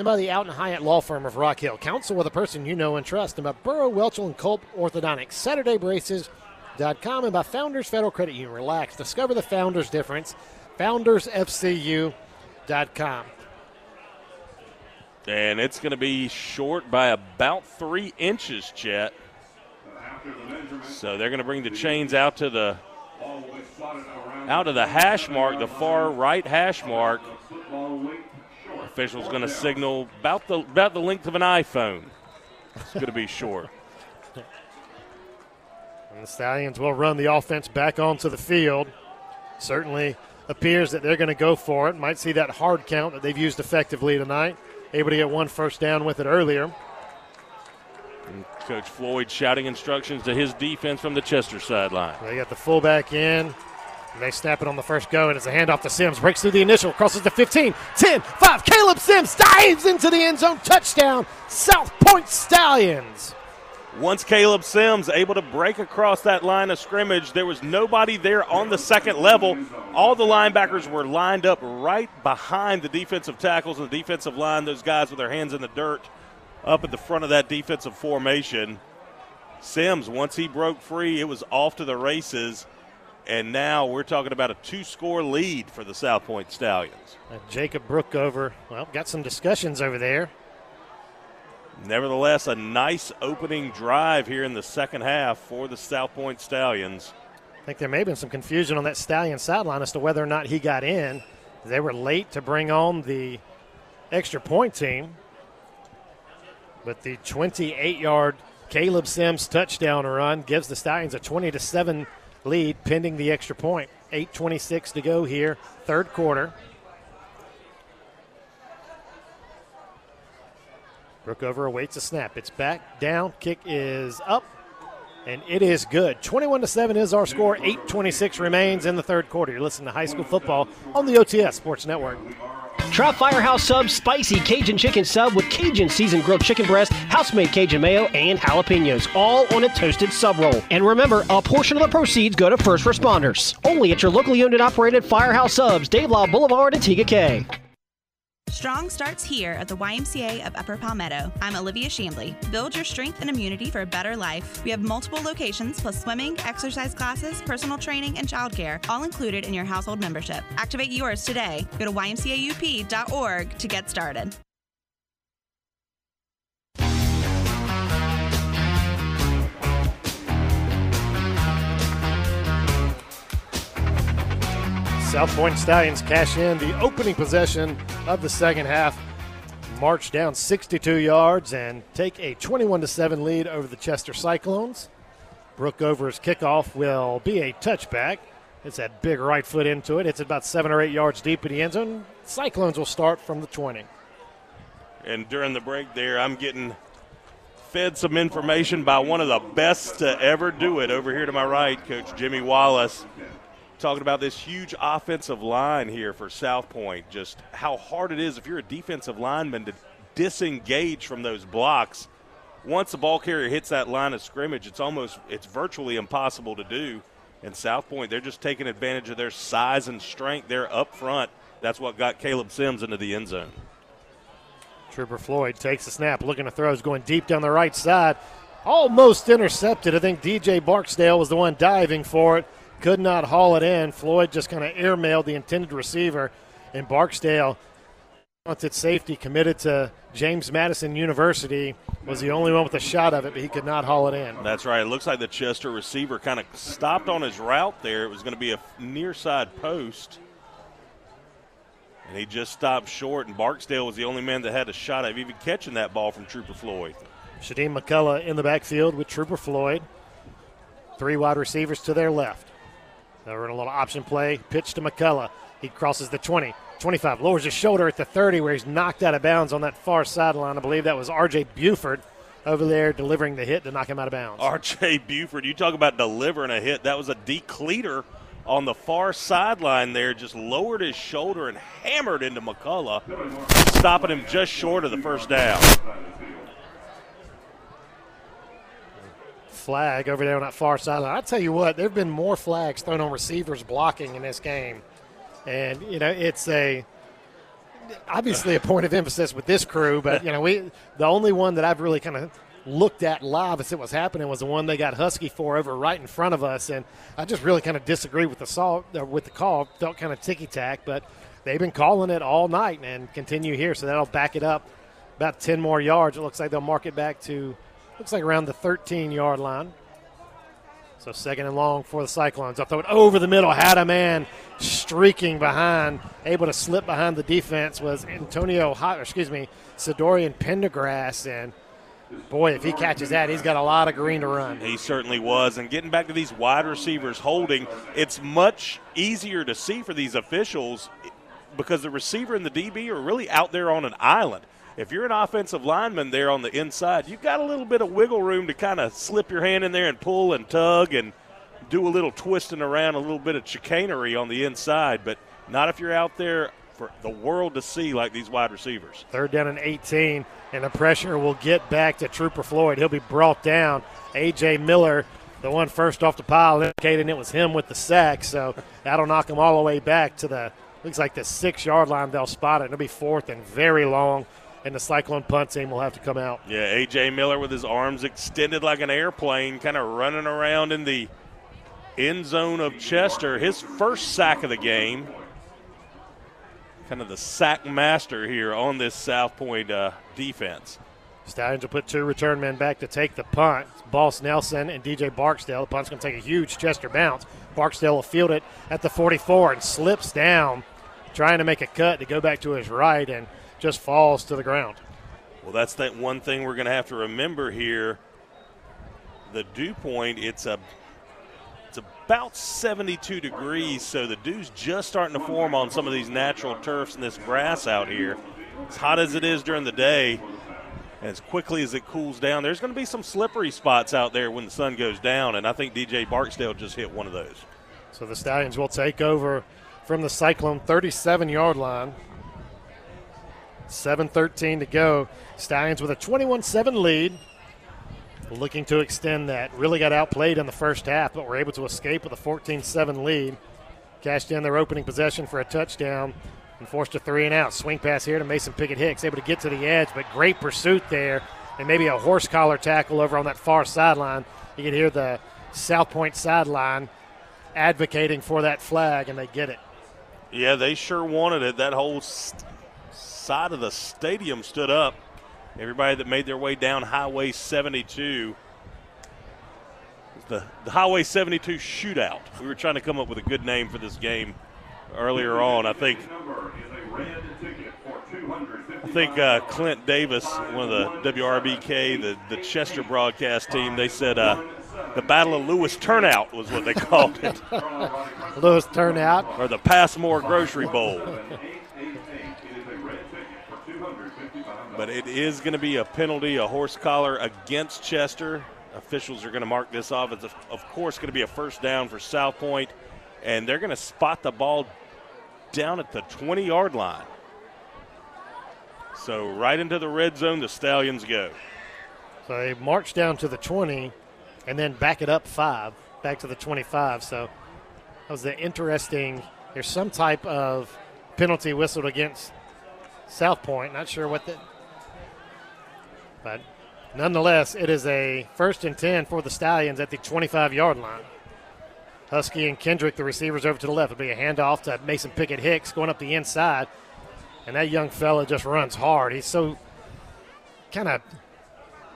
and by the Out and Hyatt Law Firm of Rock Hill. Counsel with a person you know and trust, and by Burrow, Welchel, and Culp Orthodontics. SaturdayBraces.com and by Founders Federal Credit Union. Relax. Discover the Founders difference. FoundersFCU.com. And it's going to be short by about three inches, Chet. So they're going to bring the chains out to the out of the hash mark, the far right hash mark. Official's going to signal about the about the length of an iPhone. It's going to be short. And the Stallions will run the offense back onto the field. Certainly appears that they're going to go for it. Might see that hard count that they've used effectively tonight. Able to get one first down with it earlier. And Coach Floyd shouting instructions to his defense from the Chester sideline. They got the fullback in. And they snap it on the first go, and it's a handoff to Sims. Breaks through the initial, crosses the 15, 10, 5. Caleb Sims dives into the end zone. Touchdown, South Pointe Stallions. Once Caleb Sims able to break across that line of scrimmage, there was nobody there on the second level. All the linebackers were lined up right behind the defensive tackles and the defensive line. Those guys with their hands in the dirt up at the front of that defensive formation. Sims, once he broke free, it was off to the races and now we're talking about a two score lead for the South Pointe Stallions. And Jacob Brookover, well, got some discussions over there. Nevertheless, a nice opening drive here in the second half for the South Pointe Stallions. I think there may have been some confusion on that Stallion sideline as to whether or not he got in. They were late to bring on the extra point team. But the 28 yard Caleb Sims touchdown run gives the Stallions a 20 to 7 lead pending the extra point. 8.26 to go here, third quarter. Brookover awaits a snap. It's back, down, kick is up, and it is good. 21 to 7 is our score. 8.26 remains in the third quarter. You're listening to high school football on the OTS Sports Network. Try Firehouse Sub Spicy Cajun Chicken Sub with Cajun seasoned grilled chicken breast, house made Cajun mayo, and jalapenos, all on a toasted sub roll. And remember, a portion of the proceeds go to first responders. Only at your locally owned and operated Firehouse Subs, Dave Lyle Boulevard Tega Cay. Strong starts here at the YMCA of Upper Palmetto. I'm Olivia Shambly. Build your strength and immunity for a better life. We have multiple locations plus swimming, exercise classes, personal training, and childcare, all included in your household membership. Activate yours today. Go to ymcaup.org to get started. South Pointe Stallions cash in the opening possession of the second half, march down 62 yards, and take a 21 7 lead over the Chester Cyclones. Brookover's kickoff will be a touchback. It's that big right foot into it. It's about seven or eight yards deep in the end zone. Cyclones will start from the 20. And during the break there, I'm getting fed some information by one of the best to ever do it over here to my right, Coach Jimmy Wallace, talking about this huge offensive line here for South Pointe. Just how hard it is if you're a defensive lineman to disengage from those blocks. Once the ball carrier hits that line of scrimmage, it's almost, it's virtually impossible to do. And South Pointe, they're just taking advantage of their size and strength. They're up front. That's what got Caleb Sims into the end zone. Trooper Floyd takes the snap, looking to throw, is going deep down the right side. Almost intercepted. I think DJ Barksdale was the one diving for it. Could not haul it in. Floyd just kind of airmailed the intended receiver, and Barksdale, talented safety, committed to James Madison University, was the only one with a shot of it, but he could not haul it in. That's right. It looks like the Chester receiver kind of stopped on his route there. It was going to be a near side post. And he just stopped short, and Barksdale was the only man that had a shot of even catching that ball from Trooper Floyd. Shadim McCullough in the backfield with Trooper Floyd. Three wide receivers to their left. They were in a little option play. Pitch to McCullough. He crosses the 20, 25, lowers his shoulder at the 30 where he's knocked out of bounds on that far sideline. I believe that was R.J. Buford over there delivering the hit to knock him out of bounds. R.J. Buford, you talk about delivering a hit. That was a decleater on the far sideline there, just lowered his shoulder and hammered into McCullough, stopping him just short of the first down. Flag over there on that far sideline. I tell you what, there have been more flags thrown on receivers blocking in this game, and you know it's a obviously a point of emphasis with this crew. But you know, we the only one that I've really kind of looked at live as it was happening was the one they got Husky for over right in front of us, and I just really kind of disagree with the saw, uh, with the call. Felt kind of ticky tack, but they've been calling it all night and continue here, so that'll back it up about 10 more yards. It looks like they'll mark it back to looks like around the 13 yard line. So second and long for the Cyclones. Throw it over the middle. Had a man streaking behind, able to slip behind the defense was Antonio, excuse me, Sidorian Pendergrass, and boy, if he catches that, he's got a lot of green to run. He certainly was. And getting back to these wide receivers holding, it's much easier to see for these officials because the receiver and the DB are really out there on an island. If you're an offensive lineman there on the inside, you've got a little bit of wiggle room to kind of slip your hand in there and pull and tug and do a little twisting around, a little bit of chicanery on the inside, but not if you're out there for the world to see like these wide receivers. Third down and 18, and the pressure will get back to Trooper Floyd. He'll be brought down. A.J. Miller, the one first off the pile, indicating it was him with the sack, so that'll knock him all the way back to the, looks like the six yard line. They'll spot it. It'll be fourth and very long and the Cyclone punt team will have to come out. Yeah, A.J. Miller with his arms extended like an airplane, kind of running around in the end zone of Chester. His first sack of the game. Kind of the sack master here on this South Pointe uh, defense. Stallions will put two return men back to take the punt. Boss Nelson and DJ Barksdale. The punt's going to take a huge Chester bounce. Barksdale will field it at the 44 and slips down, trying to make a cut to go back to his right. And – just falls to the ground. Well, that's that one thing we're going to have to remember here. The dew point, it's a it's about 72 degrees, so the dew's just starting to form on some of these natural turfs and this grass out here. As hot as it is during the day, and as quickly as it cools down, there's going to be some slippery spots out there when the sun goes down, and I think DJ Barksdale just hit one of those. So the Stallions will take over from the Cyclone 37 yard line. 7.13 to go. Stallions with a 21 7 lead. Looking to extend that. Really got outplayed in the first half, but were able to escape with a 14 7 lead. Cashed in their opening possession for a touchdown and forced a three and out. Swing pass here to Mason Pickett Hicks, able to get to the edge, but great pursuit there. And maybe a horse collar tackle over on that far sideline. You can hear the South Pointe sideline advocating for that flag, and they get it. Yeah, they sure wanted it. That whole side of the stadium stood up. Everybody that made their way down Highway 72. The, the Highway 72 shootout. We were trying to come up with a good name for this game earlier on. I think I think uh, Clint Davis, one of the WRBK, the, the Chester broadcast team, they said uh, the Battle of Lewis Turnout was what they called it. Lewis Turnout. Or the Passmore Grocery Bowl. But it is going to be a penalty, a horse collar against Chester. Officials are going to mark this off. It's, of course, going to be a first down for South Pointe, and they're going to spot the ball down at the 20 yard line. So, right into the red zone, the Stallions go. So they march down to the 20 and then back it up five, back to the 25. So that was the interesting. There's some type of penalty whistled against South Pointe. Not sure what the. But nonetheless, it is a first and 10 for the Stallions at the 25 yard line. Husky and Kendrick, the receivers over to the left. It'll be a handoff to Mason Pickett Hicks going up the inside. And that young fella just runs hard. He's so kind of,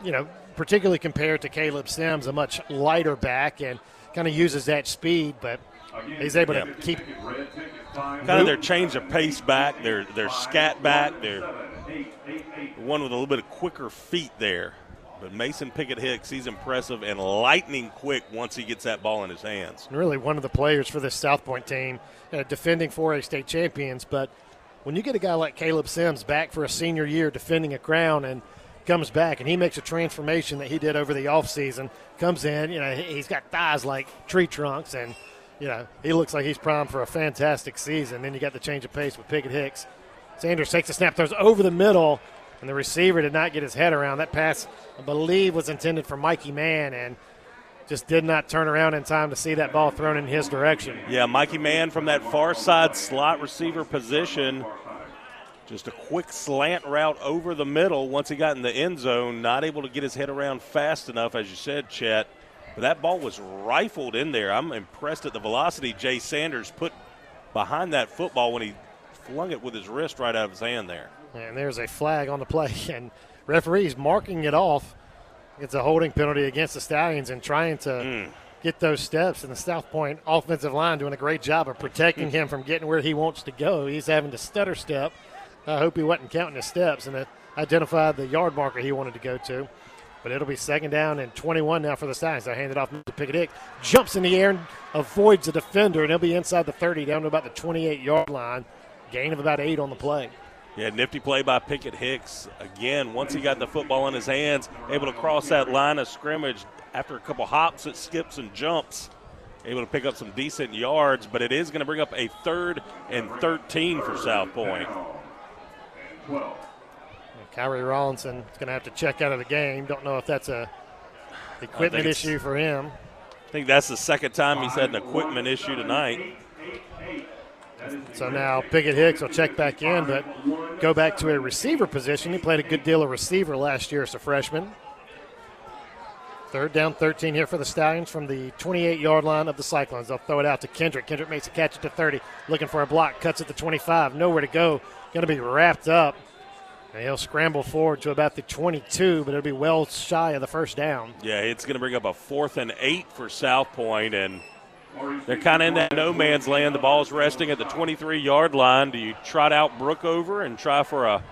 you know, particularly compared to Caleb Sims, a much lighter back and kind of uses that speed, but he's able Yeah. to keep. Kind of their change of pace back, their their scat back, their one with a little bit of quicker feet there. But Mason Pickett Hicks, he's impressive and lightning quick once he gets that ball in his hands. really one of the players for this South Pointe team, uh, defending 4A state champions. But when you get a guy like Caleb Sims back for a senior year defending a crown and comes back and he makes a transformation that he did over the offseason, comes in, you know, he- he's got thighs like tree trunks and, you know, he looks like he's primed for a fantastic season. Then you got the change of pace with Pickett Hicks. Sanders takes a snap, throws over the middle, and the receiver did not get his head around. That pass, I believe, was intended for Mikey Mann and just did not turn around in time to see that ball thrown in his direction. Yeah, Mikey Mann from that far side slot receiver position. Just a quick slant route over the middle once he got in the end zone. Not able to get his head around fast enough, as you said, Chet. But that ball was rifled in there. I'm impressed at the velocity Jay Sanders put behind that football when he flung it with his wrist right out of his hand there. And there's a flag on the play, and referees marking it off. It's a holding penalty against the Stallions and trying to mm. get those steps. And the South Pointe offensive line doing a great job of protecting him from getting where he wants to go. He's having to stutter step. I hope he wasn't counting his steps and identified the yard marker he wanted to go to. But it'll be second down and 21 now for the Stallions. I hand it off to Pickett Jumps in the air and avoids the defender, and he'll be inside the 30 down to about the 28 yard line. Gain of about eight on the play. Yeah, nifty play by Pickett Hicks. Again, once he got the football in his hands, able to cross that line of scrimmage after a couple hops, it skips and jumps, able to pick up some decent yards. But it is going to bring up a third and 13 for South Pointe. Kyrie Rawlinson is going to have to check out of the game. Don't know if that's a equipment issue for him. I think that's the second time he's had an equipment issue tonight. So now Pickett Hicks will check back in, but go back to a receiver position. He played a good deal of receiver last year as a freshman. Third down, 13 here for the Stallions from the 28 yard line of the Cyclones. They'll throw it out to Kendrick. Kendrick makes a catch at the 30, looking for a block, cuts at the 25, nowhere to go. Going to be wrapped up. And he'll scramble forward to about the 22, but it'll be well shy of the first down. Yeah, it's going to bring up a fourth and eight for South Pointe, and they're kind of in that no man's land. The ball's resting at the 23 yard line. Do you trot out Brookover and try for a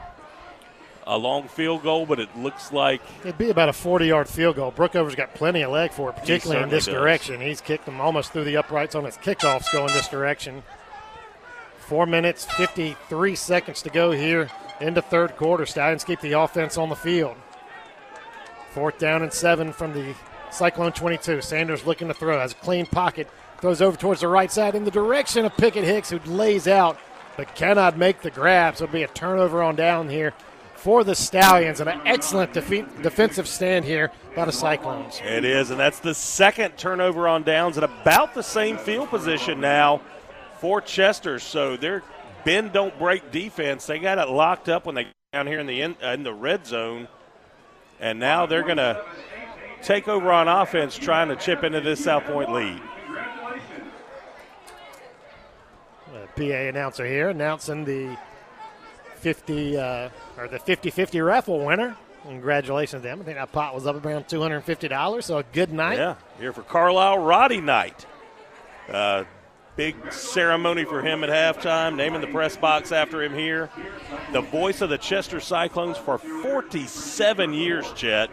a long field goal? But it looks like It'd be about a 40 yard field goal. Brookover's got plenty of leg for it, particularly in this does. direction. He's kicked them almost through the uprights on his kickoffs going this direction. Four minutes, 53 seconds to go here into third quarter. Stallions keep the offense on the field. Fourth down and seven from the Cyclone 22. Sanders looking to throw. Has a clean pocket. Throws over towards the right side in the direction of Pickett Hicks, who lays out but cannot make the grab. So it'll be a turnover on down here for the Stallions and an excellent defe- defensive stand here by the Cyclones. it is, and that's the second turnover on downs at about the same field position now for Chester. So their bend don't break defense. They got it locked up when they down here in the in, uh, in the red zone, and now they're going to take over on offense, trying to chip into this South Pointe lead. Uh, PA announcer here announcing the 50 uh, or the 50-50 raffle winner. Congratulations to them. I think that pot was up around $250, so a good night. Yeah, here for Carlisle Roddy night. Uh, Big ceremony for him at halftime, naming the press box after him here. The voice of the Chester Cyclones for 47 years, Chet.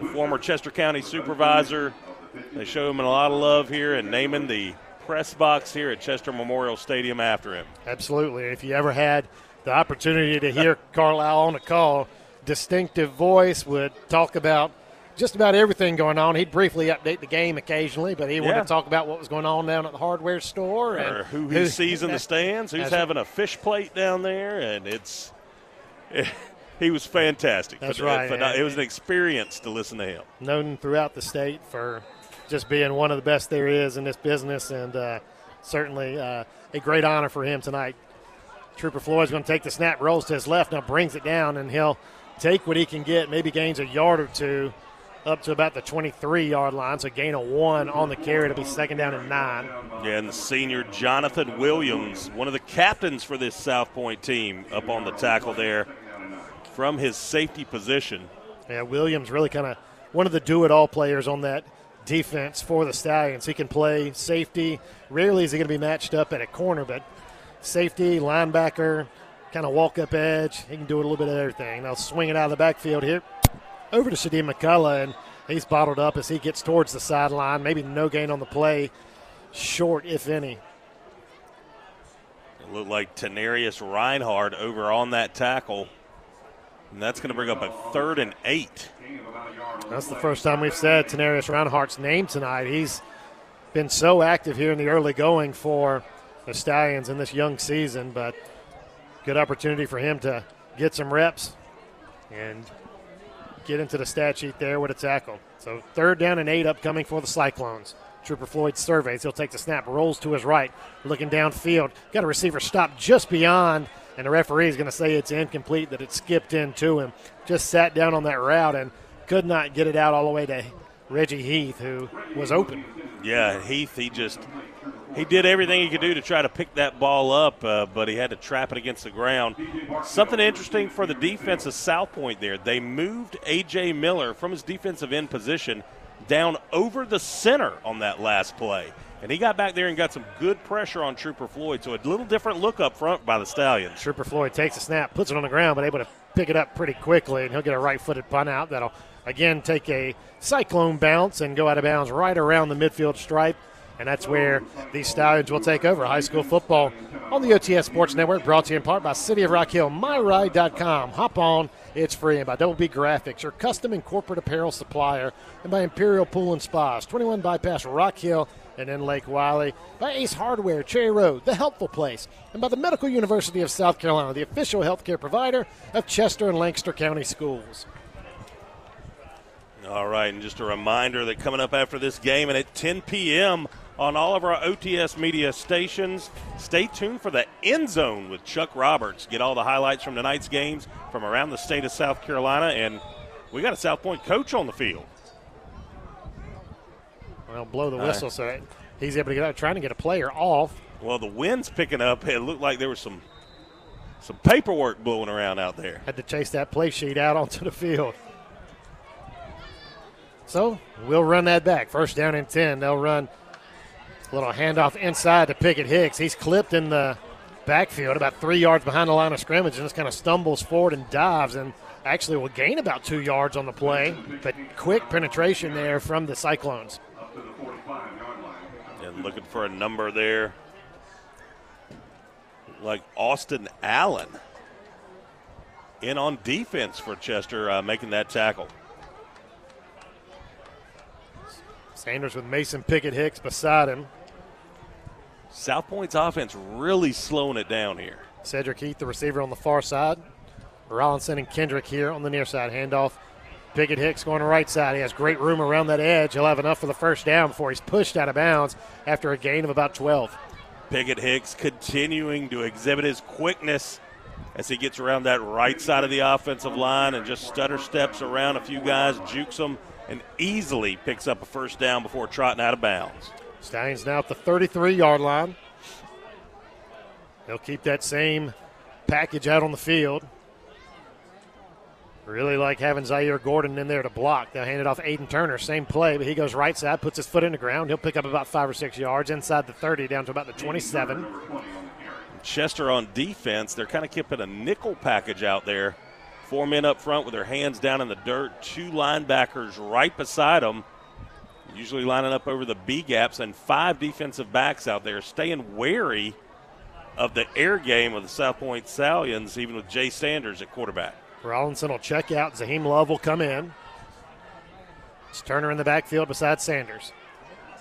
The former Chester County supervisor. They show him a lot of love here and naming the press box here at Chester Memorial Stadium after him. Absolutely. If you ever had the opportunity to hear Carlisle on a call, distinctive voice would talk about just about everything going on. He'd briefly update the game occasionally, but he Yeah. wanted to talk about what was going on down at the hardware store and or who he sees in the stands, who's having a fish plate down there, and it's he was fantastic. That's Phen- right, and- It was an experience to listen to him. known throughout the state for just being one of the best there is in this business, and uh, certainly uh, a great honor for him tonight. Trooper Floyd's going to take the snap, rolls to his left, now brings it down, and he'll take what he can get, maybe gains a yard or two up to about the 23 yard line, so gain a one on the carry. It'll be second down and nine. Yeah, and the senior Jonathan Williams, one of the captains for this South Pointe team, up on the tackle there from his safety position. Yeah, Williams really kind of one of the do it all players on that defense for the Stallions. He can play safety. Rarely is he going to be matched up at a corner, but safety, linebacker, kind of walk up edge. He can do a little bit of everything. Now swing it out of the backfield here over to Shadim McCullough, and he's bottled up as he gets towards the sideline. Maybe no gain on the play, short, if any. It looked like Tenarius Reinhardt over on that tackle. And that's going to bring up a third and eight. That's the first time we've said Tenarius Reinhardt's name tonight. He's been so active here in the early going for the Stallions in this young season, but good opportunity for him to get some reps and get into the stat sheet there with a tackle. So third down and eight upcoming for the Cyclones. Trooper Floyd surveys. He'll take the snap, rolls to his right, looking downfield. Got a receiver stopped just beyond, and the referee is going to say it's incomplete, that it skipped into him. Just sat down on that route and could not get it out all the way to Reggie Heath, who was open. Yeah, Heath, he just he did everything he could do to try to pick that ball up, uh, but he had to trap it against the ground. Something interesting for the defense of South Pointe there. They moved A.J. Miller from his defensive end position down over the center on that last play. And he got back there and got some good pressure on Trooper Floyd. So a little different look up front by the Stallions. Trooper Floyd takes a snap, puts it on the ground, but able to pick it up pretty quickly, and he'll get a right footed punt out that'll again take a cyclone bounce and go out of bounds right around the midfield stripe. And that's where these Stallions will take over high school football on the OTS Sports Network, brought to you in part by City of Rock Hill, MyRide.com. Hop on, it's free. And by Double B Graphics, your custom and corporate apparel supplier. And by Imperial Pool and Spas, 21 Bypass Rock Hill and in Lake Wylie. By Ace Hardware, Cherry Road, the helpful place. And by the Medical University of South Carolina, the official healthcare provider of Chester and Lancaster County Schools. All right, and just a reminder that coming up after this game and at 10 p.m. on all of our OTS media stations, stay tuned for the end zone with Chuck Roberts. Get all the highlights from tonight's games from around the state of South Carolina, and we got a South Pointe coach on the field. Well, blow the whistle, so he's able to get out, trying to get a player off. Well, the wind's picking up. It looked like there was some some paperwork blowing around out there. Had to chase that play sheet out onto the field. So we'll run that back. First down and 10. They'll run a little handoff inside to Pickett Hicks. He's clipped in the backfield about three yards behind the line of scrimmage and just kind of stumbles forward and dives and actually will gain about two yards on the play. But quick penetration there from the Cyclones. And looking for a number there. Like Austin Allen in on defense for Chester, uh, making that tackle. Sanders with Mason Pickett Hicks beside him. South Pointe's offense really slowing it down here. Cedric Heath, the receiver on the far side. Rollinson and Kendrick here on the near side. Handoff. Pickett Hicks going to right side. He has great room around that edge. He'll have enough for the first down before he's pushed out of bounds after a gain of about 12. Pickett Hicks continuing to exhibit his quickness as he gets around that right side of the offensive line and just stutter steps around a few guys, jukes them, and easily picks up a first down before trotting out of bounds. Stallions now at the 33 yard line. They'll keep that same package out on the field. Really like having Zaire Gordon in there to block. They'll hand it off Aiden Turner, same play, but he goes right side, puts his foot in the ground. He'll pick up about five or six yards inside the 30 down to about the 27. Chester on defense, they're kind of keeping a nickel package out there. Four men up front with their hands down in the dirt, two linebackers right beside them, usually lining up over the B gaps, and five defensive backs out there staying wary of the air game of the South Pointe Stallions, even with Jay Sanders at quarterback. Rollinson will check out. Zaheem Love will come in. It's Turner in the backfield beside Sanders.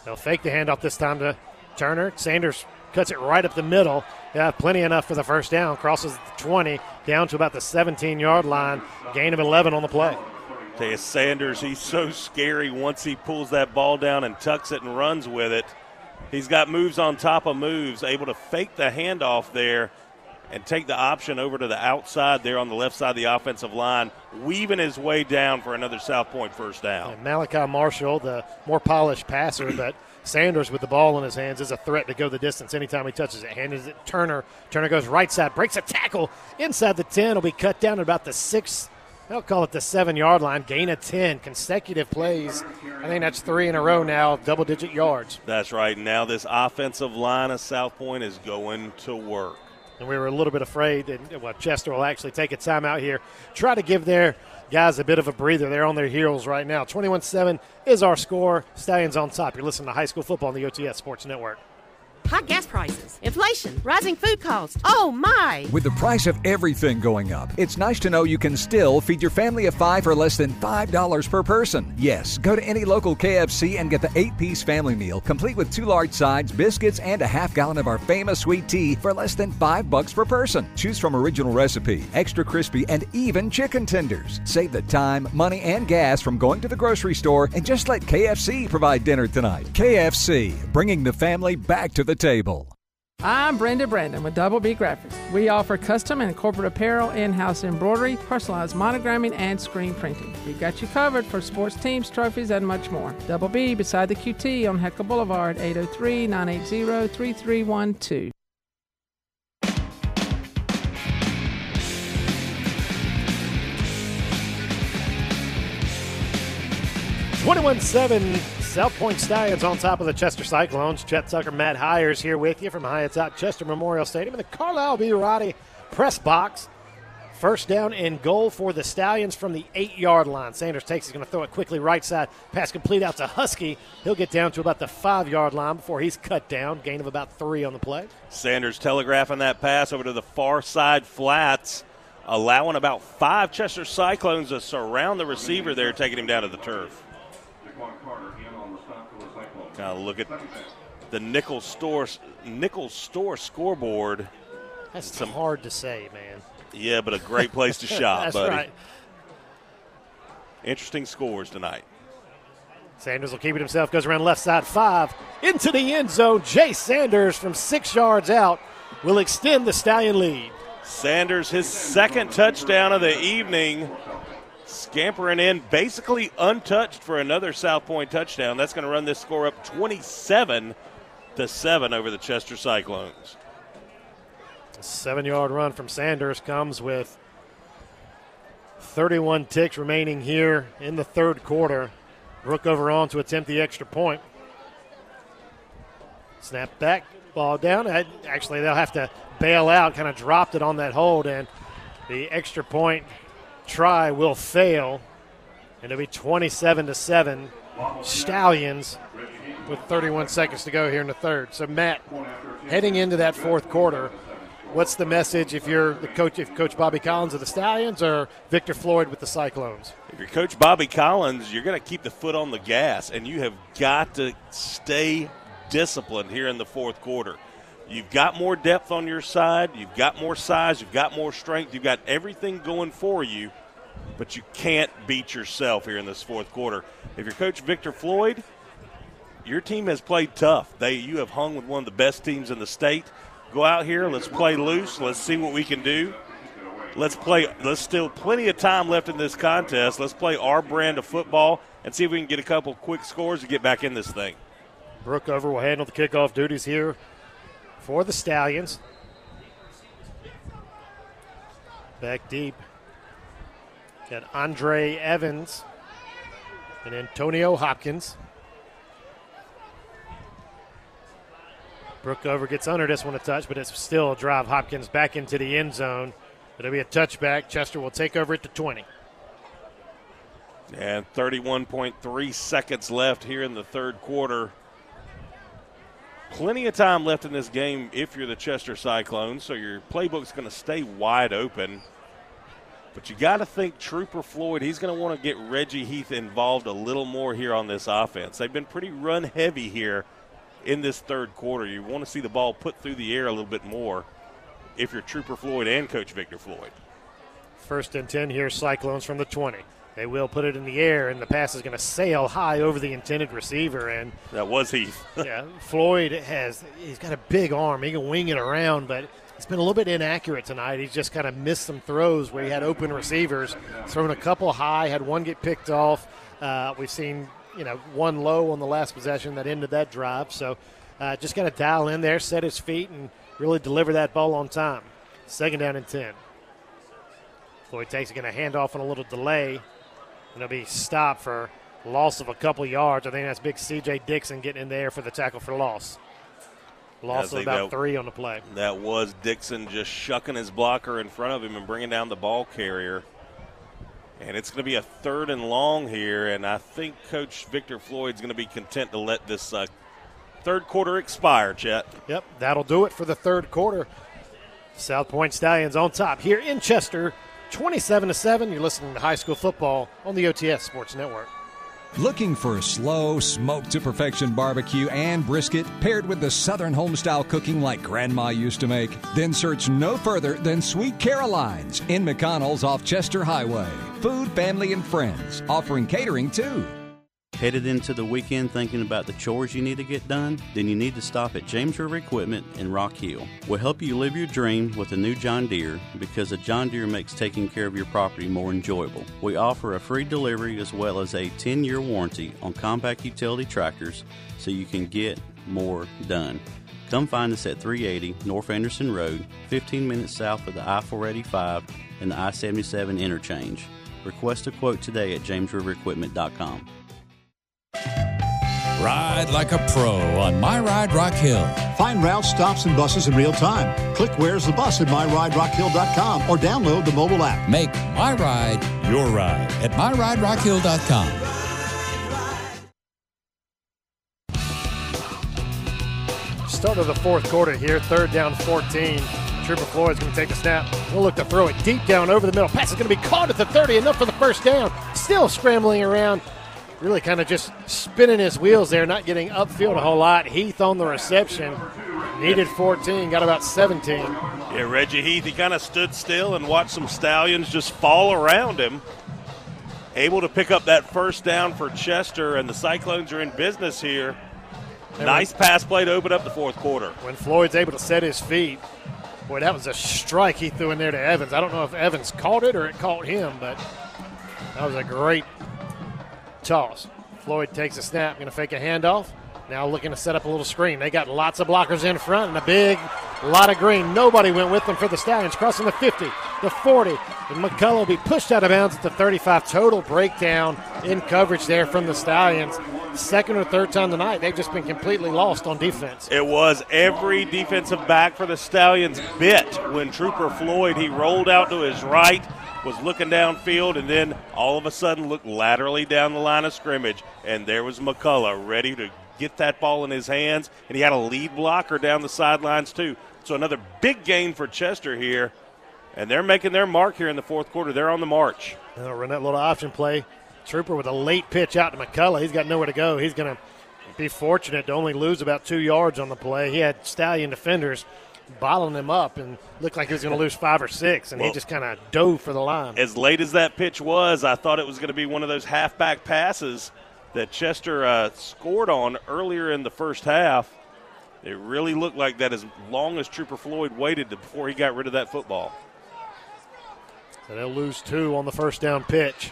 They'll fake the handoff this time to Turner. Sanders cuts it right up the middle. Yeah, plenty enough for the first down. Crosses the 20 down to about the 17 yard line. Gain of 11 on the play. Tell Sanders, he's so scary once he pulls that ball down and tucks it and runs with it. He's got moves on top of moves, able to fake the handoff there and take the option over to the outside there on the left side of the offensive line, weaving his way down for another South Pointe first down. And Malachi Marshall, the more polished passer, but Sanders with the ball in his hands is a threat to go the distance anytime he touches it. Hands it Turner. Turner goes right side, breaks a tackle inside the 10. Will be cut down at about the six. They'll call it the seven yard line. Gain of 10. Consecutive plays. I think that's three in a row now, double digit yards. That's right. Now this offensive line of South Pointe is going to work and we were a little bit afraid that well, Chester will actually take a timeout here, try to give their guys a bit of a breather. They're on their heels right now. 21 7 is our score. Stallions on top. You're listening to high school football on the OTS Sports Network. High gas prices, inflation, rising food costs. Oh my! With the price of everything going up, it's nice to know you can still feed your family of five for less than $5 per person. Yes, go to any local KFC and get the eight piece family meal, complete with two large sides, biscuits, and a half gallon of our famous sweet tea for less than five bucks per person. Choose from original recipe, extra crispy, and even chicken tenders. Save the time, money, and gas from going to the grocery store and just let KFC provide dinner tonight. KFC, bringing the family back to the table. I'm Brenda Brandon with Double B Graphics. We offer custom and corporate apparel, in-house embroidery, personalized monogramming, and screen printing. We've got you covered for sports teams, trophies, and much more. Double B beside the QT on Heckle Boulevard, 803-980-3312. Twenty-one seven South Pointe Stallions on top of the Chester Cyclones. Chet Tucker, Matt Hiers here with you from high atop Chester Memorial Stadium in the Carlisle Buratti press box. First down and goal for the Stallions from the eight yard line. Sanders takes is going to throw it quickly right side. Pass complete out to Husky. He'll get down to about the five yard line before he's cut down. Gain of about three on the play. Sanders telegraphing that pass over to the far side flats, allowing about five Chester Cyclones to surround the receiver there, taking him down to the turf. Kind of look at the nickel store nickel store scoreboard. That's some hard to say, man. Yeah, but a great place to shop, That's buddy. right. Interesting scores tonight. Sanders will keep it himself. Goes around left side five into the end zone. Jay Sanders from six yards out will extend the Stallion lead. Sanders, his second touchdown of the evening, scampering in basically untouched for another South Pointe touchdown. That's going to run this score up 27 to 7 over the Chester Cyclones. A seven yard run from Sanders comes with 31 ticks remaining here in the third quarter. Brookover on to attempt the extra point. Snap back, ball down. Actually, they'll have to bail out, kind of dropped it on that hold, and the extra point try will fail. And it'll be 27 to 7. Stallions with 31 seconds to go here in the third. So, Matt, heading into that fourth quarter, what's the message if you're the coach, if Coach Bobby Collins of the Stallions or Victor Floyd with the Cyclones? If you're Coach Bobby Collins, you're going to keep the foot on the gas, and you have got to stay disciplined here in the fourth quarter. You've got more depth on your side, you've got more size, you've got more strength, you've got everything going for you, but you can't beat yourself here in this fourth quarter. If you're Coach Victor Floyd, your team has played tough. They you have hung with one of the best teams in the state. Go out here, let's play loose, let's see what we can do. Let's play. Let's still plenty of time left in this contest. Let's play our brand of football and see if we can get a couple quick scores to get back in this thing. Brookover will handle the kickoff duties here for the Stallions. Back deep Got Andre Evans and Antonio Hopkins. Brookover gets under this one a touch, but it's still a drive Hopkins back into the end zone. It'll be a touchback. Chester will take over at the 20. And 31.3 seconds left here in the third quarter. Plenty of time left in this game if you're the Chester Cyclones, so your playbook's going to stay wide open. But you got to think Trooper Floyd, he's going to want to get Reggie Heath involved a little more here on this offense. They've been pretty run heavy here in this third quarter. You want to see the ball put through the air a little bit more if you're Trooper Floyd and Coach Victor Floyd. First and 10 here, Cyclones from the 20. They will put it in the air, and the pass is going to sail high over the intended receiver. And that was Heath. yeah, Floyd has he's got a big arm. He can wing it around, but it's been a little bit inaccurate tonight. He's just kind of missed some throws where he had open receivers, thrown a couple high, had one get picked off. Uh, we've seen you know one low on the last possession that ended that drive. So uh, just got to dial in there, set his feet, and really deliver that ball on time. Second down and ten. Floyd takes going to hand off on a little delay. And it'll be stopped for loss of a couple yards. I think that's big C.J. Dixon getting in there for the tackle for loss. Loss of about that, three on the play. That was Dixon just shucking his blocker in front of him and bringing down the ball carrier. And it's going to be a third and long here, and I think Coach Victor Floyd's going to be content to let this uh, third quarter expire, Chet. Yep, that'll do it for the third quarter. South Pointe Stallions on top here in Chester, 27 to 7. You're listening to high school football on the OTS Sports Network. Looking for slow, smoke to perfection barbecue and brisket paired with the Southern homestyle cooking like Grandma used to make? Then search no further than Sweet Caroline's in McConnell's off Chester Highway. Food, family, and friends, offering catering too. Headed into the weekend thinking about the chores you need to get done? Then you need to stop at James River Equipment in Rock Hill. We'll help you live your dream with a new John Deere because a John Deere makes taking care of your property more enjoyable. We offer a free delivery as well as a 10 year warranty on compact utility tractors so you can get more done. Come find us at 380 North Anderson Road, 15 minutes south of the I 485 and the I 77 interchange. Request a quote today at jamesriverequipment.com. Ride like a pro on My Ride Rock Hill. Find routes, stops, and buses in real time. Click Where's the Bus at MyRideRockHill.com or download the mobile app. Make My Ride your ride at MyRideRockHill.com. Start of the fourth quarter here, third down 14. Trooper Floyd's going to take the snap. We'll look to throw it deep down over the middle. Pass is going to be caught at the 30, enough for the first down. Still scrambling around really kind of just spinning his wheels there, not getting upfield a whole lot. Heath on the reception. Needed 14, got about 17. Yeah, Reggie Heath, he kind of stood still and watched some Stallions just fall around him. Able to pick up that first down for Chester, and the Cyclones are in business here. nice pass play to open up the fourth quarter. When Floyd's able to set his feet, boy, that was a strike he threw in there to Evans. I don't know if Evans caught it or it caught him, but that was a great toss. Floyd takes a snap, going to fake a handoff. Now looking to set up a little screen. They got lots of blockers in front and a big lot of green. Nobody went with them for the Stallions, crossing the 50, the 40. And McCullough will be pushed out of bounds at the 35. Total breakdown in coverage there from the Stallions. Second or third time tonight, they've just been completely lost on defense. It was every defensive back for the Stallions bit when Trooper Floyd, he rolled out to his right was looking downfield and then all of a sudden looked laterally down the line of scrimmage. And there was McCullough ready to get that ball in his hands. And he had a lead blocker down the sidelines, too. So another big gain for Chester here. And they're making their mark here in the fourth quarter. They're on the march. They'll run that little option play. Trooper with a late pitch out to McCullough. He's got nowhere to go. He's going to be fortunate to only lose about two yards on the play. He had Stallion defenders bottling him up and looked like he was going to lose five or six, and well, he just kind of dove for the line. As late as that pitch was, I thought it was going to be one of those halfback passes that Chester uh, scored on earlier in the first half. It really looked like that as long as Trooper Floyd waited before he got rid of that football. So they'll lose two on the first down pitch.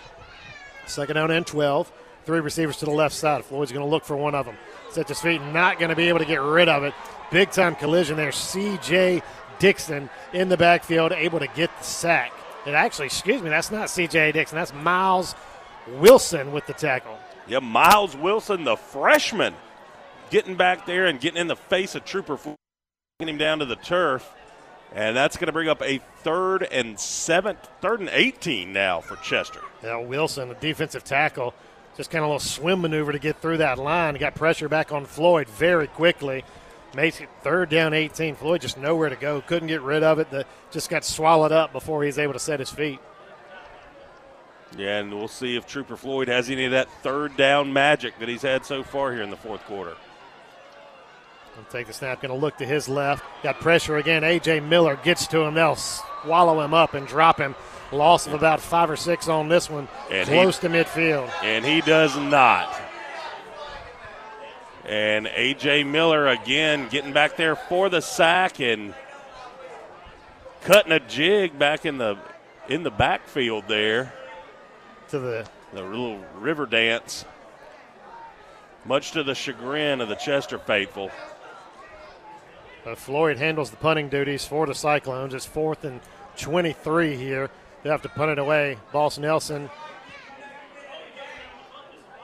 Second down and 12. Three receivers to the left side. Floyd's going to look for one of them. Sets his feet, not going to be able to get rid of it. Big time collision there. C.J. Dixon in the backfield, able to get the sack. And actually, excuse me, that's not C.J. Dixon. That's Miles Wilson with the tackle. Yeah, Miles Wilson, the freshman, getting back there and getting in the face of Trooper, getting him down to the turf. And that's going to bring up a third and seven, third and 18 now for Chester. Yeah, Wilson, a defensive tackle, just kind of a little swim maneuver to get through that line. Got pressure back on Floyd very quickly. Makes it third down 18. Floyd just nowhere to go. Couldn't get rid of it. The, just got swallowed up before he was able to set his feet. Yeah, and we'll see if Trooper Floyd has any of that third down magic that he's had so far here in the fourth quarter. He'll take the snap, going to look to his left. Got pressure again. A.J. Miller gets to him. They'll swallow him up and drop him. Loss of about five or six on this one, and close he, to midfield. And he does not. And A.J. Miller again getting back there for the sack and cutting a jig back in the in the backfield there to the the little river dance, much to the chagrin of the Chester faithful. Uh, Floyd handles the punting duties for the Cyclones. It's fourth and 23 here. They have to punt it away. Boss Nelson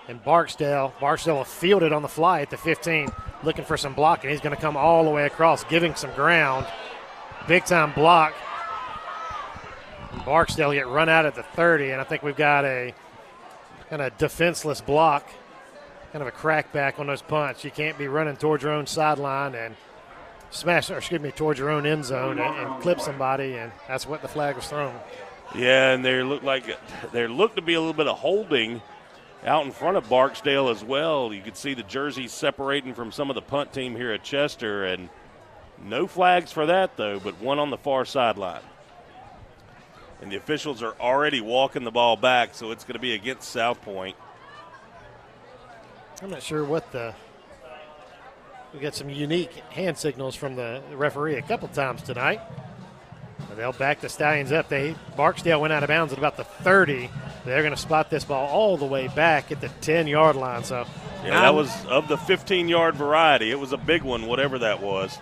and Barksdale. Barksdale will field it on the fly at the 15, looking for some blocking. He's going to come all the way across, giving some ground. Big time block. Barksdale get run out at the 30, and I think we've got a kind of defenseless block, kind of a crackback on those punts. You can't be running towards your own sideline and smash, or excuse me, towards your own end zone and, and clip somebody, and that's what the flag was thrown. Yeah, and there looked like there looked to be a little bit of holding out in front of Barksdale as well. You could see the jerseys separating from some of the punt team here at Chester, and no flags for that though, but one on the far sideline. And the officials are already walking the ball back, so it's going to be against South Pointe. I'm not sure what the. We got some unique hand signals from the referee a couple times tonight. They'll back the Stallions up. They Barksdale went out of bounds at about the 30. They're going to spot this ball all the way back at the 10 yard line. So yeah, that was of the 15 yard variety. It was a big one, whatever that was.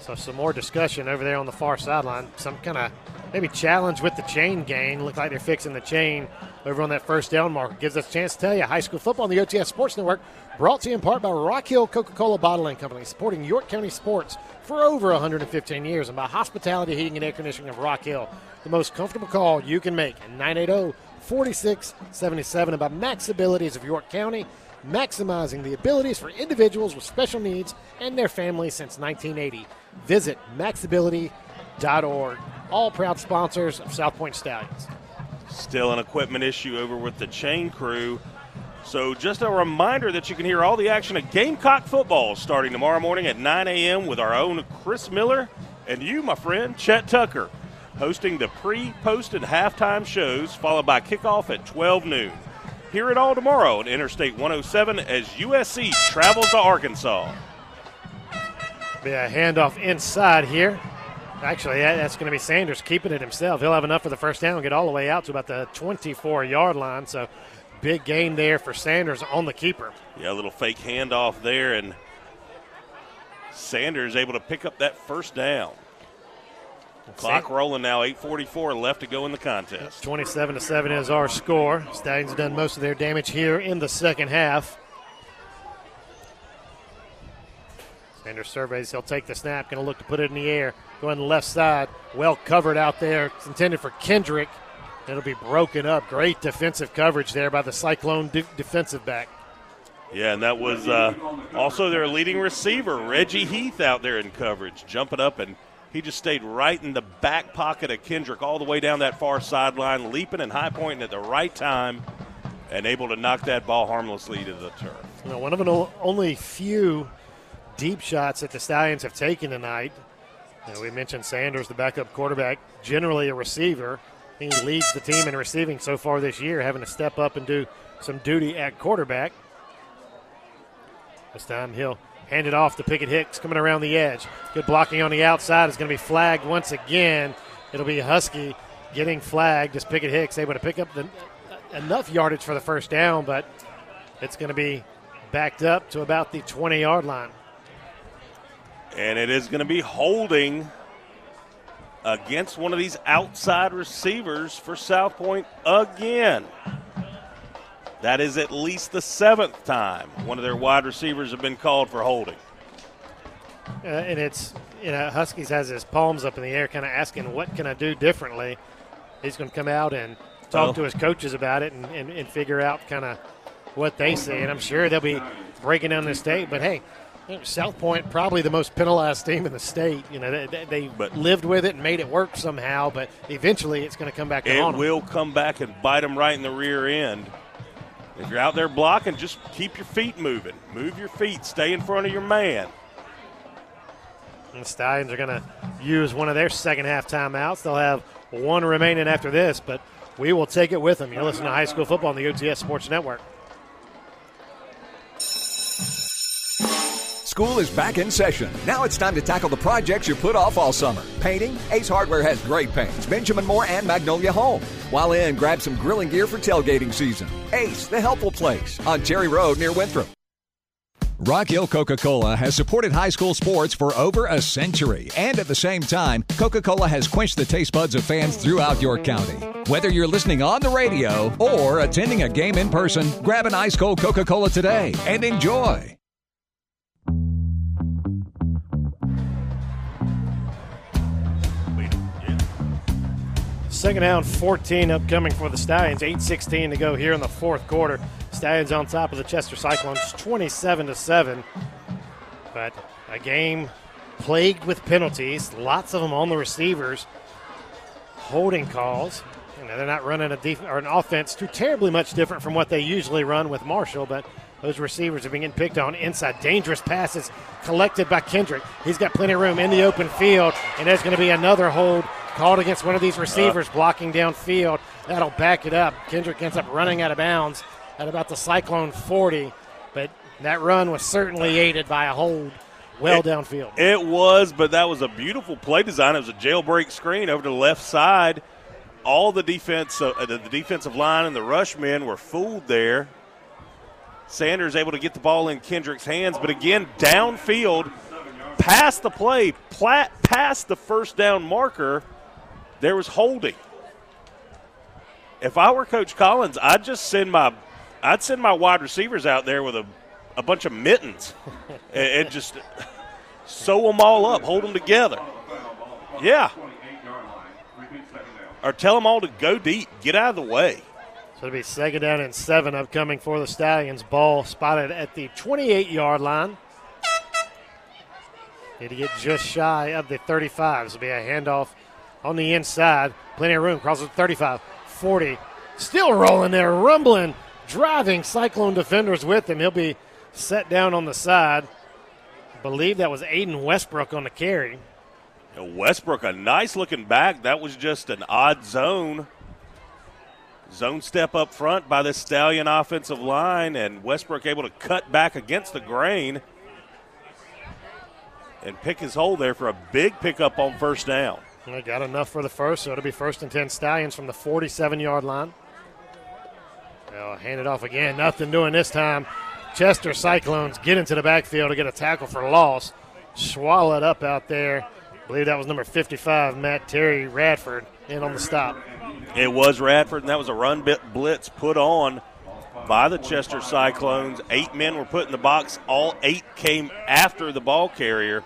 So some more discussion over there on the far sideline. Some kind of maybe challenge with the chain gain. Look like they're fixing the chain over on that first down marker. Gives us a chance to tell you high school football on the OTS Sports Network, brought to you in part by Rock Hill Coca Cola Bottling Company, supporting York County sports for over 115 years, and by Hospitality Heating and Air Conditioning of Rock Hill. The most comfortable call you can make at 980 4677 about Max Abilities of York County, maximizing the abilities for individuals with special needs and their families since 1980. Visit maxability.org. All proud sponsors of South Pointe Stallions. Still an equipment issue over with the chain crew. So, just a reminder that you can hear all the action of Gamecock football starting tomorrow morning at 9 a.m. with our own Chris Miller and you, my friend, Chet Tucker, hosting the pre, post, and halftime shows, followed by kickoff at 12 noon. Hear it all tomorrow on Interstate 107 as USC travels to Arkansas. Be a handoff inside here. Actually, that's going to be Sanders keeping it himself. He'll have enough for the first down and get all the way out to about the 24 yard line. So, big gain there for Sanders on the keeper. Yeah, a little fake handoff there, and Sanders able to pick up that first down. Clock rolling now, 8:44 left to go in the contest. 27 to seven is our score. Stallions have done most of their damage here in the second half. Sanders surveys. He'll take the snap. Going to look to put it in the air. Going the left side. Well covered out there. It's intended for Kendrick. It'll be broken up. Great defensive coverage there by the Cyclone de- defensive back. Yeah, and that was uh, also their leading receiver, Reggie Heath, out there in coverage, jumping up, and he just stayed right in the back pocket of Kendrick all the way down that far sideline, leaping and high pointing at the right time, and able to knock that ball harmlessly to the turf. You know, one of the only few deep shots that the Stallions have taken tonight. We mentioned Sanders, the backup quarterback, generally a receiver. He leads the team in receiving so far this year, having to step up and do some duty at quarterback. This time he'll hand it off to Pickett Hicks coming around the edge. Good blocking on the outside is going to be flagged once again. It'll be Husky getting flagged as Pickett Hicks able to pick up the, enough yardage for the first down, but it's going to be backed up to about the 20 yard line. And it is going to be holding against one of these outside receivers for South Pointe again. That is at least the seventh time one of their wide receivers have been called for holding. Uh, and it's, you know, Huskies has his palms up in the air, kind of asking, what can I do differently? He's going to come out and talk Oh. to his coaches about it and, and, and figure out kind of what they see. And I'm sure they'll be breaking down this state. But hey, South Pointe probably the most penalized team in the state. You know, they, they, they lived with it and made it work somehow. But eventually, it's going to come back It on them. will come back and bite them right in the rear end. If you're out there blocking, just keep your feet moving. Move your feet. Stay in front of your man. And the Stallions are going to use one of their second half timeouts. They'll have one remaining after this, but we will take it with them. You're listening to high school football on the OTS Sports Network. School is back in session. Now it's time to tackle the projects you put off all summer. Painting? Ace Hardware has great paints. Benjamin Moore and Magnolia Home. While in, grab some grilling gear for tailgating season. Ace, the helpful place on Cherry Road near Winthrop. Rock Hill Coca Cola has supported high school sports for over a century. And at the same time, Coca Cola has quenched the taste buds of fans throughout York County. Whether you're listening on the radio or attending a game in person, grab an ice cold Coca Cola today and enjoy. Second down, 14 upcoming for the Stallions. 8:16 to go here in the fourth quarter. Stallions on top of the Chester Cyclones, 27 to seven. But a game plagued with penalties, lots of them on the receivers. Holding calls. You know, they're not running a def- or an offense too terribly much different from what they usually run with Marshall, but those receivers have been getting picked on inside. Dangerous passes collected by Kendrick. He's got plenty of room in the open field, and there's going to be another hold called against one of these receivers blocking downfield. That'll back it up. Kendrick ends up running out of bounds at about the Cyclone 40, but that run was certainly aided by a hold well It- downfield. It was, but that was a beautiful play design. It was a jailbreak screen over to the left side. All the defense, uh, the the defensive line and the rush men were fooled there. Sanders able to get the ball in Kendrick's hands, but again downfield, past the play, plat, past the first down marker, there was holding. If I were Coach Collins, I'd just send my, I'd send my wide receivers out there with a, a bunch of mittens, and, and just sew them all up, hold them together. Yeah. Or tell them all to go deep, get out of the way. So it'll be second down and seven upcoming for the Stallions. Ball spotted at the 28 yard line. Need to get just shy of the 35. This will be a handoff on the inside. Plenty of room. Crosses the 35, 40. Still rolling there, rumbling, driving Cyclone defenders with him. He'll be set down on the side. believe that was Aiden Westbrook on the carry. Westbrook, a nice looking back. That was just an odd zone. Zone step up front by the Stallion offensive line, and Westbrook able to cut back against the grain and pick his hole there for a big pickup on first down. They got enough for the first, so it'll be first and 10 Stallions from the 47 yard line. They'll hand it off again. Nothing doing this time. Chester Cyclones get into the backfield to get a tackle for loss. Swallowed up out there. I believe that was number 55, Matt Terry Radford, in on the stop. It was Radford, and that was a run blitz put on by the Chester Cyclones. Eight men were put in the box. All eight came after the ball carrier.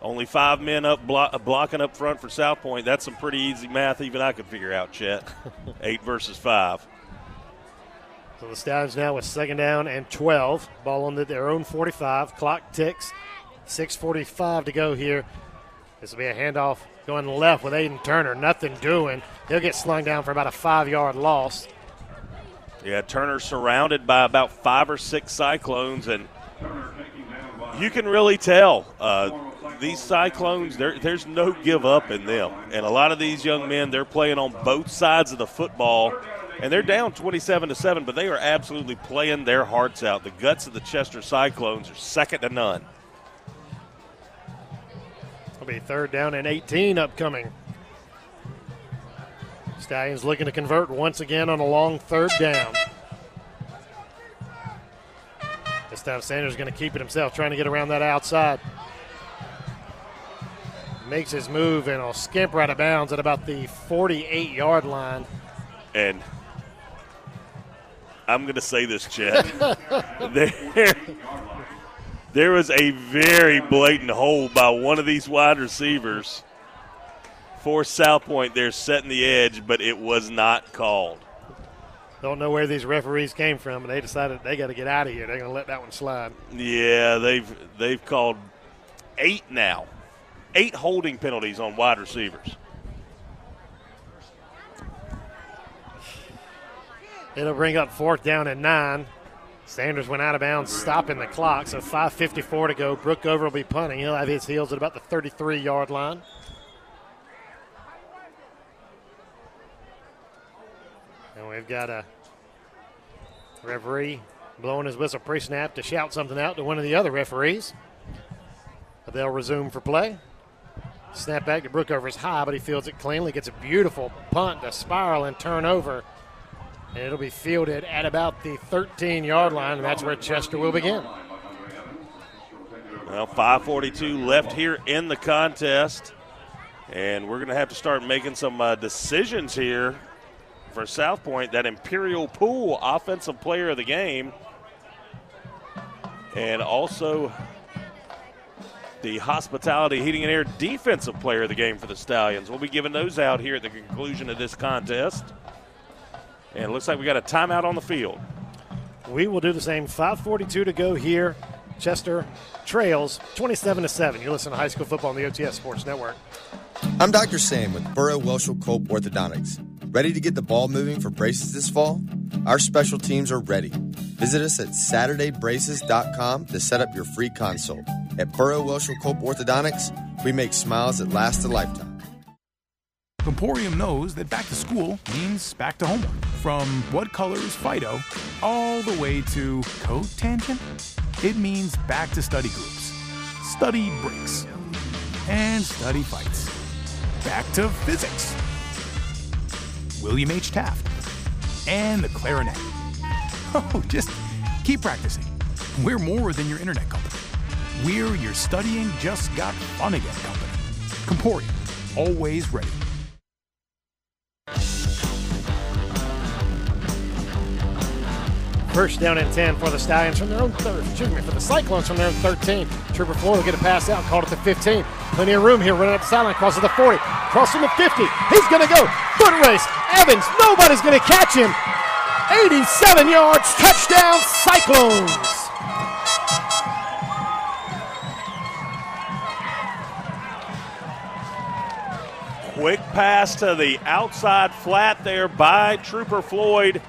Only five men up blo- blocking up front for South Pointe. That's some pretty easy math. Even I could figure out, Chet. eight versus five. So the Stallions now with second down and 12. Ball on their own 45. Clock ticks. 6.45 to go here. This will be a handoff going left with Aiden Turner. Nothing doing. He'll get slung down for about a five yard loss. Yeah, Turner surrounded by about five or six Cyclones, and you can really tell uh, these Cyclones. There's no give up in them, and a lot of these young men they're playing on both sides of the football, and they're down 27 to seven, but they are absolutely playing their hearts out. The guts of the Chester Cyclones are second to none. It'll be third down and 18 upcoming. Stallions looking to convert once again on a long third down. This time. Sanders going to keep it himself, trying to get around that outside. Makes his move and will scamper out of bounds at about the 48 yard line. And I'm going to say this, Chet. there, there was a very blatant hold by one of these wide receivers for South Pointe. They're setting the edge, but it was not called. Don't know where these referees came from, but they decided they got to get out of here. They're going to let that one slide. Yeah, they've they've called eight now, eight holding penalties on wide receivers. It'll bring up fourth down and nine. Sanders went out of bounds, stopping the clock. So 5:54 to go. Brookover will be punting. He'll have his heels at about the 33 yard line. And we've got a referee blowing his whistle pre snap to shout something out to one of the other referees. But they'll resume for play. Snap back to Brookover's high, but he fields it cleanly. Gets a beautiful punt to spiral and turn over. And it'll be fielded at about the 13 yard line, and that's where Chester will begin. Well, 5:42 left here in the contest, and we're going to have to start making some uh, decisions here for South Pointe. That Imperial Pool Offensive Player of the Game, and also the Hospitality Heating and Air Defensive Player of the Game for the Stallions. We'll be giving those out here at the conclusion of this contest. And it looks like we got a timeout on the field. We will do the same. 5:42 to go here. Chester trails 27 to 7. You're listening to high school football on the OTS Sports Network. I'm Dr. Sam with Burrow Welshel Cope Orthodontics. Ready to get the ball moving for braces this fall? Our special teams are ready. Visit us at SaturdayBraces.com to set up your free consult. At Burrow Welshel Cope Orthodontics, we make smiles that last a lifetime. Comporium knows that back to school means back to homework. From what colors Fido all the way to code tangent, it means back to study groups, study breaks, and study fights. Back to physics. William H. Taft, and the clarinet. Just keep practicing. We're more than your internet company. We're your studying just got fun again company. Comporium, always ready. First down and 10 for the Stallions from their own third. Excuse me, for the Cyclones from their own 13. Trooper Floyd will get a pass out, called at the 15. Plenty of room here, running up the sideline, crosses the 40, crossing the 50. He's going to go. Foot race. Evans, nobody's going to catch him. 87 yards, touchdown, Cyclones. Quick pass to the outside flat there by Trooper Floyd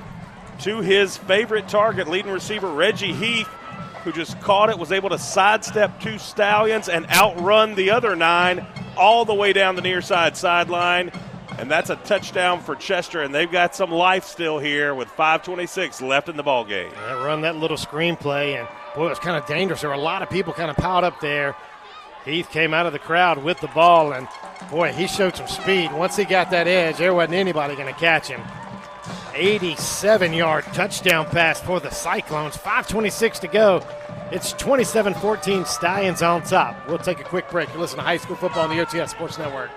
to his favorite target, leading receiver Reggie Heath, who just caught it, was able to sidestep two Stallions and outrun the other nine all the way down the near side sideline. And that's a touchdown for Chester, and they've got some life still here with 5:26 left in the ball game. Yeah, run that little screenplay, and boy, it was kind of dangerous. There were a lot of people kind of piled up there. Heath came out of the crowd with the ball, and boy, he showed some speed. Once he got that edge, there wasn't anybody going to catch him. 87 yard touchdown pass for the Cyclones. 5.26 to go. It's 27 14 Stallions on top. We'll take a quick break. You listen to high school football on the OTS Sports Network.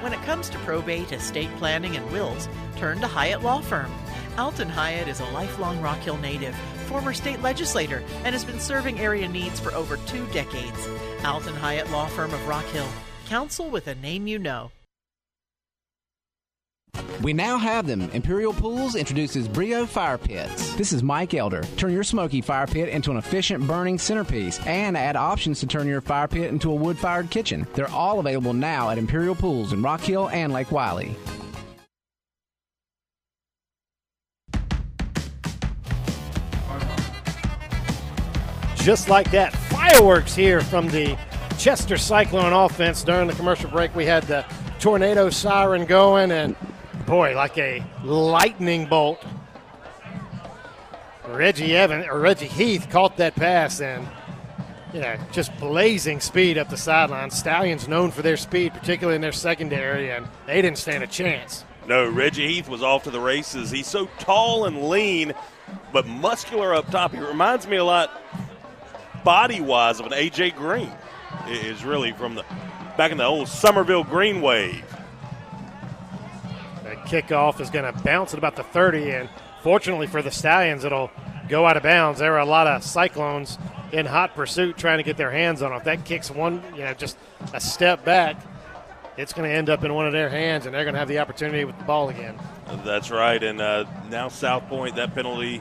When it comes to probate, estate planning, and wills, turn to Hyatt Law Firm. Alton Hyatt is a lifelong Rock Hill native, former state legislator, and has been serving area needs for over two decades. Alton Hyatt Law Firm of Rock Hill. Counsel with a name you know. We now have them. Imperial Pools introduces Breeo Fire Pits. This is Mike Elder. Turn your smoky fire pit into an efficient burning centerpiece and add options to turn your fire pit into a wood fired kitchen. They're all available now at Imperial Pools in Rock Hill and Lake Wylie. Just like that, fireworks here from the Chester Cyclone offense during the commercial break. We had the tornado siren going, and boy, like a lightning bolt. Reggie Evan or Reggie Heath caught that pass and yeah, just blazing speed up the sideline. Stallions known for their speed, particularly in their secondary, and they didn't stand a chance. No, Reggie Heath was off to the races. He's so tall and lean, but muscular up top. He reminds me a lot, body wise, of an AJ Green. It is really from the back in the old Summerville Green wave. Kickoff is going to bounce at about the 30, and fortunately for the Stallions, it'll go out of bounds. There are a lot of Cyclones in hot pursuit trying to get their hands on it. If that kicks one, you know, just a step back, it's going to end up in one of their hands, and they're going to have the opportunity with the ball again. That's right. And uh, now South Pointe, that penalty,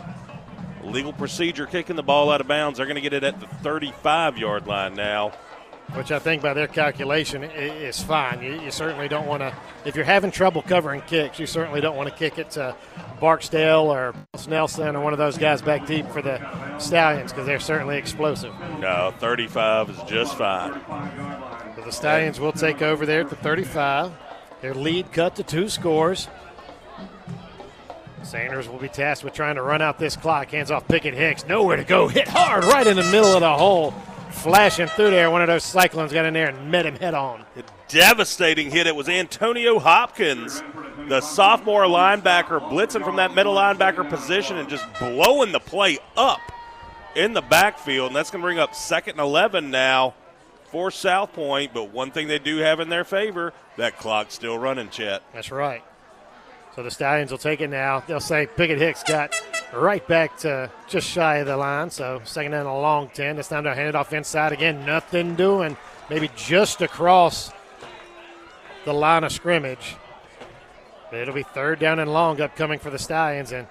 legal procedure, kicking the ball out of bounds. They're going to get it at the 35 yard line now. Which I think by their calculation is fine. You, you certainly don't want to, if you're having trouble covering kicks, you certainly don't want to kick it to Barksdale or Nelson or one of those guys back deep for the Stallions because they're certainly explosive. No, 35 is just fine. So the Stallions will take over there at the 35. Their lead cut to two scores. Sanders will be tasked with trying to run out this clock. Hands off Pickett Hicks. Nowhere to go. Hit hard right in the middle of the hole. Flashing through there. One of those Cyclones got in there and met him head on. A devastating hit. It was Antonio Hopkins, the sophomore linebacker, blitzing from that middle linebacker position and just blowing the play up in the backfield. And that's going to bring up second and 11 now for South Pointe. But one thing they do have in their favor that clock's still running, Chet. That's right. So the Stallions will take it now. They'll say Pickett Hicks got right back to just shy of the line. So second down, a long 10. This time they'll hand it off inside again. Nothing doing. Maybe just across the line of scrimmage. But it'll be third down and long upcoming for the Stallions. And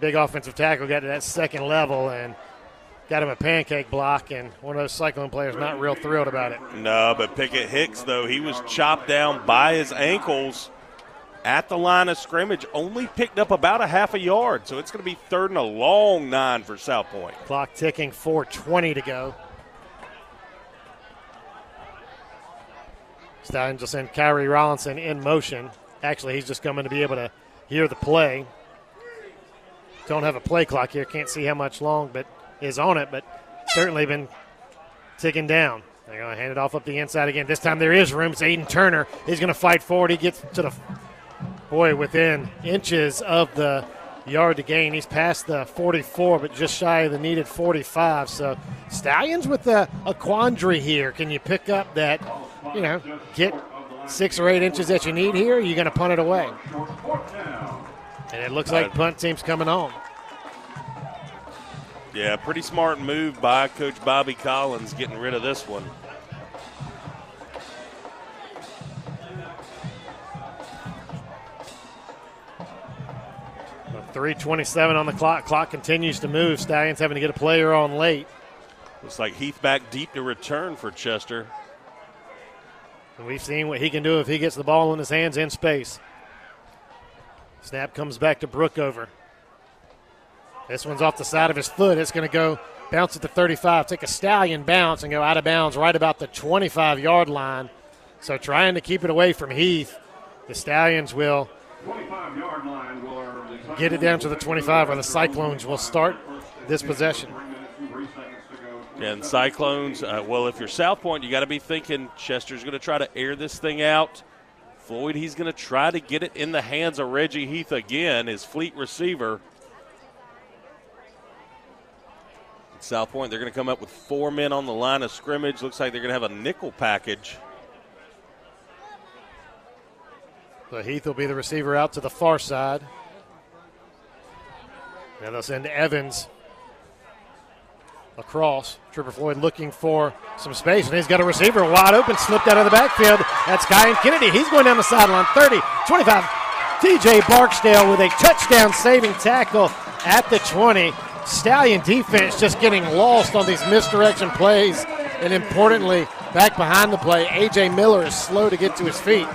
big offensive tackle got to that second level and got him a pancake block. And one of those cycling players not real thrilled about it. No, but Pickett Hicks, though, he was chopped down by his ankles at the line of scrimmage, only picked up about a half a yard. So it's going to be third and a long nine for South Pointe. Clock ticking, 4.20 to go. Stallions will send Kyrie Rollinson in motion. Actually, he's just coming to be able to hear the play. Don't have a play clock here. Can't see how much long, but is on it, but certainly been ticking down. They're going to hand it off up the inside again. This time there is room. It's Aiden Turner. He's going to fight forward. He gets to the boy within inches of the yard to gain. He's past the 44, but just shy of the needed 45. So Stallions with a, a quandary here. Can you pick up that, you know, get six or eight inches that you need here? Or are you going to punt it away? And it looks like uh, punt team's coming on. Yeah, pretty smart move by Coach Bobby Collins getting rid of this one. 327 on the clock. Clock continues to move. Stallions having to get a player on late. Looks like Heath back deep to return for Chester. And we've seen what he can do if he gets the ball in his hands in space. Snap comes back to Brookover. This one's off the side of his foot. It's going to go bounce at the 35, take a stallion bounce, and go out of bounds right about the 25 yard line. So trying to keep it away from Heath. The Stallions will get it down to the 25, or the Cyclones will start this possession. And Cyclones, uh, well, if you're South Pointe, you got to be thinking Chester's going to try to air this thing out. Floyd, he's going to try to get it in the hands of Reggie Heath again, his fleet receiver. South Pointe, they're going to come up with four men on the line of scrimmage. Looks like they're going to have a nickel package. So Heath will be the receiver out to the far side. Now they'll send Evans across. Trooper Floyd looking for some space, and he's got a receiver wide open, slipped out of the backfield. That's Kyan Kennedy. He's going down the sideline 30, 25. TJ Barksdale with a touchdown saving tackle at the 20. Stallion defense just getting lost on these misdirection plays, and importantly, back behind the play, A.J. Miller is slow to get to his feet.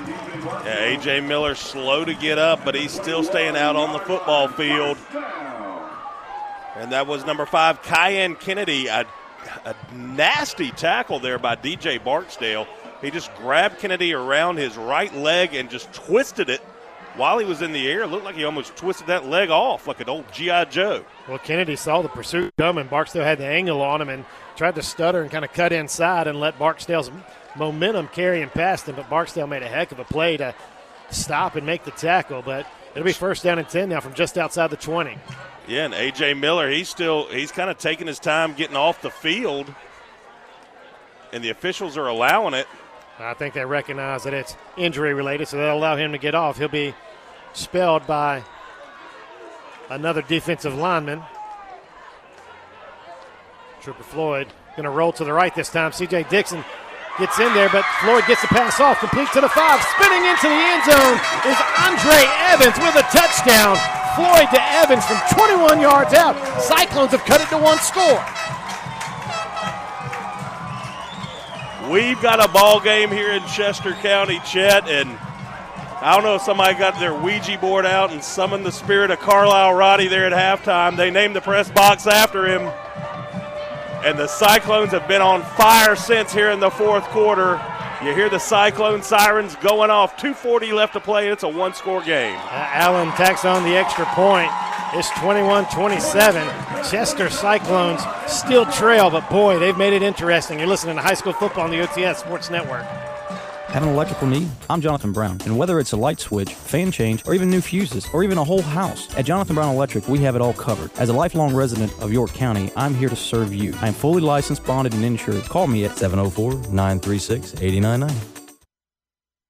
Yeah, A.J. Miller slow to get up, but he's still staying out on the football field. And that was number five, Kyan Kennedy. A, a nasty tackle there by DJ Barksdale. He just grabbed Kennedy around his right leg and just twisted it while he was in the air. It looked like he almost twisted that leg off like an old G.I. Joe. Well, Kennedy saw the pursuit coming. Barksdale had the angle on him and tried to stutter and kind of cut inside and let Barksdale's momentum carry him past him. But Barksdale made a heck of a play to stop and make the tackle, but it'll be first down and 10 now from just outside the 20. Yeah, and AJ Miller, he's still he's kind of taking his time getting off the field, and the officials are allowing it. I think they recognize that it's injury related, so they'll allow him to get off. He'll be spelled by another defensive lineman. Trooper Floyd going to roll to the right this time. CJ Dixon gets in there, but Floyd gets the pass off, complete to the five. Spinning into the end zone is Andre Evans with a touchdown. Floyd to Evans from 21 yards out. Cyclones have cut it to one score. We've got a ball game here in Chester County, Chet, and I don't know if somebody got their Ouija board out and summoned the spirit of Carlisle Roddy there at halftime. They named the press box after him. And the Cyclones have been on fire since here in the fourth quarter. You hear the Cyclone sirens going off. 2.40 left to play. It's a one score game. Uh, Allen tacks on the extra point. It's 21 27. Chester Cyclones still trail, but boy, they've made it interesting. You're listening to high school football on the OTS Sports Network. Have an electrical need? I'm Jonathan Brown, and whether it's a light switch, fan change, or even new fuses, or even a whole house, at Jonathan Brown Electric, we have it all covered. As a lifelong resident of York County, I'm here to serve you. I am fully licensed, bonded, and insured. Call me at 704 936 8099.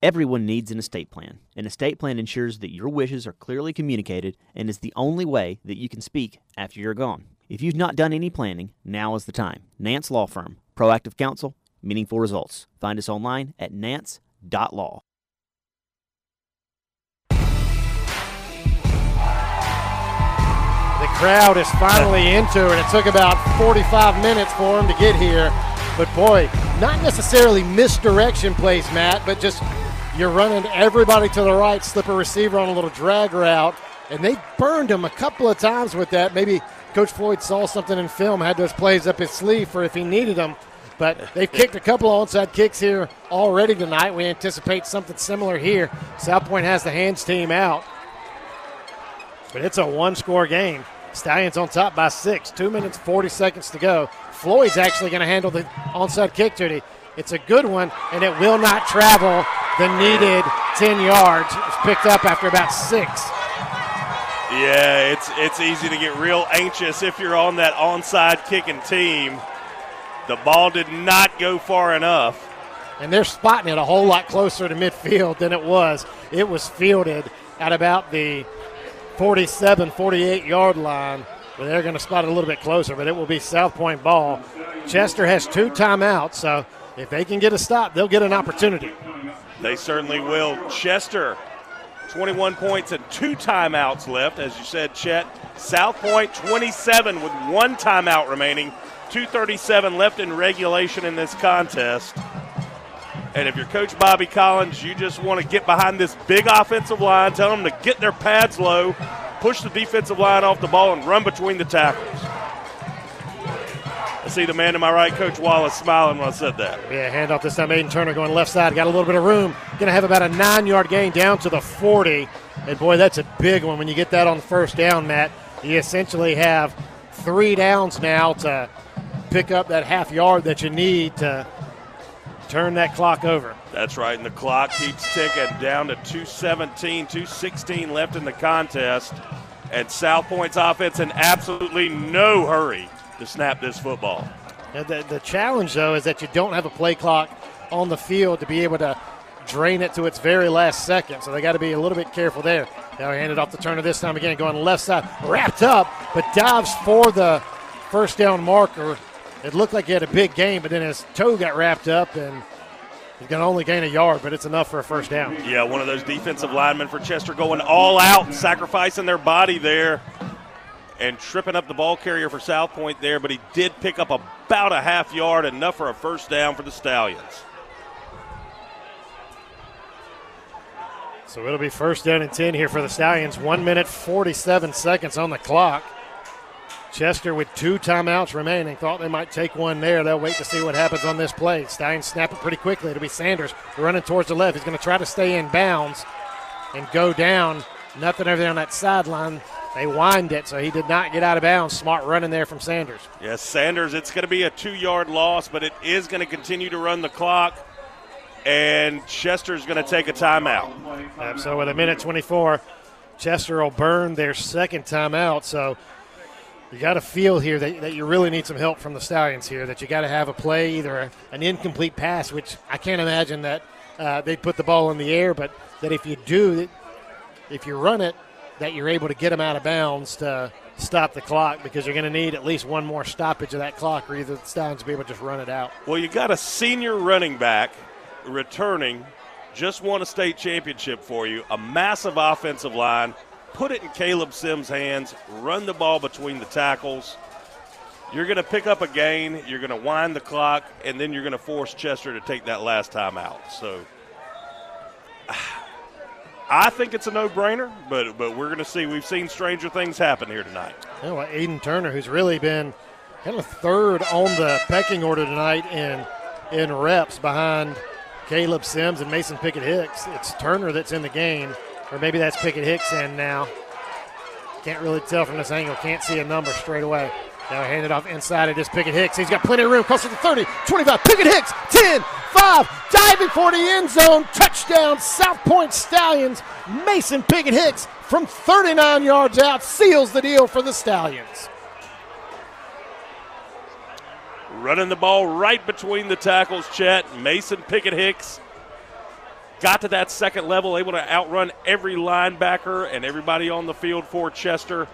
Everyone needs an estate plan. An estate plan ensures that your wishes are clearly communicated and is the only way that you can speak after you're gone. If you've not done any planning, now is the time. Nance Law Firm, proactive counsel, meaningful results. Find us online at nance.law. The crowd is finally into it. It took about 45 minutes for them to get here. But boy, not necessarily misdirection plays, Matt, but just you're running everybody to the right, slip a receiver on a little drag route, and they burned him a couple of times with that. Maybe Coach Floyd saw something in film, had those plays up his sleeve for if he needed them. But they've kicked a couple of onside kicks here already tonight. We anticipate something similar here. South Pointe has the hands team out. But it's a one score game. Stallions on top by six. Two minutes, 40 seconds to go. Floyd's actually going to handle the onside kick duty. It's a good one, and it will not travel the needed 10 yards. It's picked up after about six. Yeah, it's it's easy to get real anxious if you're on that onside kicking team. The ball did not go far enough. And they're spotting it a whole lot closer to midfield than it was. It was fielded at about the 47, 48 yard line. But they're going to spot it a little bit closer, but it will be South Pointe ball. Chester has two timeouts, so if they can get a stop, they'll get an opportunity. They certainly will. Chester, 21 points and two timeouts left. As you said, Chet. South Pointe, 27 with one timeout remaining. 237 left in regulation in this contest. And if you're Coach Bobby Collins, you just want to get behind this big offensive line, tell them to get their pads low, push the defensive line off the ball, and run between the tackles. I see the man to my right, Coach Wallace, smiling when I said that. Yeah, handoff this time. Aiden Turner going left side. Got a little bit of room. Going to have about a nine yard gain down to the 40. And boy, that's a big one when you get that on first down, Matt. You essentially have three downs now to pick up that half yard that you need to turn that clock over. That's right, and the clock keeps ticking down to 217, 216 left in the contest. And South Pointe's offense in absolutely no hurry to snap this football. The, the challenge, though, is that you don't have a play clock on the field to be able to drain it to its very last second. So they got to be a little bit careful there. Now he handed off the turner this time again, going left side, wrapped up, but dives for the first down marker. It looked like he had a big game, but then his toe got wrapped up and he's going to only gain a yard, but it's enough for a first down. Yeah, one of those defensive linemen for Chester going all out, sacrificing their body there and tripping up the ball carrier for South Pointe there, but he did pick up about a half yard, enough for a first down for the Stallions. So it'll be first down and 10 here for the Stallions. One minute, 47 seconds on the clock. Chester with two timeouts remaining. Thought they might take one there. They'll wait to see what happens on this play. Stallions snap it pretty quickly. It'll be Sanders running towards the left. He's going to try to stay in bounds and go down. Nothing over there on that sideline. They wind it, so he did not get out of bounds. Smart running there from Sanders. Yes, Sanders, it's going to be a two yard loss, but it is going to continue to run the clock. and Chester's going to take a timeout. Yep, so with a minute 24, Chester will burn their second timeout. So you got to feel here that, that you really need some help from the Stallions here, that you got to have a play, either an incomplete pass, which I can't imagine that uh, they put the ball in the air, but that if you do, if you run it, that you're able to get them out of bounds to stop the clock because you're going to need at least one more stoppage of that clock or either the Stallions be able to just run it out. Well, you got a senior running back returning, just won a state championship for you, a massive offensive line. Put it in Caleb Sims' hands, run the ball between the tackles. You're going to pick up a gain, you're going to wind the clock, and then you're going to force Chester to take that last time out. So I think it's a no-brainer, but but we're going to see. We've seen stranger things happen here tonight. You know, Aiden Turner, who's really been kind of third on the pecking order tonight in in reps behind Caleb Sims and Mason Pickett Hicks. It's Turner that's in the game, or maybe that's Pickett Hicks in now. Can't really tell from this angle. Can't see a number straight away. Now hand it off inside. It is Pickett Hicks. He's got plenty of room. Close to the 30, 25. Pickett Hicks, 10, 5. Diving for the end zone. Touchdown, South Pointe Stallions. Mason Pickett Hicks from 39 yards out seals the deal for the Stallions. Running the ball right between the tackles, Chet. Mason Pickett Hicks got to that second level, able to outrun every linebacker and everybody on the field for Chester.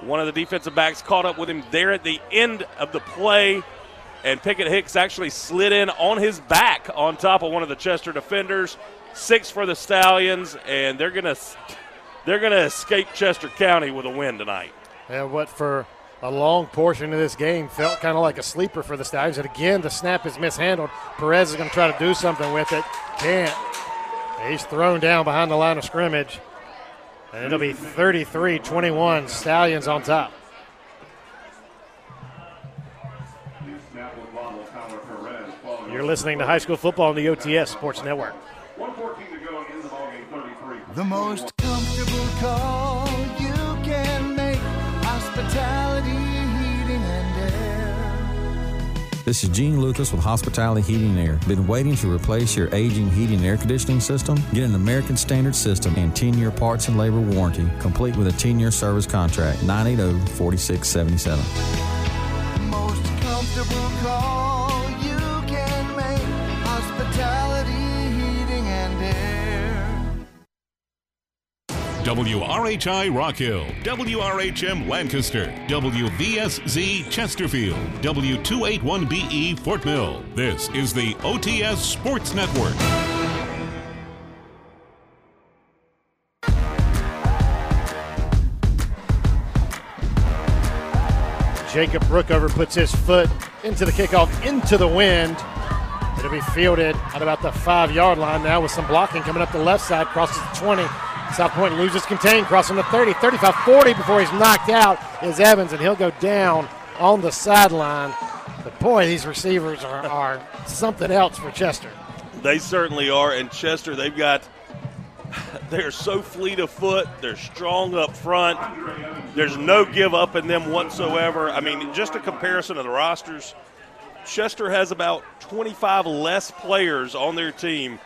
One of the defensive backs caught up with him there at the end of the play, and Pickett Hicks actually slid in on his back on top of one of the Chester defenders. Six for the Stallions, and they're gonna they're gonna escape Chester County with a win tonight. And what for a long portion of this game felt kind of like a sleeper for the Stallions. And again, the snap is mishandled. Perez is going to try to do something with it. Can't. He's thrown down behind the line of scrimmage. And it'll be 33 21, Stallions on top. You're listening to high school football on the OTS Sports Network. The most comfortable call you can make. Hospitality Heating and Air. This is Gene Lucas with Hospitality Heating and Air. Been waiting to replace your aging heating and air conditioning system? Get an American Standard system and 10 year parts and labor warranty, complete with a 10 year service contract. 980 4677. Most comfortable call WRHI Rock Hill, WRHM Lancaster, WVSZ Chesterfield, W281BE E Fort Mill. This is the OTS Sports Network. Jacob Brookover puts his foot into the kickoff into the wind. It'll be fielded at about the five yard line now with some blocking coming up the left side, crosses the 20. South Pointe loses contain, crossing the 30, 35 40 before he's knocked out is Evans, and he'll go down on the sideline. But boy, these receivers are, are something else for Chester. They certainly are. And Chester, they've got. They're so fleet of foot. They're strong up front. There's no give up in them whatsoever. I mean, just a comparison of the rosters, Chester has about 25 less players on their team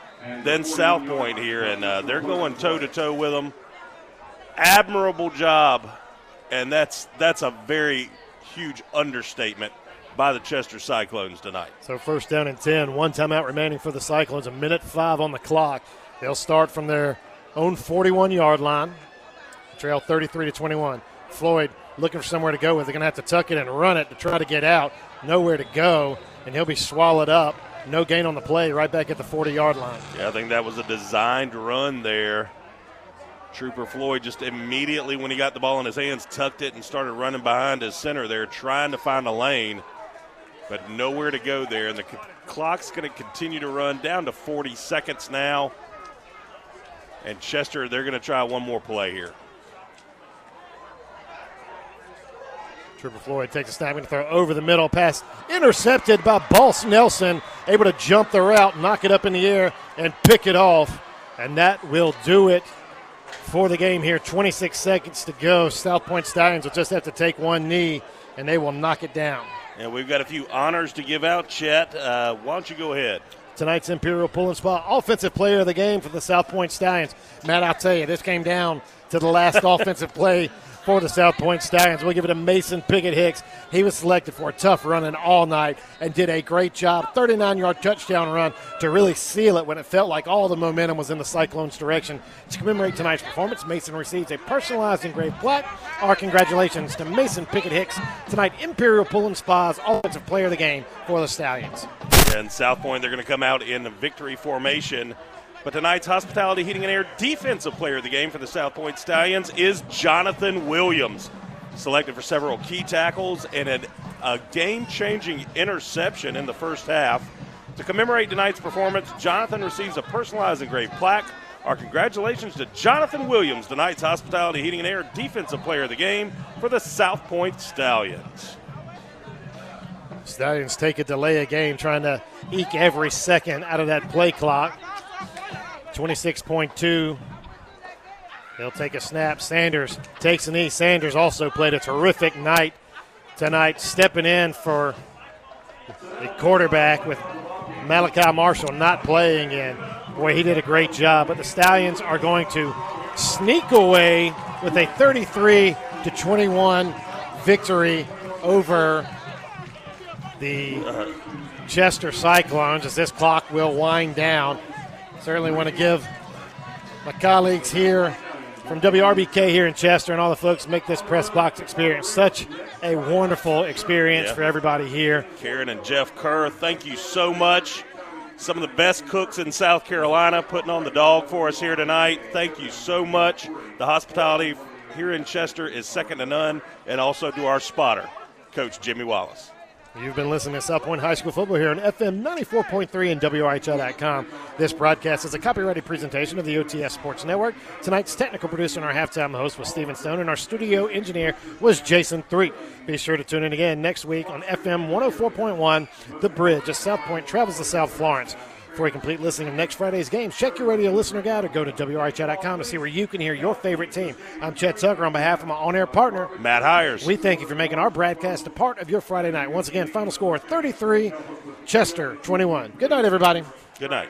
than South Pointe here, and uh, they're going toe to toe with them. Admirable job, and that's that's a very huge understatement by the Chester Cyclones tonight. So first down and 10, one timeout remaining for the Cyclones, a minute five on the clock. They'll start from their own 41 yard line, trail 33 to 21. Floyd looking for somewhere to go with. They're going to have to tuck it and run it to try to get out. Nowhere to go, and he'll be swallowed up. No gain on the play, right back at the 40 yard line. Yeah, I think that was a designed run there. Trooper Floyd just immediately, when he got the ball in his hands, tucked it and started running behind his center there, trying to find a lane, but nowhere to go there. And the c- clock's going to continue to run down to 40 seconds now. And Chester, they're going to try one more play here. Trooper Floyd takes a snap and throw over the middle pass, intercepted by Boss Nelson, able to jump the route, knock it up in the air, and pick it off. And that will do it for the game here. 26 seconds to go. South Pointe Stallions will just have to take one knee, and they will knock it down. And we've got a few honors to give out, Chet. Uh, why don't you go ahead? tonight's Imperial Pool and Spa offensive player of the game for the South Pointe Stallions. Matt, I'll tell you, this came down to the last offensive play for the South Pointe Stallions. We'll give it to Mason Pickett Hicks. He was selected for a tough running all night and did a great job. 39 yard touchdown run to really seal it when it felt like all the momentum was in the Cyclones' direction. To commemorate tonight's performance, Mason receives a personalized engraved plaque. Our congratulations to Mason Pickett Hicks, tonight Imperial Pool and Spa's offensive player of the game for the Stallions. And South Pointe, they're going to come out in victory formation. But tonight's Hospitality Heating and Air defensive player of the game for the South Pointe Stallions is Jonathan Williams. Selected for several key tackles and an, a game changing interception in the first half. To commemorate tonight's performance, Jonathan receives a personalized engraved plaque. Our congratulations to Jonathan Williams, tonight's Hospitality Heating and Air defensive player of the game for the South Pointe Stallions. Stallions take a delay of game, trying to eke every second out of that play clock. 26.2. They'll take a snap. Sanders takes a knee. Sanders also played a terrific night tonight, stepping in for the quarterback with Malachi Marshall not playing in. Boy, he did a great job. But the Stallions are going to sneak away with a 33 to 21 victory over the Chester Cyclones as this clock will wind down. Certainly want to give my colleagues here from WRBK here in Chester and all the folks make this press box experience such a wonderful experience Yeah. for everybody here. Karen and Jeff Kerr, thank you so much. Some of the best cooks in South Carolina putting on the dog for us here tonight. Thank you so much. The hospitality here in Chester is second to none, and also to our spotter, Coach Jimmy Wallace. You've been listening to South Pointe High School football here on FM 94.3 and WRHI.com. This broadcast is a copyrighted presentation of the OTS Sports Network. Tonight's technical producer and our halftime host was Stephen Stone, and our studio engineer was Jason Three. Be sure to tune in again next week on FM 104.1, The Bridge, as South Pointe travels to South Florence. For a complete listing of next Friday's games, check your radio listener guide or go to WRHI.com to see where you can hear your favorite team. I'm Chet Tucker on behalf of my on air partner, Matt Hiers. we thank you for making our broadcast a part of your Friday night. Once again, final score 33, Chester 21. Good night, everybody. Good night.